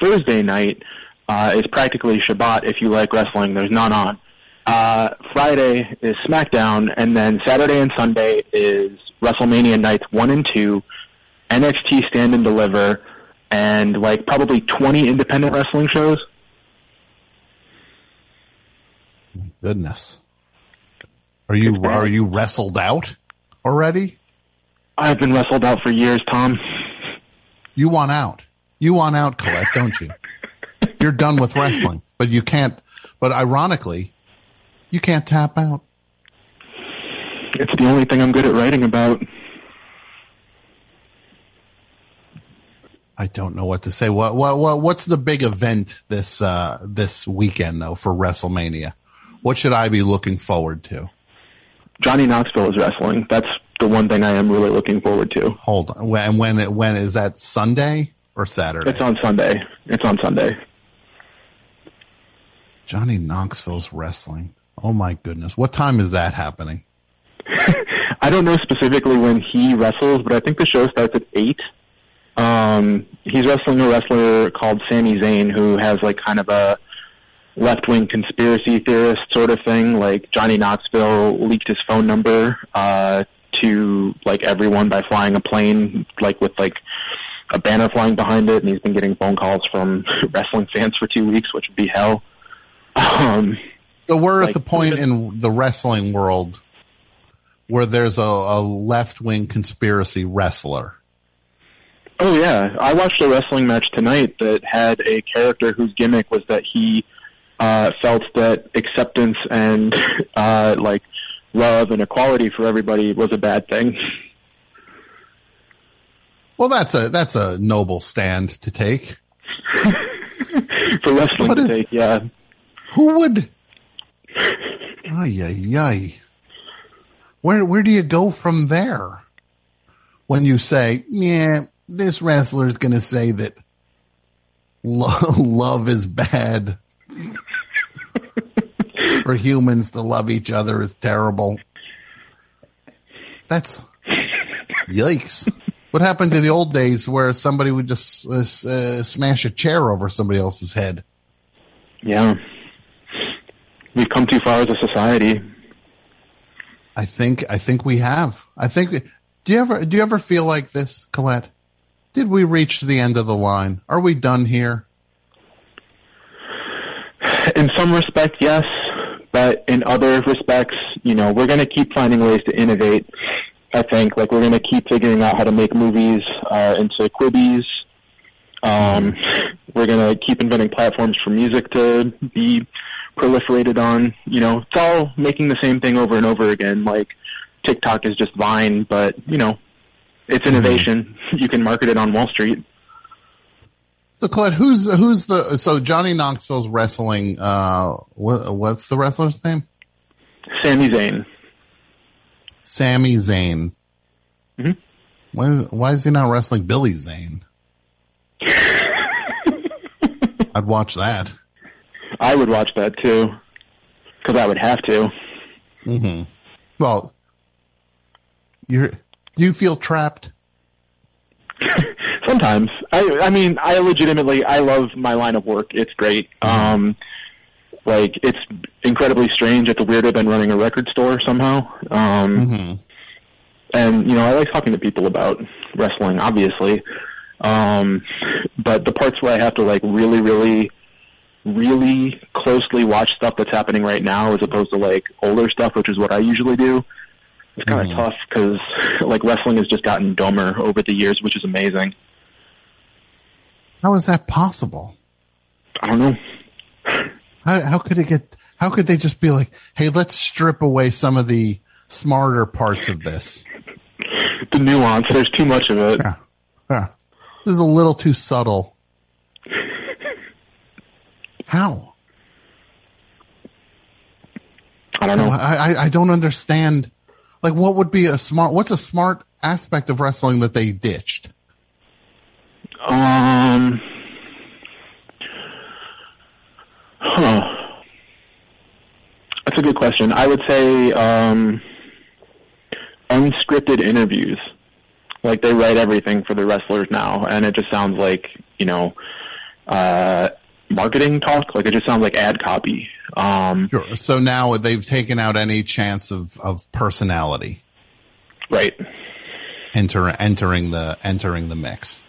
Thursday night uh, is practically Shabbat if you like wrestling. There's none on. Uh, Friday is SmackDown, and then Saturday and Sunday is WrestleMania nights one and two, NXT Stand and Deliver, and like probably 20 independent wrestling shows. Goodness. Are you are you wrestled out already? I've been wrestled out for years, Tom. You want out. You want out, Colette, don't you? [LAUGHS] You're done with wrestling, but you can't. But ironically, you can't tap out. It's the only thing I'm good at writing about. I don't know what to say. What what, what what's the big event this uh this weekend though for WrestleMania? What should I be looking forward to? Johnny Knoxville is wrestling. That's the one thing I am really looking forward to. Hold on. When when when is that Sunday or Saturday? It's on Sunday. It's on Sunday. Johnny Knoxville's wrestling. Oh my goodness. What time is that happening? [LAUGHS] I don't know specifically when he wrestles, but I think the show starts at eight. Um, he's wrestling a wrestler called Sami Zayn, who has like kind of a left-wing conspiracy theorist sort of thing. Like Johnny Knoxville leaked his phone number uh, to like everyone by flying a plane, like with like a banner flying behind it, and he's been getting phone calls from [LAUGHS] wrestling fans for two weeks, which would be hell. Um, So we're Like- at the point in the wrestling world where there's a, a left wing conspiracy wrestler. Oh yeah, I watched a wrestling match tonight that had a character whose gimmick was that he uh, felt that acceptance and [LAUGHS] uh, like love and equality for everybody was a bad thing. Well, that's a that's a noble stand to take. [LAUGHS] for wrestling What to is- take, yeah. Who would? Ay ay ay. Where where do you go from there? When you say, yeah, this wrestler is going to say that lo- [LAUGHS] love is bad. For humans to love each other is terrible. That's yikes. What happened to the old days where somebody would just uh, uh, smash a chair over somebody else's head? Yeah. We've come too far as a society. I think I think we have. I think. Do you ever do you ever feel like this, Colette? Did we reach the end of the line? Are we done here? In some respect, yes, but in other respects, you know, we're going to keep finding ways to innovate. I think, like, we're going to keep figuring out how to make movies uh, into Quibis. Um, we're going to keep inventing platforms for music to be proliferated on. You know, it's all making the same thing over and over again. Like, TikTok is just Vine, but, you know, it's innovation. You can market it on Wall Street. So, Colette, who's who's the so Johnny Knoxville's wrestling? Uh, what, what's the wrestler's name? Sami Zayn. Sami Zayn. Mhm. Why, why is he not wrestling Billy Zane? [LAUGHS] I'd watch that. I would watch that too, because I would have to. hmm Well, do you feel trapped? [LAUGHS] Sometimes. I I mean, I legitimately I love my line of work. It's great. Um like it's incredibly strange. It's weirder than running a record store somehow. Um Mm-hmm. and you know, I like talking to people about wrestling obviously. Um but the parts where I have to like really really really closely watch stuff that's happening right now as opposed to like older stuff, which is what I usually do. It's kind of tough because like wrestling has just gotten dumber over the years, which is amazing. How is that possible? I don't know. How, how could it get? How could they just be like, "Hey, let's strip away some of the smarter parts of this"? The nuance, there's too much of it. Yeah, yeah. This is a little too subtle. How? I don't know. I, I I don't understand. Like, what would be a smart? What's a smart aspect of wrestling that they ditched? Um, huh. That's a good question. I would say um, unscripted interviews. Like they write everything for the wrestlers now, and it just sounds like you know, uh, marketing talk. Like it just sounds like ad copy. Um, Sure. So now they've taken out any chance of, of personality right. enter, entering the, entering the mix.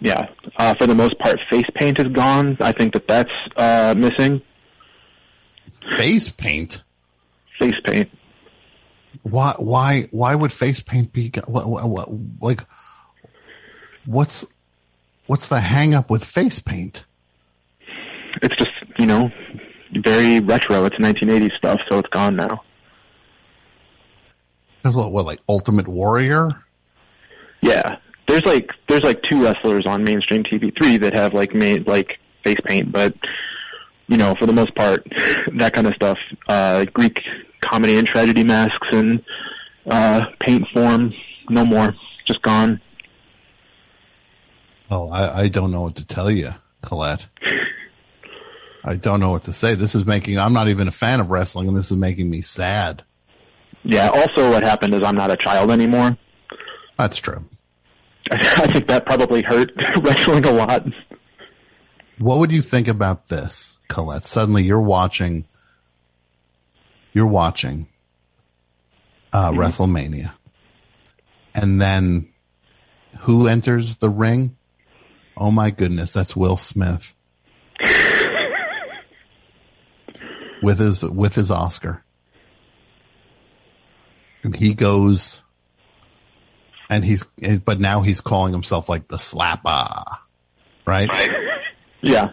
Yeah. Uh, for the most part, face paint is gone. I think that that's uh, missing. Face paint? Face paint. Why, why, why would face paint be, what, what, what, like, what's, what's the hang up with face paint? It's just you know very retro. It's 1980s stuff, so it's gone now. Cause what, what, like Ultimate Warrior? Yeah. There's like there's like two wrestlers on mainstream TV three that have like made like face paint, but you know, for the most part, [LAUGHS] that kind of stuff, uh Greek comedy and tragedy masks and uh paint form, no more. Just gone. Oh, I, I don't know what to tell you, Colette. I don't know what to say. This is making, I'm not even a fan of wrestling and this is making me sad. Yeah, also what happened is I'm not a child anymore. That's true. [LAUGHS] I think that probably hurt [LAUGHS] wrestling a lot. What would you think about this, Colette? Suddenly you're watching, you're watching, uh, WrestleMania. And then who enters the ring? Oh my goodness, that's Will Smith. [LAUGHS] with his, with his Oscar. And he goes, and he's, eh, but now he's calling himself like the slapper, right? [LAUGHS] Yeah.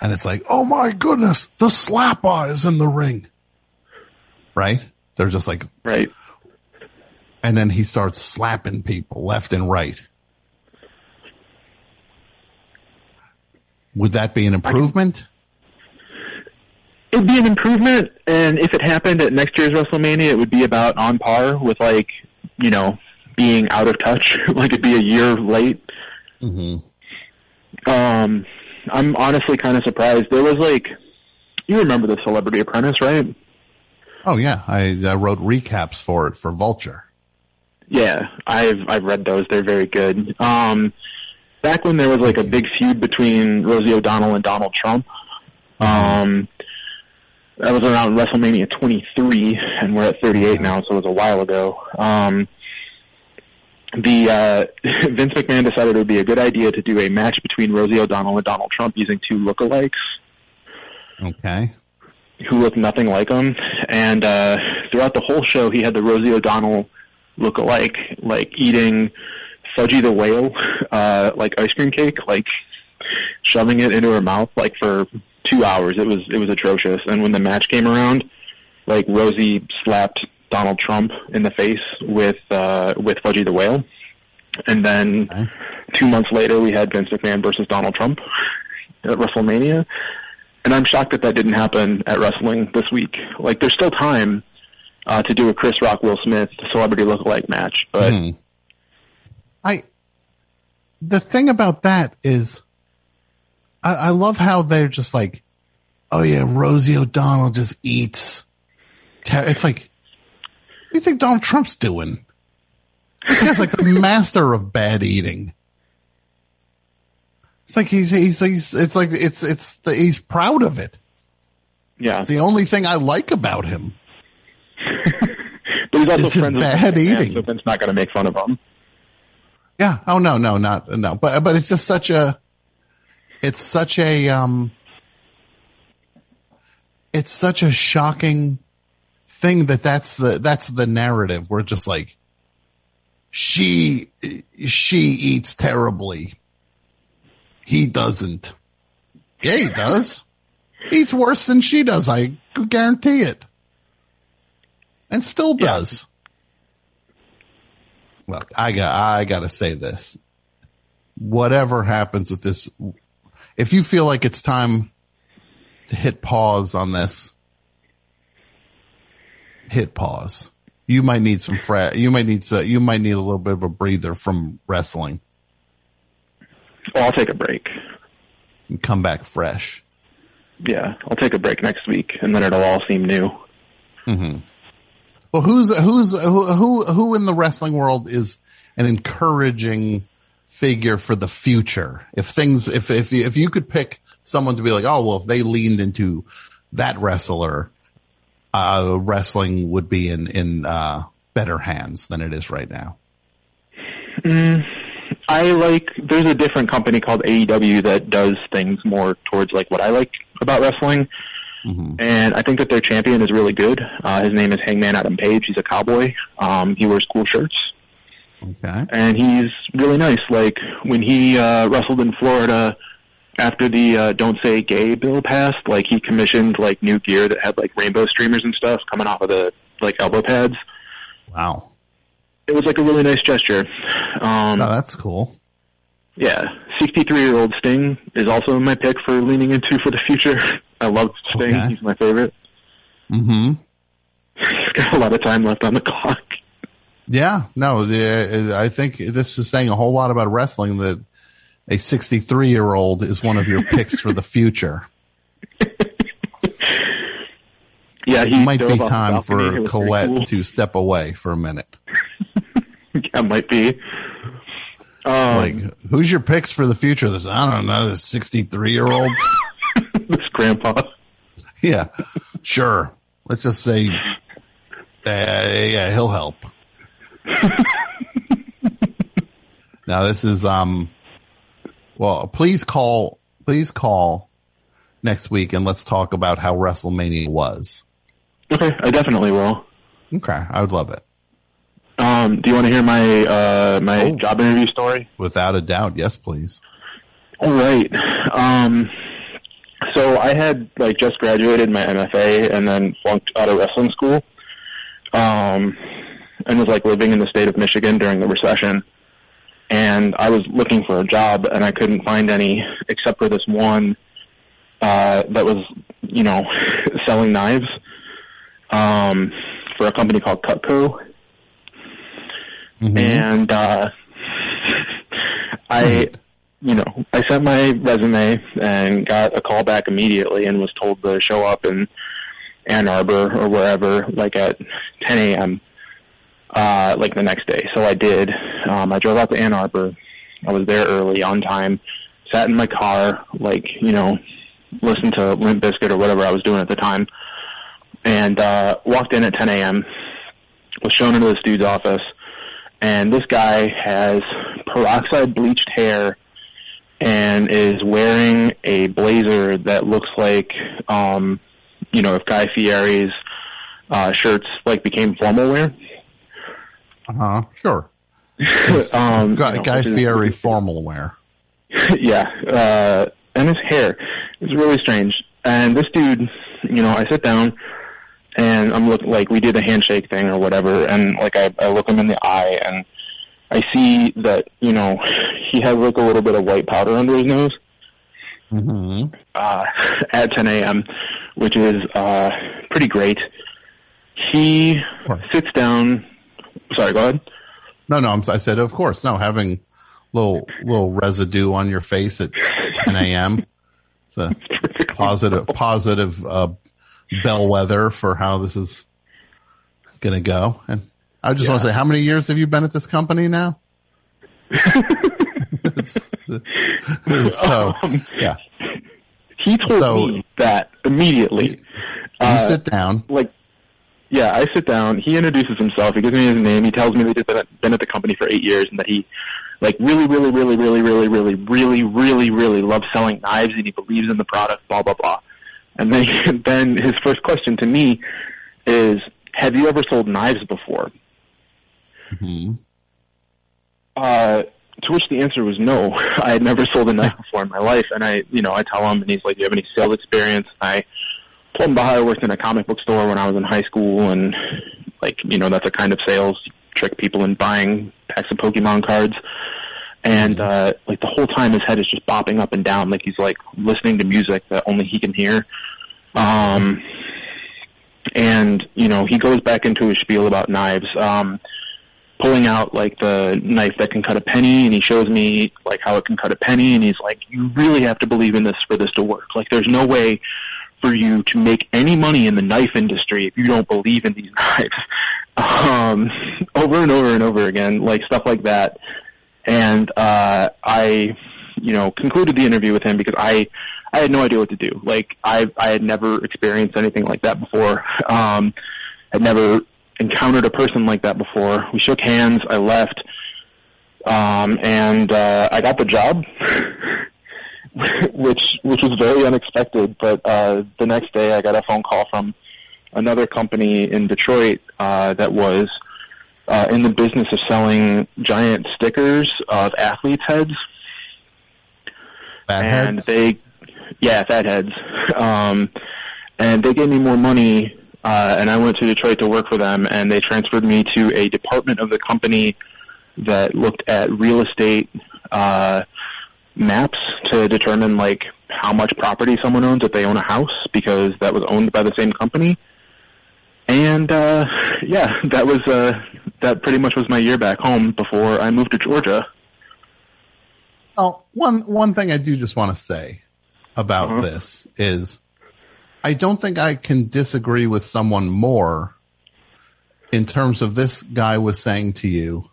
And it's like, oh my goodness, the slapper is in the ring. Right? They're just like, right. And then he starts slapping people left and right. Would that be an improvement? It'd be an improvement, and if it happened at next year's WrestleMania, it would be about on par with like, you know, being out of touch. [LAUGHS] like it'd be a year late. Mm-hmm. Um, I'm honestly kind of surprised. There was like, you remember the Celebrity Apprentice, right? Oh yeah, I, I wrote recaps for it for Vulture. Yeah, I've I've read those. They're very good. Um, back when there was like a big feud between Rosie O'Donnell and Donald Trump, um, that was around WrestleMania 23, and we're at 38 now, so it was a while ago. Um, the uh, [LAUGHS] Vince McMahon decided it would be a good idea to do a match between Rosie O'Donnell and Donald Trump using two lookalikes Okay. who looked nothing like him. And uh, throughout the whole show, he had the Rosie O'Donnell look-alike, like eating Fudgie the Whale, uh, like ice cream cake, like shoving it into her mouth, like for two hours. It was it was atrocious. And when the match came around, like Rosie slapped Donald Trump in the face with uh, with Fudgie the Whale. And then two months later, we had Vince McMahon versus Donald Trump at WrestleMania. And I'm shocked that that didn't happen at wrestling this week. Like, there's still time uh, to do a Chris Rock Will Smith celebrity lookalike match, but Hmm. I, the thing about that is, I, I love how they're just like, oh yeah, Rosie O'Donnell just eats. ter-" It's like, what do you think Donald Trump's doing? This guy's like the [LAUGHS] master of bad eating. It's like he's, he's, he's, it's like, it's, it's, the, he's proud of it. yeah. It's the only thing I like about him. But he's also friends with bad eating. so Vince's not going to make fun of him. Yeah. Oh no, no, not no. But but it's just such a it's such a um it's such a shocking thing that that's the that's the narrative. We're just like she she eats terribly. He doesn't. Yeah, he does. Eats worse than she does. I guarantee it. And still does. Look, I got, I gotta say this. Whatever happens with this, if you feel like it's time to hit pause on this, hit pause. You might need some fra- you might need to, you might need a little bit of a breather from wrestling Well, I'll take a break. and come back fresh. Yeah, I'll take a break next week, and then it'll all seem new. Mm-hmm. Well, who's who's who who who in the wrestling world is an encouraging figure for the future? If things, if if if you could pick someone to be like, oh well, if they leaned into that wrestler, uh, wrestling would be in in uh, better hands than it is right now. Mm, I like. There's a different company called AEW that does things more towards like what I like about wrestling, and I think that their champion is really good. Uh, his name is Hangman Adam Page. He's a cowboy. Um, he wears cool shirts, Okay. and he's really nice. Like when he uh, wrestled in Florida after the uh, "Don't Say Gay" bill passed, like he commissioned like new gear that had like rainbow streamers and stuff coming off of the like elbow pads. Wow. It was like a really nice gesture. Um, Oh, that's cool. Yeah, 63 year old Sting is also my pick for leaning into for the future. [LAUGHS] I love Sting. Okay. He's my favorite. Mm-hmm. [LAUGHS] He's got a lot of time left on the clock. Yeah, no, the, I think this is saying a whole lot about wrestling that a 63 year old is one of your picks for the future. [LAUGHS] Yeah, it he might be time for Colette cool. to step away for a minute. [LAUGHS] yeah, might be. Um, like, who's your picks for the future? This, I don't know, this 63 year old. [LAUGHS] this grandpa. Yeah, sure. Let's just say, uh, yeah, he'll help. [LAUGHS] now this is, um, well, please call, please call next week and let's talk about how WrestleMania was. Okay, I definitely will. Okay, I would love it. Um, do you want to hear my uh, my Oh. job interview story? Without a doubt, yes, please. All right. Um, so I had like just graduated my MFA and then flunked out of wrestling school. Um, and was like living in the state of Michigan during the recession. And I was looking for a job and I couldn't find any except for this one, uh, that was, you know, [LAUGHS] selling knives, um, for a company called Cutco. And, uh, [LAUGHS] I, you know, I sent my resume and got a call back immediately and was told to show up in Ann Arbor or wherever, like at 10 a.m. Uh, like the next day. So I did. Um, I drove out to Ann Arbor. I was there early, on time. Sat in my car, like you know, listened to Limp Bizkit or whatever I was doing at the time, and uh, walked in at 10 a.m. Was shown into this dude's office, and this guy has peroxide bleached hair and is wearing a blazer that looks like, um, you know, if Guy Fieri's uh, shirts like became formal wear. Uh huh. Sure. um, Guy, you know, Guy which is- Fieri formal wear. [LAUGHS] yeah, uh, and his hair is really strange. And this dude, you know, I sit down and I'm look like we did a handshake thing or whatever, and like I, I look him in the eye and I see that you know he has like a little bit of white powder under his nose Mm-hmm. uh, [LAUGHS] at 10 a.m., which is uh, pretty great. He sits down. Sorry, go ahead. No, no, I'm, I said, of course, no, having little, little residue on your face at 10 a.m. It's a positive, positive, uh, bellwether for how this is going to go. And I just want to say, how many years have you been at this company now? [LAUGHS] [LAUGHS] so, yeah. He told So- me that immediately. You Uh, sit down. like yeah i sit down he introduces himself he gives me his name he tells me that he's been at, been at the company for eight years and that he like really really really really really really really really really loves selling knives and he believes in the product blah blah blah and then [LAUGHS] then his first question to me is have you ever sold knives before Mm-hmm. uh, to which the answer was no. [LAUGHS] I had never sold a knife [LAUGHS] before in my life, and I, you know, I tell him, and he's like, "Do you have any sales experience?" I told him about how I worked in a comic book store when I was in high school, and like, you know, that's a kind of sales trick people in buying packs of Pokemon cards. And uh, like the whole time, his head is just bopping up and down, like he's like listening to music that only he can hear. Um, and you know, he goes back into his spiel about knives. Um, pulling out like the knife that can cut a penny and he shows me like how it can cut a penny and he's like you really have to believe in this for this to work like there's no way for you to make any money in the knife industry if you don't believe in these [LAUGHS] knives. Um, over and over and over again, like stuff like that. And, uh, I, you know, concluded the interview with him because I, I had no idea what to do. Like, I, I had never experienced anything like that before. Um, I'd never encountered a person like that before. We shook hands, I left, um, and, uh, I got the job. [LAUGHS] [LAUGHS] which which was very unexpected. But uh, the next day, I got a phone call from another company in Detroit uh, that was uh, in the business of selling giant stickers of athletes' heads. Fat and heads? they, yeah, fat heads. [LAUGHS] Um, and they gave me more money, uh, and I went to Detroit to work for them, and they transferred me to a department of the company that looked at real estate uh, maps to determine like how much property someone owns if they own a house because that was owned by the same company. And uh yeah, that was uh that pretty much was my year back home before I moved to Georgia. Oh, one one thing I do just want to say about Uh-huh. this is I don't think I can disagree with someone more in terms of this guy was saying to you,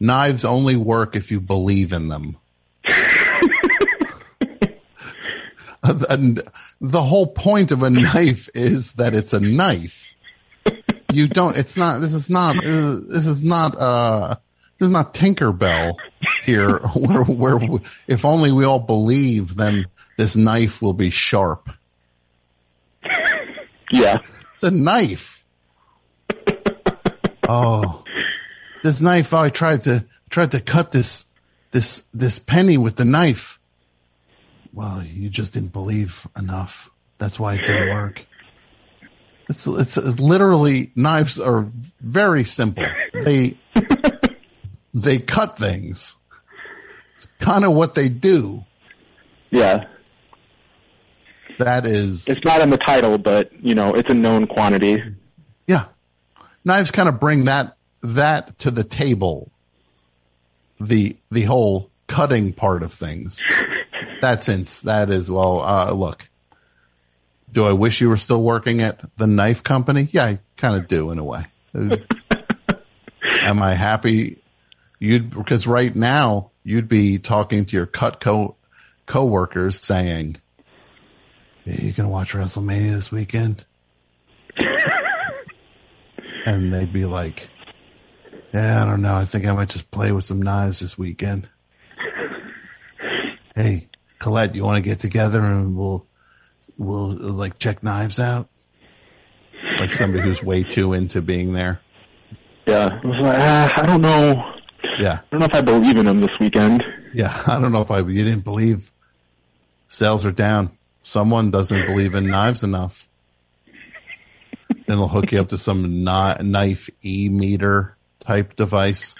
knives only work if you believe in them. [LAUGHS] and the whole point of a knife is that it's a knife. You don't, it's not, this is not, uh, this is not, uh, this is not Tinkerbell here [LAUGHS] where, where we- if only we all believe, then this knife will be sharp. Yeah. It's a knife. Oh, this knife, I tried to, tried to cut this, this, this penny with the knife. Well, you just didn't believe enough. That's why it didn't work. It's, it's uh, literally knives are very simple. [LAUGHS] They, they cut things. It's kind of what they do. Yeah. That is, It's not in the title, but you know, it's a known quantity. yeah. Knives kind of bring that, that to the table. The, the whole cutting part of things. That's ins, that is, well, uh, look, do I wish you were still working at the knife company? Yeah, I kind of do in a way. [LAUGHS] Am I happy? You'd, because right now you'd be talking to your Cutco, co-workers saying, "Yeah, you can watch WrestleMania this weekend. [LAUGHS] and they'd be like, yeah, I don't know. I think I might just play with some knives this weekend. [LAUGHS] Hey, Colette, you want to get together and we'll, we'll like check knives out? Like somebody who's way too into being there. Yeah. I was like, ah, I don't know. Yeah. I don't know if I believe in them this weekend. Yeah. [LAUGHS] I don't know if I, you didn't believe sales are down. Someone doesn't believe in knives enough. Then they'll hook you up to some knife e meter type device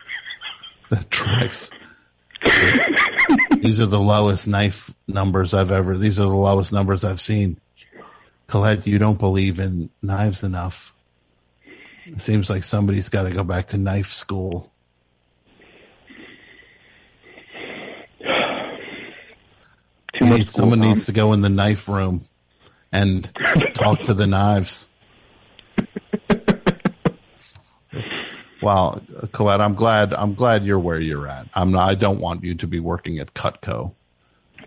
that tracks. These are the lowest knife numbers I've ever. These are the lowest numbers I've seen. Colette, you don't believe in knives enough. It seems like somebody's got to go back to knife school. Too much someone needs to go in the knife room and talk to the knives. Well, Colette, I'm glad. I'm glad you're where you're at. I'm not. I don't want you to be working at Cutco.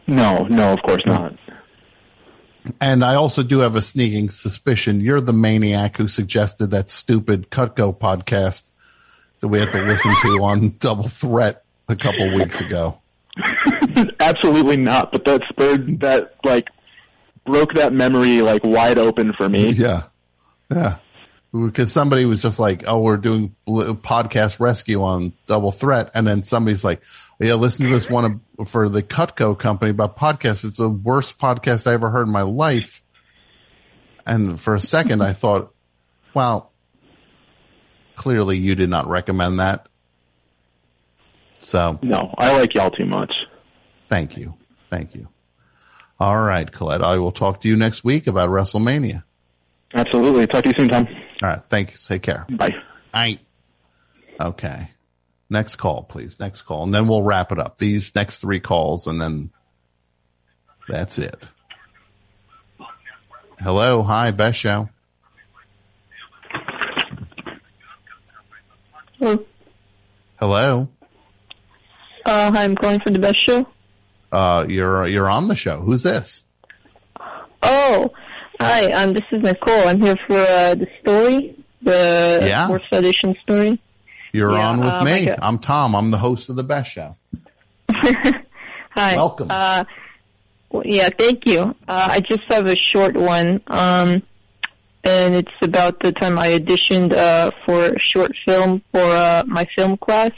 No, no, of course not. And I also do have a sneaking suspicion you're the maniac who suggested that stupid Cutco podcast that we had to listen to on [LAUGHS] Double Threat a couple weeks ago. [LAUGHS] Absolutely not. But that spurred that like broke that memory like wide open for me. Yeah, yeah. Because somebody was just like, "Oh, we're doing podcast rescue on Double Threat," and then somebody's like, "Yeah, listen to this one for the Cutco company about podcasts. It's the worst podcast I ever heard in my life." And for a second, I thought, "Well, clearly you did not recommend that." So No, I like y'all too much. Thank you, thank you. All right, Colette, I will talk to you next week about WrestleMania. Absolutely. Talk to you soon, Tom. All right. Thanks. Take care. Bye. Bye. Okay. Next call, please. Next call. And then we'll wrap it up. These next three calls and then that's it. Hello. Hi, best show. Hello. Hello. Uh, hi, I'm calling for the best show. Uh, you're, you're on the show. Who's this? Oh, hi. Um, this is Nicole. I'm here for uh, the story, the Yeah. fourth audition story. You're Yeah, on with um, me. I'm Tom. I'm the host of the best show. [LAUGHS] Hi. Welcome. Uh, well, yeah, thank you. Uh, I just have a short one, um, and it's about the time I auditioned uh, for a short film for uh, my film class,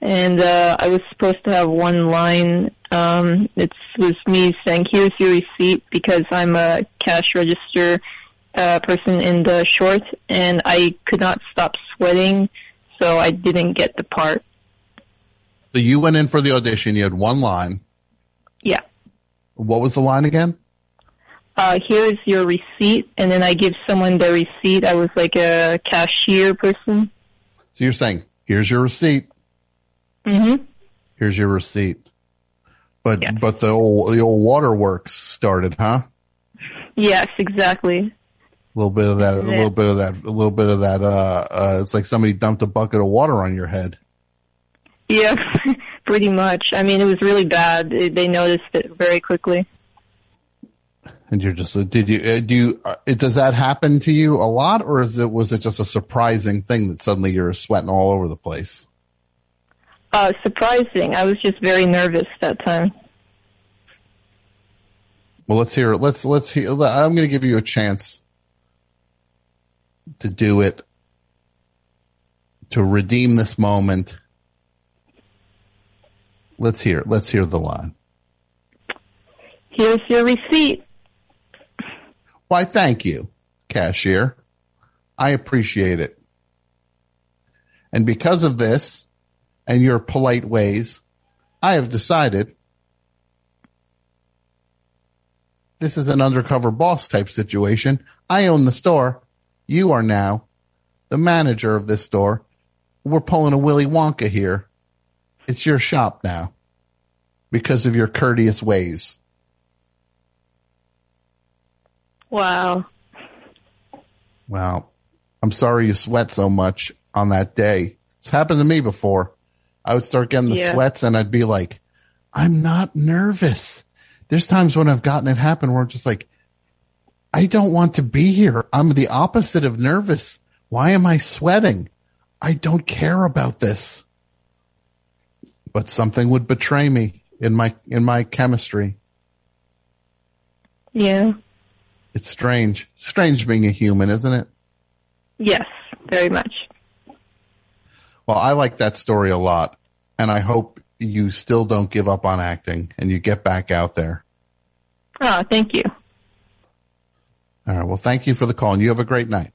and uh, I was supposed to have one line. Um, it was me saying, "Here's your receipt," because I'm a cash register uh, person in the short, and I could not stop sweating, so I didn't get the part. So you went in for the audition. You had one line. Yeah. What was the line again? uh, here's your receipt, and then I give someone the receipt. I was like a cashier person. So you're saying, here's your receipt. Mm-hmm. Here's your receipt. But, but the old, the old waterworks started, huh? Yes, exactly. A little bit of that, a little bit of that, a little bit of that, uh, uh, it's like somebody dumped a bucket of water on your head. Yeah, [LAUGHS] pretty much. I mean, it was really bad. They- They noticed it very quickly. And you're just, did you, uh, do you, uh, it, does that happen to you a lot or is it, was it just a surprising thing that suddenly you're sweating all over the place? Uh, surprising. I was just very nervous that time. Well, let's hear it. Let's, let's hear, I'm going to give you a chance to do it, to redeem this moment. Let's hear it. Let's hear the line. Here's your receipt. Why, thank you, cashier. I appreciate it. And because of this and your polite ways, I have decided this is an undercover boss type situation. I own the store. You are now the manager of this store. We're pulling a Willy Wonka here. It's your shop now because of your courteous ways. Wow. Well, I'm sorry you sweat so much on that day. It's happened to me before. I would start getting the Yeah. sweats and I'd be like, I'm not nervous. There's times when I've gotten it happen where I'm just like, I don't want to be here. I'm the opposite of nervous. Why am I sweating? I don't care about this. But something would betray me in my, in my chemistry. Yeah. It's strange. Strange being a human, isn't it? Yes, very much. Well, I like that story a lot, and I hope you still don't give up on acting and you get back out there. Oh, thank you. All right. Well, thank you for the call, and you have a great night.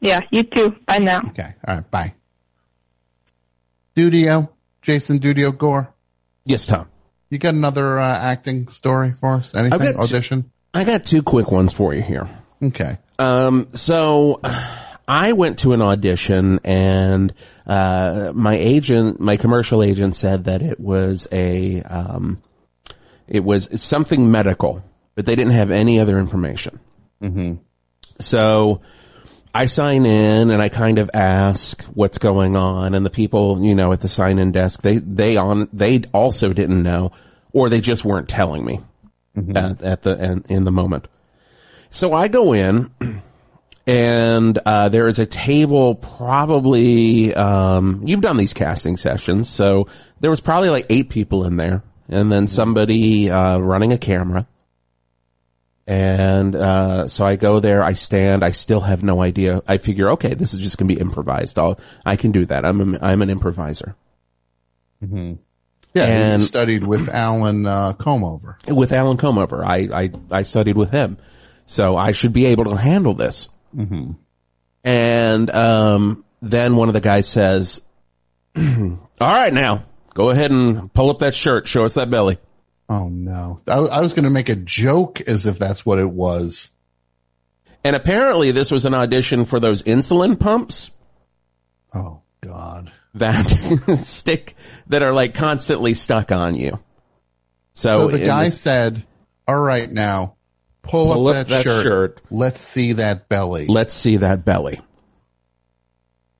Yeah, you too. Bye now. Okay. All right. Bye. Dudio, Jason Dudio Gore. Yes, Tom. You got another uh, acting story for us? Anything? got two- Audition? I got two quick ones for you here. Okay. Um, so I went to an audition and, uh, my agent, my commercial agent said that it was a, um, it was something medical, but they didn't have any other information. Mm-hmm. So I sign in and I kind of ask what's going on and the people, you know, at the sign in desk, they, they on, they also didn't know or they just weren't telling me at, at the, in, in the moment. So I go in and, uh, there is a table probably, um, you've done these casting sessions. So there was probably like eight people in there and then somebody, uh, running a camera. And, uh, so I go there, I stand, I still have no idea. I figure, okay, this is just going to be improvised. I'll, I can do that. I'm, a, I'm an improviser. Mm-hmm. Yeah. And- you studied with Alan uh, Comover. with Alan Comover. I, I, I studied with him. So I should be able to handle this. Mm-hmm. And, um, then one of the guys says, [CLEARS THROAT] all right now, go ahead and pull up that shirt. Show us that belly. Oh no! I, I was going to make a joke as if that's what it was. And apparently this was an audition for those insulin pumps Oh God! that [LAUGHS] stick, that are like constantly stuck on you. So, So the guy this- said, "All right, now Pull, Pull up, up that, that shirt. shirt. Let's see that belly. Let's see that belly.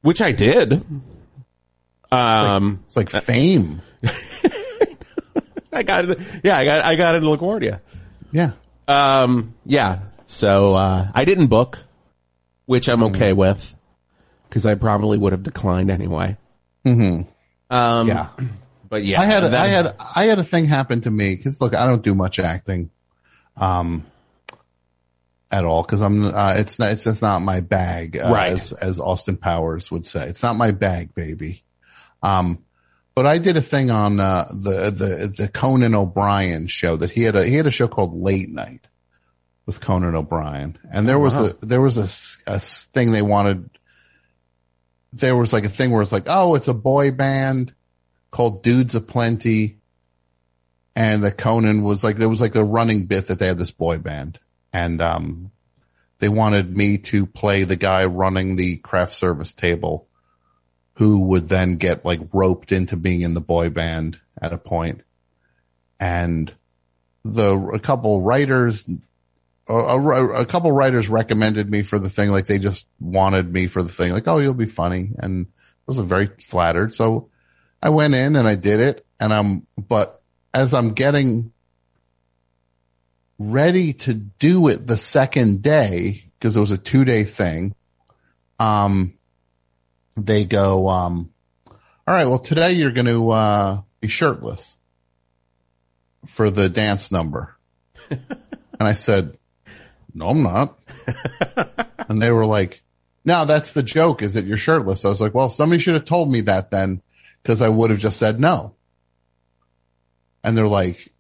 Which I did. Um, it's like fame. [LAUGHS] I got it. Yeah, I got I got it in LaGuardia. Yeah. Um. Yeah. So uh, I didn't book, which I'm okay with, because I probably would have declined anyway. hmm Um. Yeah. But yeah, I had a, I had I had a thing happen to me because look, I don't do much acting, um, at all because I'm uh, it's not it's just not my bag, uh, Right. As as Austin Powers would say, it's not my bag, baby. Um, but I did a thing on uh, the the the Conan O'Brien show that he had a he had a show called Late Night with Conan O'Brien, and there Oh, was wow. a there was a, a thing they wanted. There was like a thing where it's like, oh, it's a boy band called Dudes Aplenty. And the Conan was like, there was like the running bit that they had this boy band and, um, they wanted me to play the guy running the craft service table who would then get like roped into being in the boy band at a point. And the, a couple writers, a, a, a couple writers recommended me for the thing. Like they just wanted me for the thing. Like, oh, you'll be funny. And I was very flattered. So I went in and I did it and I'm, but as I'm getting ready to do it the second day, because it was a two day thing, um, they go, um, all right, well, today you're going to, uh, be shirtless for the dance number. [LAUGHS] and I said, no, I'm not. [LAUGHS] and they were like, no, that's the joke is that you're shirtless. I was like, well, somebody should have told me that then because I would have just said no. And they're like,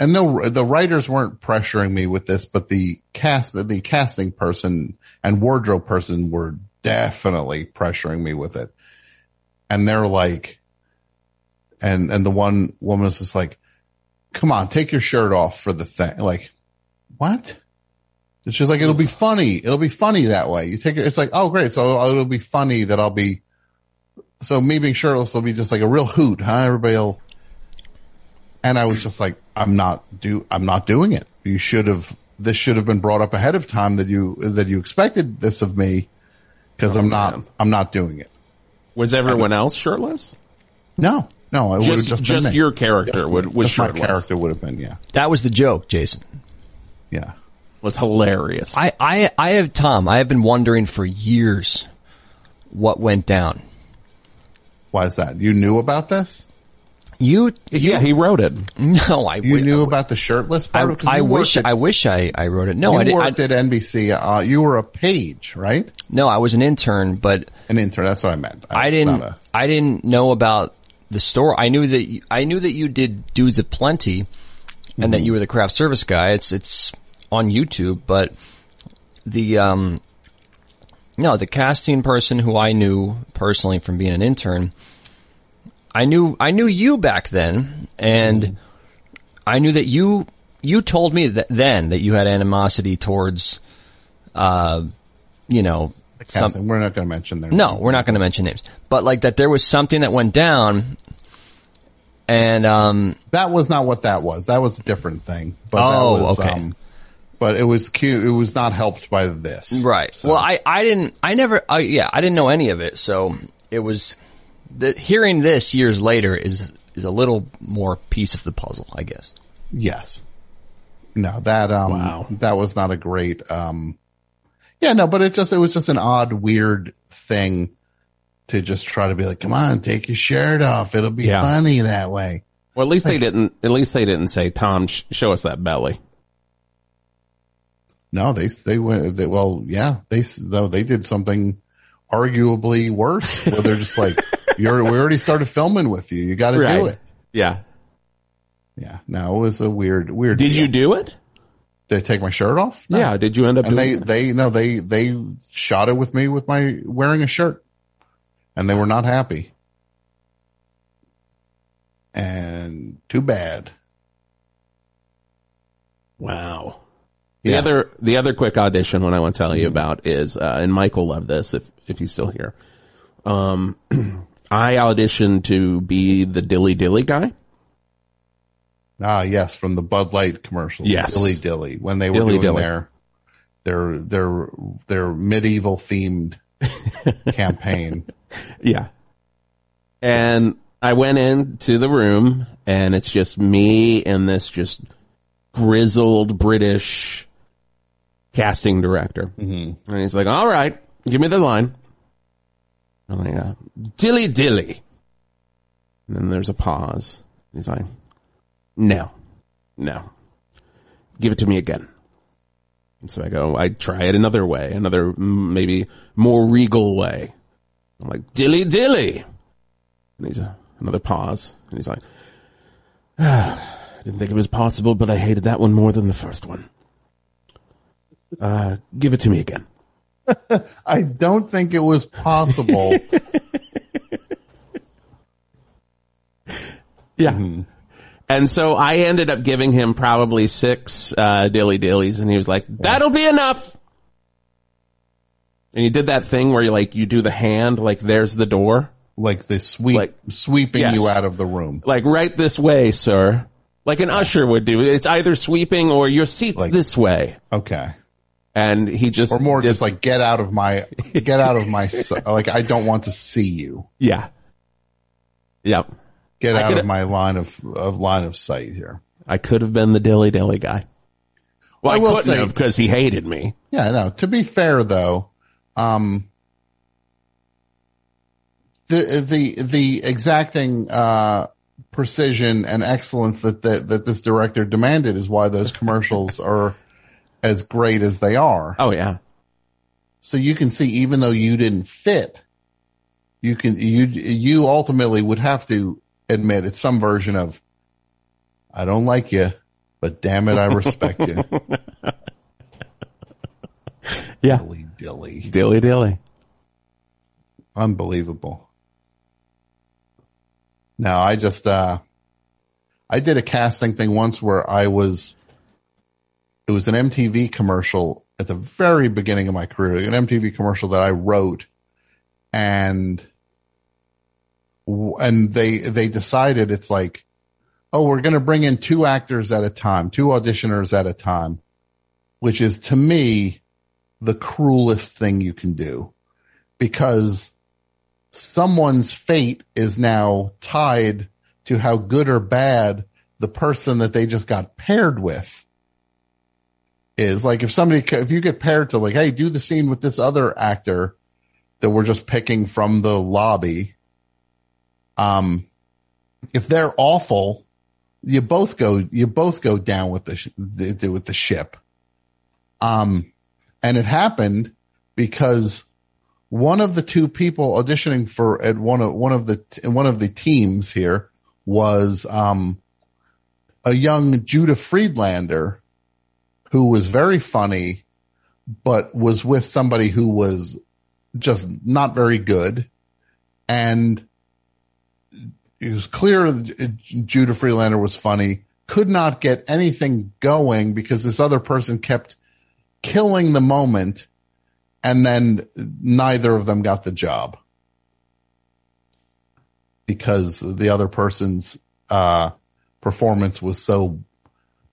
and no, the writers weren't pressuring me with this, but the cast, the casting person and wardrobe person were definitely pressuring me with it. And they're like, and, and the one woman was just like, come on, take your shirt off for the thing. Like, what? And she's like, it'll be funny. It'll be funny that way. You take it. It's like, oh, great. So uh, it'll be funny that I'll be, so me being shirtless will be just like a real hoot, huh? Everybody will, and I was just like, I'm not do, I'm not doing it. You should have, this should have been brought up ahead of time that you, that you expected this of me because I'm oh, not, I'm not doing it. Was everyone else shirtless? No, no, it Just, just, just been me. your character Just- would was just my character would have been, yeah. That was the joke, Jason. Yeah. Was hilarious. I, I, I have, Tom, I have been wondering for years what went down. Why is that? You knew about this? You, yeah, he wrote it. No, I You knew about the shirtless I, I wish, at- I wish I, I wrote it. No, you I didn't. I, worked at NBC. Uh, you were a page, right? no, I was an intern, but An intern. That's what I meant. I didn't, Not a- I didn't know about the store. I knew that, you, I knew that you did Dudes Aplenty and Mm-hmm. that you were the craft service guy. It's, it's on YouTube, but the, um, no, the casting person who I knew personally from being an intern, I knew, I knew you back then and. I knew that you, you told me that then that you had animosity towards, uh, you know, some. We're not going to mention their no, we're not going to mention names, but like that there was something that went down and, um, That was not what that was. That was a different thing. But Oh, that was, okay. Um, but it was cute. It was not helped by this. Right. Well, I, I didn't, I never, I, yeah, I didn't know any of it. So it was, the, hearing this years later is, is a little more piece of the puzzle, I guess. Yes. No, that, um, that was not a great, um, yeah, no, but it just, it was just an odd, weird thing to just try to be like, come on, take your shirt off. It'll be Yeah. funny that way. Well, at least they didn't. At least they didn't say, "Tom, sh- show us that belly." No, they, they went, they, well, yeah, they, though they did something arguably worse where they're just like, you're, we already started filming with you. You got to do it. Yeah. Yeah. No, it was a weird, weird. Did deal. you do it? Did I take my shirt off? No. Yeah. Did you end up and they, it? they, no, they, they shot it with me with my wearing a shirt and they were not happy. And too bad. Wow. The Yeah. other, the other quick audition one I want to tell you about is, uh, and Michael loved this if, if he's still here. Um, [CLEARS THROAT] I auditioned to be the Dilly Dilly guy. Ah, yes, from the Bud Light commercials. Yes. Dilly Dilly when they were Dilly doing Dilly. their their their their medieval themed [LAUGHS] campaign. Yeah. And I went into the room and it's just me and this just grizzled British casting director. Mm-hmm. And he's like, all right, give me the line. I'm like, uh, dilly dilly. And then there's a pause. He's like, no, no, give it to me again. And so I go, I try it another way, another maybe more regal way. I'm like, dilly dilly. And he's uh, another pause. And he's like, ah, [SIGHS] didn't think it was possible, but I hated that one more than the first one. Uh, give it to me again. [LAUGHS] I don't think it was possible. [LAUGHS] Yeah. And so I ended up giving him probably six uh, dilly dillies, and he was like, "That'll be enough." And he did that thing where you like you do the hand, like there's the door, like the sweep, like, sweeping Yes. you out of the room. like right this way, sir, like an usher would do. It's either sweeping or your seat's like, this way. Okay. And he just Or more just like get out of my [LAUGHS] get out of my like I don't want to see you. Yeah. Yep. Get I out of my line of of line of sight here. I could have been the dilly dilly guy. Well, I I, will couldn't say- have because he hated me. Yeah, no. To be fair, though, um, the the the exacting uh, precision and excellence that, that that this director demanded is why those commercials are as great as they are. Oh yeah. So you can see, even though you didn't fit, you can you you ultimately would have to admit it's some version of, I don't like you, but damn it, I respect you. [LAUGHS] Yeah. Dilly dilly. Dilly dilly. Unbelievable. Now I just uh I did a casting thing once where I was it was an MTV commercial at the very beginning of my career, an MTV commercial that I wrote. And and they they decided it's like oh we're going to bring in two actors at a time, two auditioners at a time, which is to me the cruelest thing you can do. Because someone's fate is now tied to how good or bad the person that they just got paired with is. Like if somebody, if you get paired to like, hey, do the scene with this other actor that we're just picking from the lobby. Um, if they're awful, you both go, you both go down with the, sh- the with the ship. Um, and it happened because one of the two people auditioning for at one of one of the one of the teams here was um, a young Judah Friedlander who was very funny, but was with somebody who was just not very good, and it was clear Judah Friedlander was funny. Could not get anything going because this other person kept killing the moment and then neither of them got the job because the other person's uh, performance was so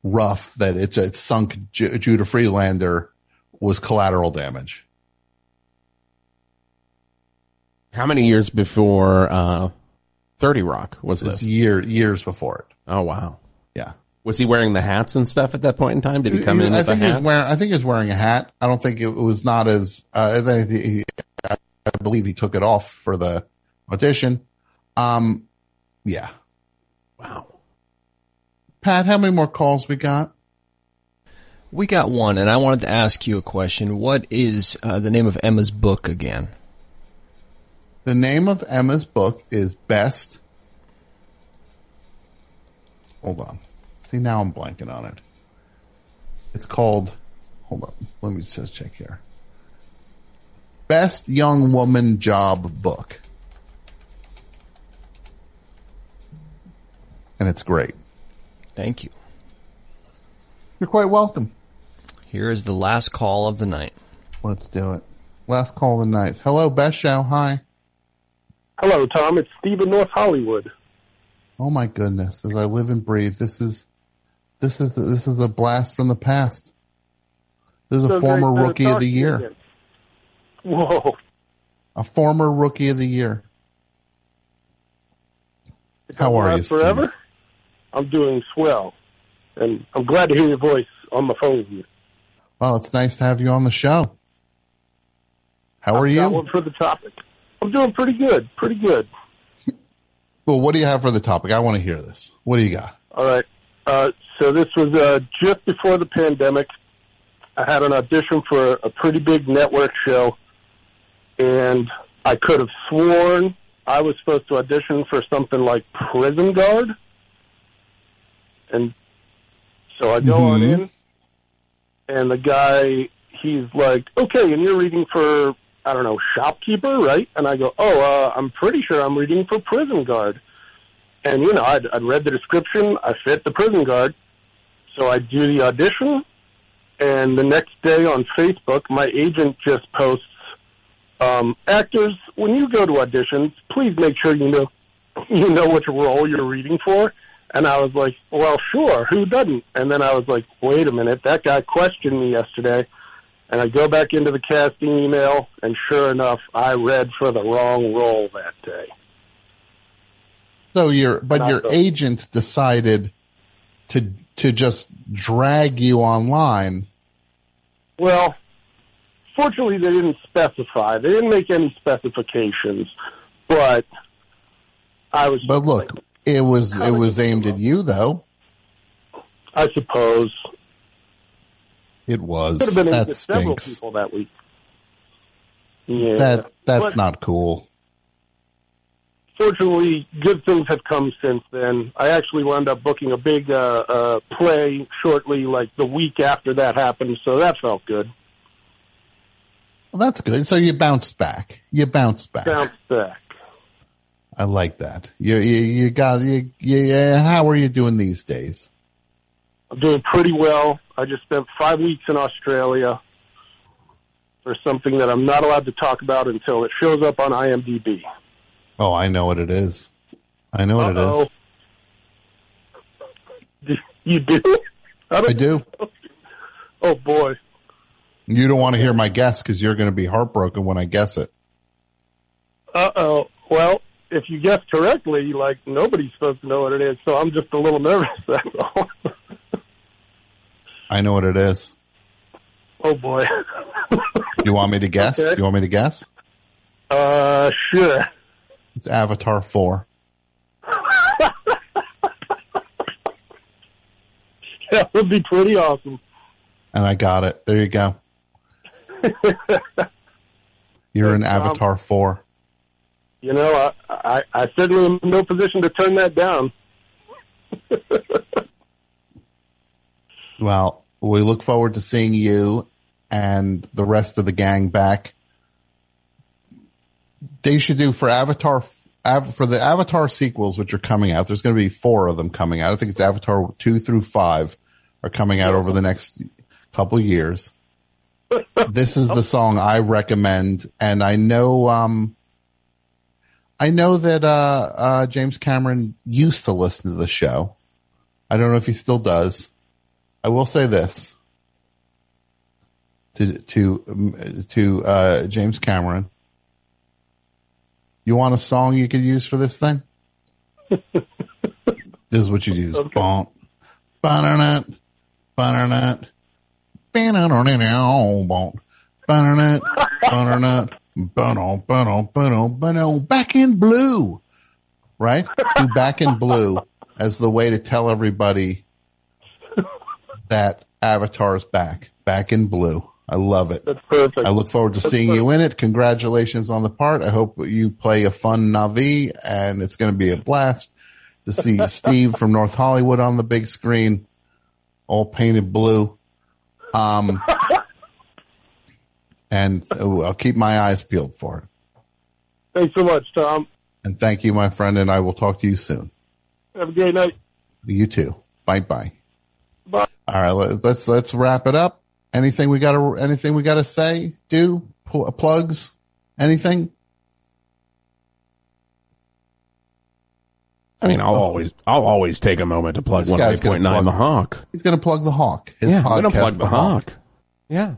rough that it, it sunk Ju- Judah Friedlander was collateral damage. How many years before uh, Thirty Rock was this? year years before it. Oh wow. Yeah. Was he wearing the hats and stuff at that point in time? Did he come in I with a think he was hat? wearing. I think he was wearing a hat. I don't think it was not as. Uh, I, he, I believe he took it off for the audition. Um, yeah. Wow. Pat, how many more calls we got? We got one, and I wanted to ask you a question. What is uh, the name of Emma's book again? The name of Emma's book is Best. Hold on. See, now I'm blanking on it. It's called, hold on. Let me just check here. Best Young Woman Job Book. And it's great. Thank you. You're quite welcome. Here is the last call of the night. Let's do it. Last call of the night. Hello, Best Show. Hi. Hello, Tom. It's Steve in North Hollywood. Oh my goodness. As I live and breathe, this is This is this is a blast from the past. This is So a former rookie of the year. again. Whoa. A former rookie of the year. How are you, Last forever? Steve? I'm doing swell. And I'm glad to hear your voice on the phone with you. Well, it's nice to have you on the show. How are I've got you? one for the topic. I'm doing pretty good. Pretty good. [LAUGHS] Well, what do you have for the topic? I want to hear this. What do you got? All right. Uh, so this was uh, just before the pandemic. I had an audition for a pretty big network show, and I could have sworn I was supposed to audition for something like prison guard. And so I go on Mhm. in, and the guy, he's like, okay, and you're reading for, I don't know, shopkeeper, right? And I go, oh, uh, I'm pretty sure I'm reading for prison guard. And, you know, I'd, I'd read the description, I fit the prison guard. So I do the audition, and the next day on Facebook, my agent just posts, um, actors, when you go to auditions, please make sure you know, [LAUGHS] you know which role you're reading for. And I was like, well, sure, who doesn't? And then I was like, wait a minute, that guy questioned me yesterday. And I go back into the casting email, and sure enough, I read for the wrong role that day. So your but Not your the- agent decided to to just drag you online. Well, fortunately, they didn't specify. They didn't make any specifications, but I was. But look, it was it was aimed at you though. I suppose It was. could have been aimed That at several stinks. people that week. Yeah, That that's But not cool. Fortunately, good things have come since then. I actually wound up booking a big uh, uh, play shortly, like the week after that happened, so that felt good. Well, that's good. So you bounced back. You bounced back. Bounced back. I like that. You you, you got you, you yeah, how are you doing these days? I'm doing pretty well. I just spent five weeks in Australia for something that I'm not allowed to talk about until it shows up on IMDb. Oh, I know what it is. I know what it Uh-oh. is. [LAUGHS] You do? I, I do. [LAUGHS] Oh boy. You don't want to hear my guess because you're going to be heartbroken when I guess it. Uh oh. Well, if you guess correctly, like nobody's supposed to know what it is, so I'm just a little nervous. [LAUGHS] That's all. I know what it is. oh boy. You want me to guess? Okay. You want me to guess? Uh, sure. It's Avatar 4. [LAUGHS] That would be pretty awesome. And I got it. There you go. [LAUGHS] You're in Avatar 4. You know, I, I, I certainly am in no position to turn that down. [LAUGHS] Well, we look forward to seeing you and the rest of the gang back. They should do for Avatar for the Avatar sequels, which are coming out. There's going to be four of them coming out. I think it's Avatar two through five are coming out over the next couple years. [LAUGHS] this is the song I recommend, and I know, um, I know that uh, uh, James Cameron used to listen to the show. I don't know if he still does. I will say this to to um, to uh, James Cameron. You want a song you could use for this thing? [LAUGHS] this is what you use. Okay. Bonk, ba-da-nut, ba-da-nut, bonk, ba-da-nut, ba-dum, ba-dum, ba-dum, ba-dum, back in blue. Right? Do back in blue as the way to tell everybody that Avatar's back. Back in blue. I love it. That's perfect. I look forward to seeing you in it. Congratulations on the part. I hope you play a fun Na'vi and it's going to be a blast to see [LAUGHS] Steve from North Hollywood on the big screen, all painted blue. Um, and uh, I'll keep my eyes peeled for it. Thanks so much, Tom. And thank you, my friend, and I will talk to you soon. Have a great night. You too. Bye bye. Bye. All right, let- let's let's wrap it up. Anything we got to anything we got to say? Do Pl- plugs? Anything? I mean, I'll always, I'll always take a moment to plug This one guy's eight gonna point nine plug- the Hawk. He's going to plug the Hawk. His Yeah, I'm gonna plug the Hawk. Yeah.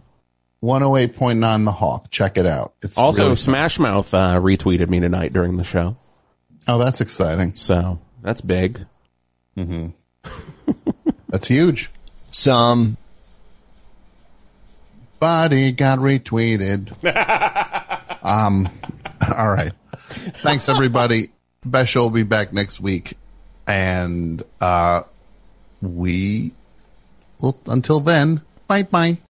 108.9 The Hawk. Check it out. It's Also, really- Smash Mouth uh, retweeted me tonight during the show, oh, that's exciting. so that's big. hmm [LAUGHS] that's huge. Some Body got retweeted. [LAUGHS] um, all right. Thanks everybody. Best will be back next week. And, uh, we, well, until then, bye bye.